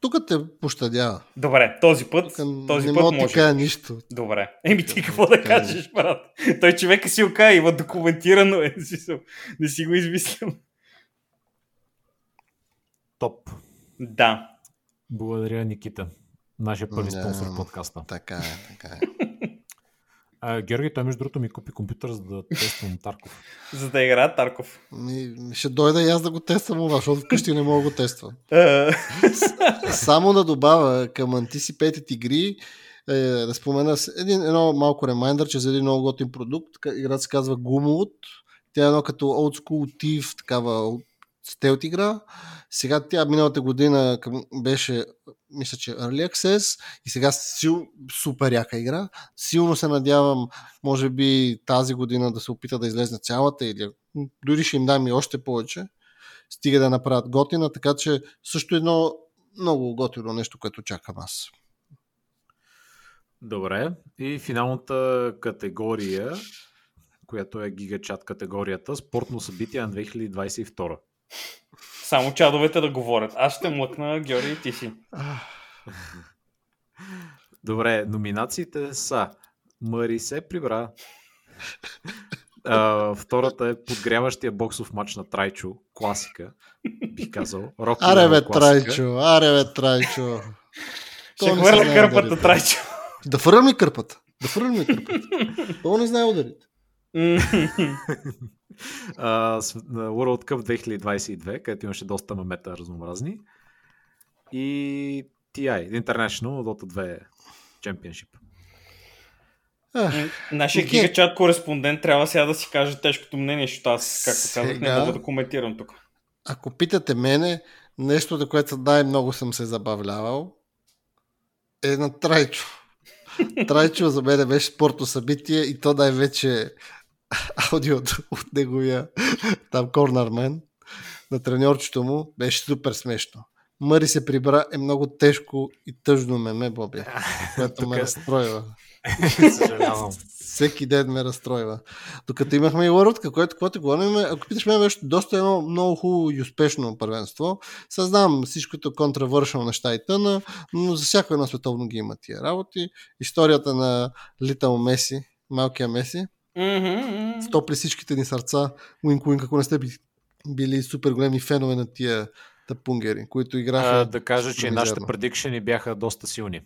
S2: Тук те пощадява.
S3: Добре, този път,
S2: Тук
S3: този
S2: не
S3: път
S2: мога
S3: може.
S2: кажа нищо.
S3: Добре. Еми ти какво да
S2: е.
S3: кажеш, брат? Той човек си ока, има документирано е. Не си го измислил.
S1: Топ.
S3: Да.
S1: Благодаря, Никита. Нашия първи
S2: Да.
S1: спонсор подкаста.
S2: Така е, така е.
S1: А, Георги, той между другото ми купи компютър, за да тествам Тарков.
S3: За да играе Тарков.
S2: Ми, ще дойда и аз да го тествам, защото вкъщи не мога да го тествам.
S3: Е, <laughs>
S2: Само да добавя към Anticipated игри, е, да спомена един, едно малко ремайндър, че за един много готин продукт. Играта се казва Gumwood. Тя е едно като old school Thief, такава стелт игра. Сега тя миналата година към- беше, мисля, че Early Access и сега сил, супер яка игра. Силно се надявам, може би тази година да се опита да излезне цялата или дори ще им дам и още повече. Стига да направят готина, така че също едно много готино нещо, което чакам аз.
S1: Добре. И финалната категория, която е гигачат категорията, спортно събитие на 2022.
S3: Само чадовете да говорят. Аз ще млъкна, Георги, и ти си.
S1: Добре, номинациите са Мари се прибра. А, втората е подгряващия боксов матч на Трайчо. Класика, бих казал. Роки
S2: Аре бе,
S1: класика.
S2: Трайчо, аре бе, Трайчо.
S3: Ще хвърля кърпата, трайчо.
S2: Да фърляме кърпата. Да фърляме кърпата. То не знае ударите. <laughs>
S1: А, World Cup 2022, където имаше доста мамета разнообразни. И TI, International Dota 2 Championship.
S3: Нашия
S2: Окей.
S3: гигачат кореспондент трябва сега да си каже тежкото мнение, защото аз, както казах, не
S2: Сега-
S3: мога да коментирам тук.
S2: ако питате мене, нещо, до което най-много съм се забавлявал, е на Трайчо. <laughs> Трайчо за мен беше спортно събитие и то най-вече аудиото от неговия там корнармен на треньорчето му беше супер смешно. Мъри се прибра е много тежко и тъжно меме, Боби, което ме разстройва. <laughs> Всеки ден ме разстройва. Докато имахме и Лордка, което, когато говорим, ако питаш ме, беше доста едно много хубаво и успешно първенство. Съзнавам всичкото контравършал неща и тъна, но за всяко едно световно ги има тия работи. Историята на Литъл Меси, малкия Меси, Стопли всичките ни сърца. Уинк, уинк, ако не сте би- били супер големи фенове на тия тъпунгери, които играха.
S1: А, да кажа, че
S2: мизерно.
S1: нашите предикшени бяха доста силни.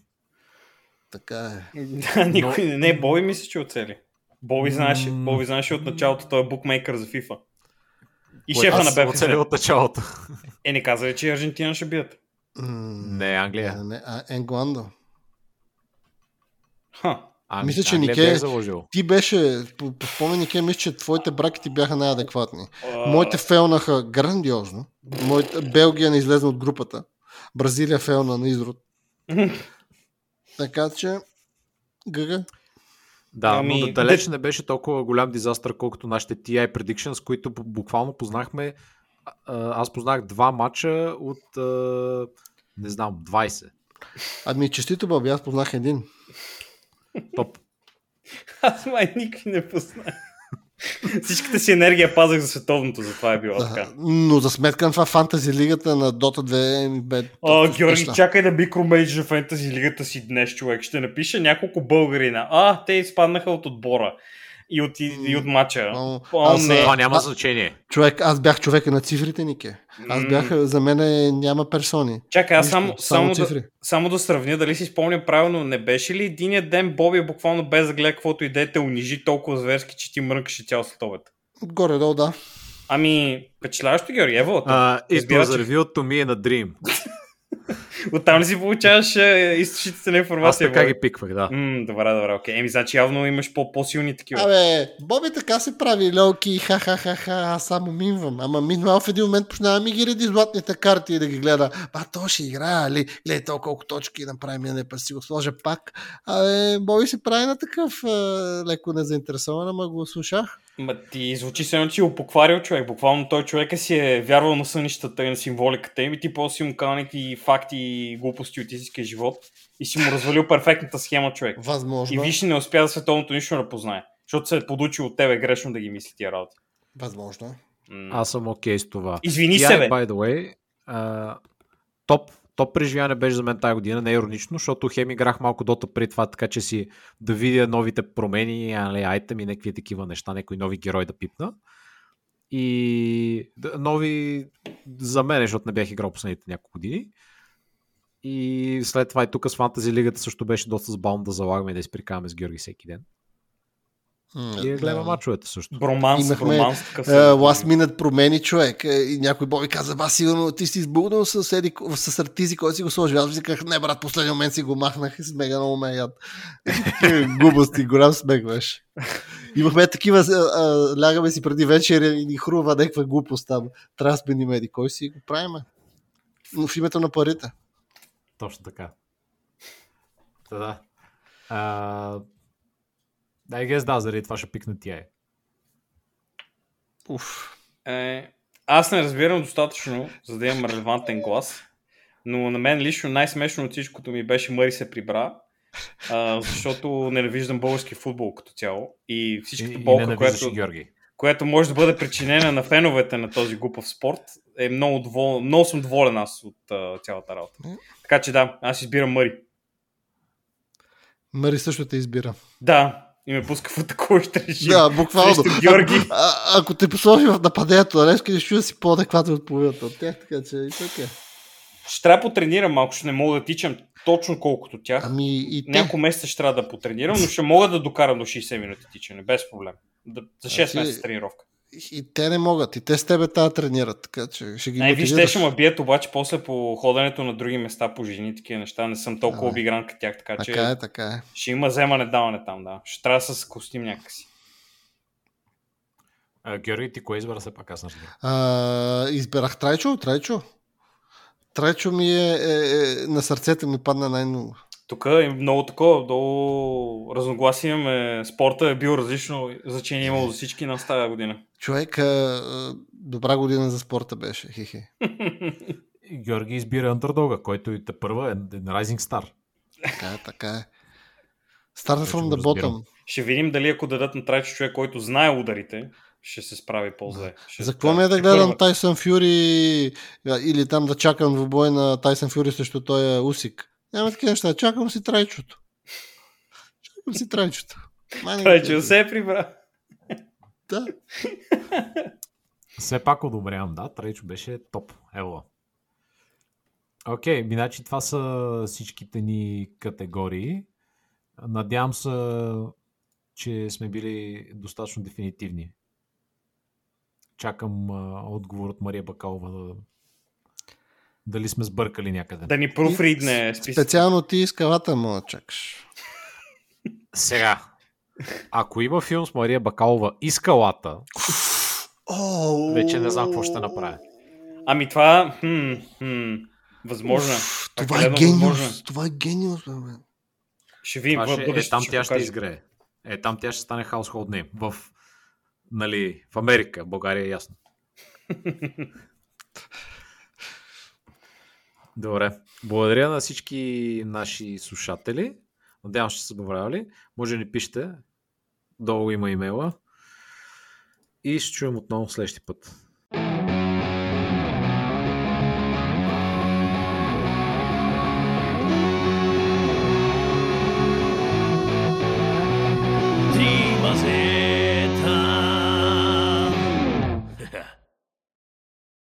S2: Така е.
S3: Да, никой не. Не, Боби мисля, че оцели. Боби знаеше. Боби знаеше от началото, той е букмейкър за FIFA. И
S1: Което
S3: шефа
S1: аз
S3: на БФС.
S1: от началото.
S3: Е, не каза ли, че Аржентина ще бият?
S1: Не, Англия.
S2: Не, не, а Енгландо.
S3: Ха.
S1: Ами,
S2: Мисля, че Нике-
S1: заложил.
S2: Ти беше, по, по спомени, Ке, мисля, че твоите браки ти бяха най-адекватни. Моите фелнаха грандиозно. Моите, Белгия не излезна от групата. Бразилия фелна на изрод. <laughs> Така че, гъга.
S1: Да,
S3: Ами,
S1: но да далеч не беше толкова голям дизастър, колкото нашите TI Predictions, които бу- буквално познахме. Аз познах два матча от, не знам, 20.
S2: Ами, честито, Боби, аз познах един.
S1: Топ.
S3: Аз май никой не познах. Всичката си енергия пазах за световното, затова е било така.
S2: А, Но за сметка на това фантази лигата на Dota 2 ми бе...
S3: О, Георги,
S2: успешна.
S3: чакай да микромейджа фентази лигата си днес, човек. Ще напиша няколко българина. А, те изпаднаха от отбора. И от, и, и от матча.
S2: О,
S3: О,
S2: аз,
S3: не.
S1: Това няма значение.
S2: Човек, аз бях човека на цифрите, Нике. Аз бях, за мен няма персони.
S3: Чакай, аз
S2: Нищо,
S3: само, само, да,
S2: цифри.
S3: само да сравня, дали си спомням правилно, не беше ли единия ден Боби буквално без да гледа каквото и да е, те унижи толкова зверски, че ти мрънкаше цял световет?
S2: Горе-долу, да.
S3: Ами, впечатляващо, Георги, ево.
S1: It
S3: Разбира
S1: was
S3: се.
S1: revealed to me a dream. <laughs>
S3: Оттам ли си получаваш е, източниците на
S1: Аз
S3: информация?
S1: така
S3: Боби?
S1: ги пиквах, да.
S3: М, добре, добре, окей. Еми, значи явно имаш по- по-силни такива.
S2: Абе, Боби така се прави, лелки, ха-ха-ха-ха, аз само минвам. Ама минвал в един момент почнава ми ги реди златните карти и да ги гледа. Ба, то ще играе, ли? Гледай то колко точки направи ми, не па си го сложа пак. Абе, Боби се прави на такъв е, леко незаинтересован, ама го слушах.
S3: Ма ти звучи се едно, че си го покварил човек. Буквално той човека си е вярвал на сънищата и на символиката им и ти после си му някакви факти и глупости от истинския живот и си му развалил перфектната схема човек.
S2: Възможно.
S3: И виж, не успя да световното нищо да познае. Защото се е подучил от тебе грешно да ги мисли тия работи.
S2: Възможно. е.
S3: М.
S1: Аз съм окей с това.
S3: Извини се, бе.
S1: by the way, а, топ, топ преживяване беше за мен тази година, не е иронично, защото хем играх малко дота преди това, така че си да видя новите промени, али, айтеми, някакви такива неща, някои нови герои да пипна. И нови за мен, защото не бях играл последните няколко години. И след това и тук с Фантази Лигата също беше доста забавно да залагаме и да изприкаваме с Георги всеки ден. И я гледаме мачовете също.
S3: Броманс,
S2: Имахме,
S3: броманс, такъв
S2: Uh, last minute промени човек. Е, И някой Боби каза, ба, сигурно ти си избухнал с, еди, с артизи, който си го сложи. Аз си казах, не брат, последния момент си го махнах и с мега много ме яд. <laughs> Глупости, голям смех беше. Имахме такива, а, а, лягаме си преди вечер и ни хрува някаква глупост там. Трябва да сменим еди. Кой си го правиме? Но в името на парите.
S1: Точно така. Та да. I guess да, заради това ще пикна тя.
S2: Уф.
S3: Е, аз не разбирам достатъчно, за да имам релевантен глас, но на мен лично най-смешно от всичкото ми беше Мъри се прибра, а, защото ненавиждам български футбол като цяло и
S1: И,
S3: всичката
S1: и
S3: болка, която,
S1: и Георги.
S3: Която може да бъде причинена на феновете на този глупав спорт, е много, довол... много съм доволен аз от а, цялата работа. Така че да, аз избирам Мъри.
S2: Мари също те избира.
S3: Да, и ме пуска в атакуващ режим.
S2: Да, буквално.
S3: Срещу Георги.
S2: Ако, а, ако те посложи в нападението на Левски, ще чуя си по-адекватен от половината от тях, така че и така.
S3: Ще трябва да потренирам малко, ще не мога да тичам точно колкото тях.
S2: Ами и те.
S3: Няколко месеца ще трябва да потренирам, но ще мога да докарам до 60 минути тичане, без проблем. За 6
S2: Значи-
S3: месеца тренировка.
S2: И те не могат. И те с тебе тази тренират, така че ще ги
S3: Ай, виж, те ще ме бият обаче после по ходенето на други места по жени, такива неща. Не съм толкова
S2: Абе.
S3: обигран като тях, така, че
S2: Така е, така е.
S3: ще има вземане-даване там, да. Ще трябва да се костим някакси.
S1: А, Георги, ти кое избра все пак аз не.
S2: А, избирах Трайчо, Трайчо. Трайчо ми е, е, е на сърцето ми падна най-много.
S3: Тук е много такова, много разногласие имаме. Спорта е бил различно значение имало за всички нас тази година.
S2: Човек, а, а, добра година за спорта беше. Хихи. <laughs>
S1: Георги избира андердога, който и те първа е Rising Star.
S2: Така е, така е. Start from the bottom.
S3: Ще видим дали ако дадат на трайчо човек, който знае ударите, ще се справи по-зле. Ще
S2: За какво ми е да гледам
S3: първа.
S2: Тайсън Фюри или там да чакам в бой на Тайсън Фюри срещу той Усик? Няма такива неща. Чакам си трайчото. Чакам си трайчото. Май
S3: Трайчо се е прибра.
S2: Да.
S1: Все пак одобрявам, да. Трейчо беше топ. Ева. Окей, okay, значи това са всичките ни категории. Надявам се, че сме били достатъчно дефинитивни. Чакам а, отговор от Мария Бакалова да, дали сме сбъркали някъде.
S3: Да ни профридне списък.
S2: Специално ти скалата му чакаш.
S1: Сега, ако има филм с Мария Бакалова и скалата, вече не знам какво ще направя.
S3: Ами това, хм, хм, възможно. е.
S2: Това е
S3: възможно е.
S2: гениус. Това е гениус, бе.
S3: Ще видим
S1: ще, е, там тя ще
S3: покаже.
S1: изгрее. Е, там тя ще стане household name. В, нали, в Америка, България е ясно. Добре. Благодаря на всички наши слушатели. Надявам че са забравяли. Може да ни пишете. Долу има имейла. И ще чуем отново следващия път.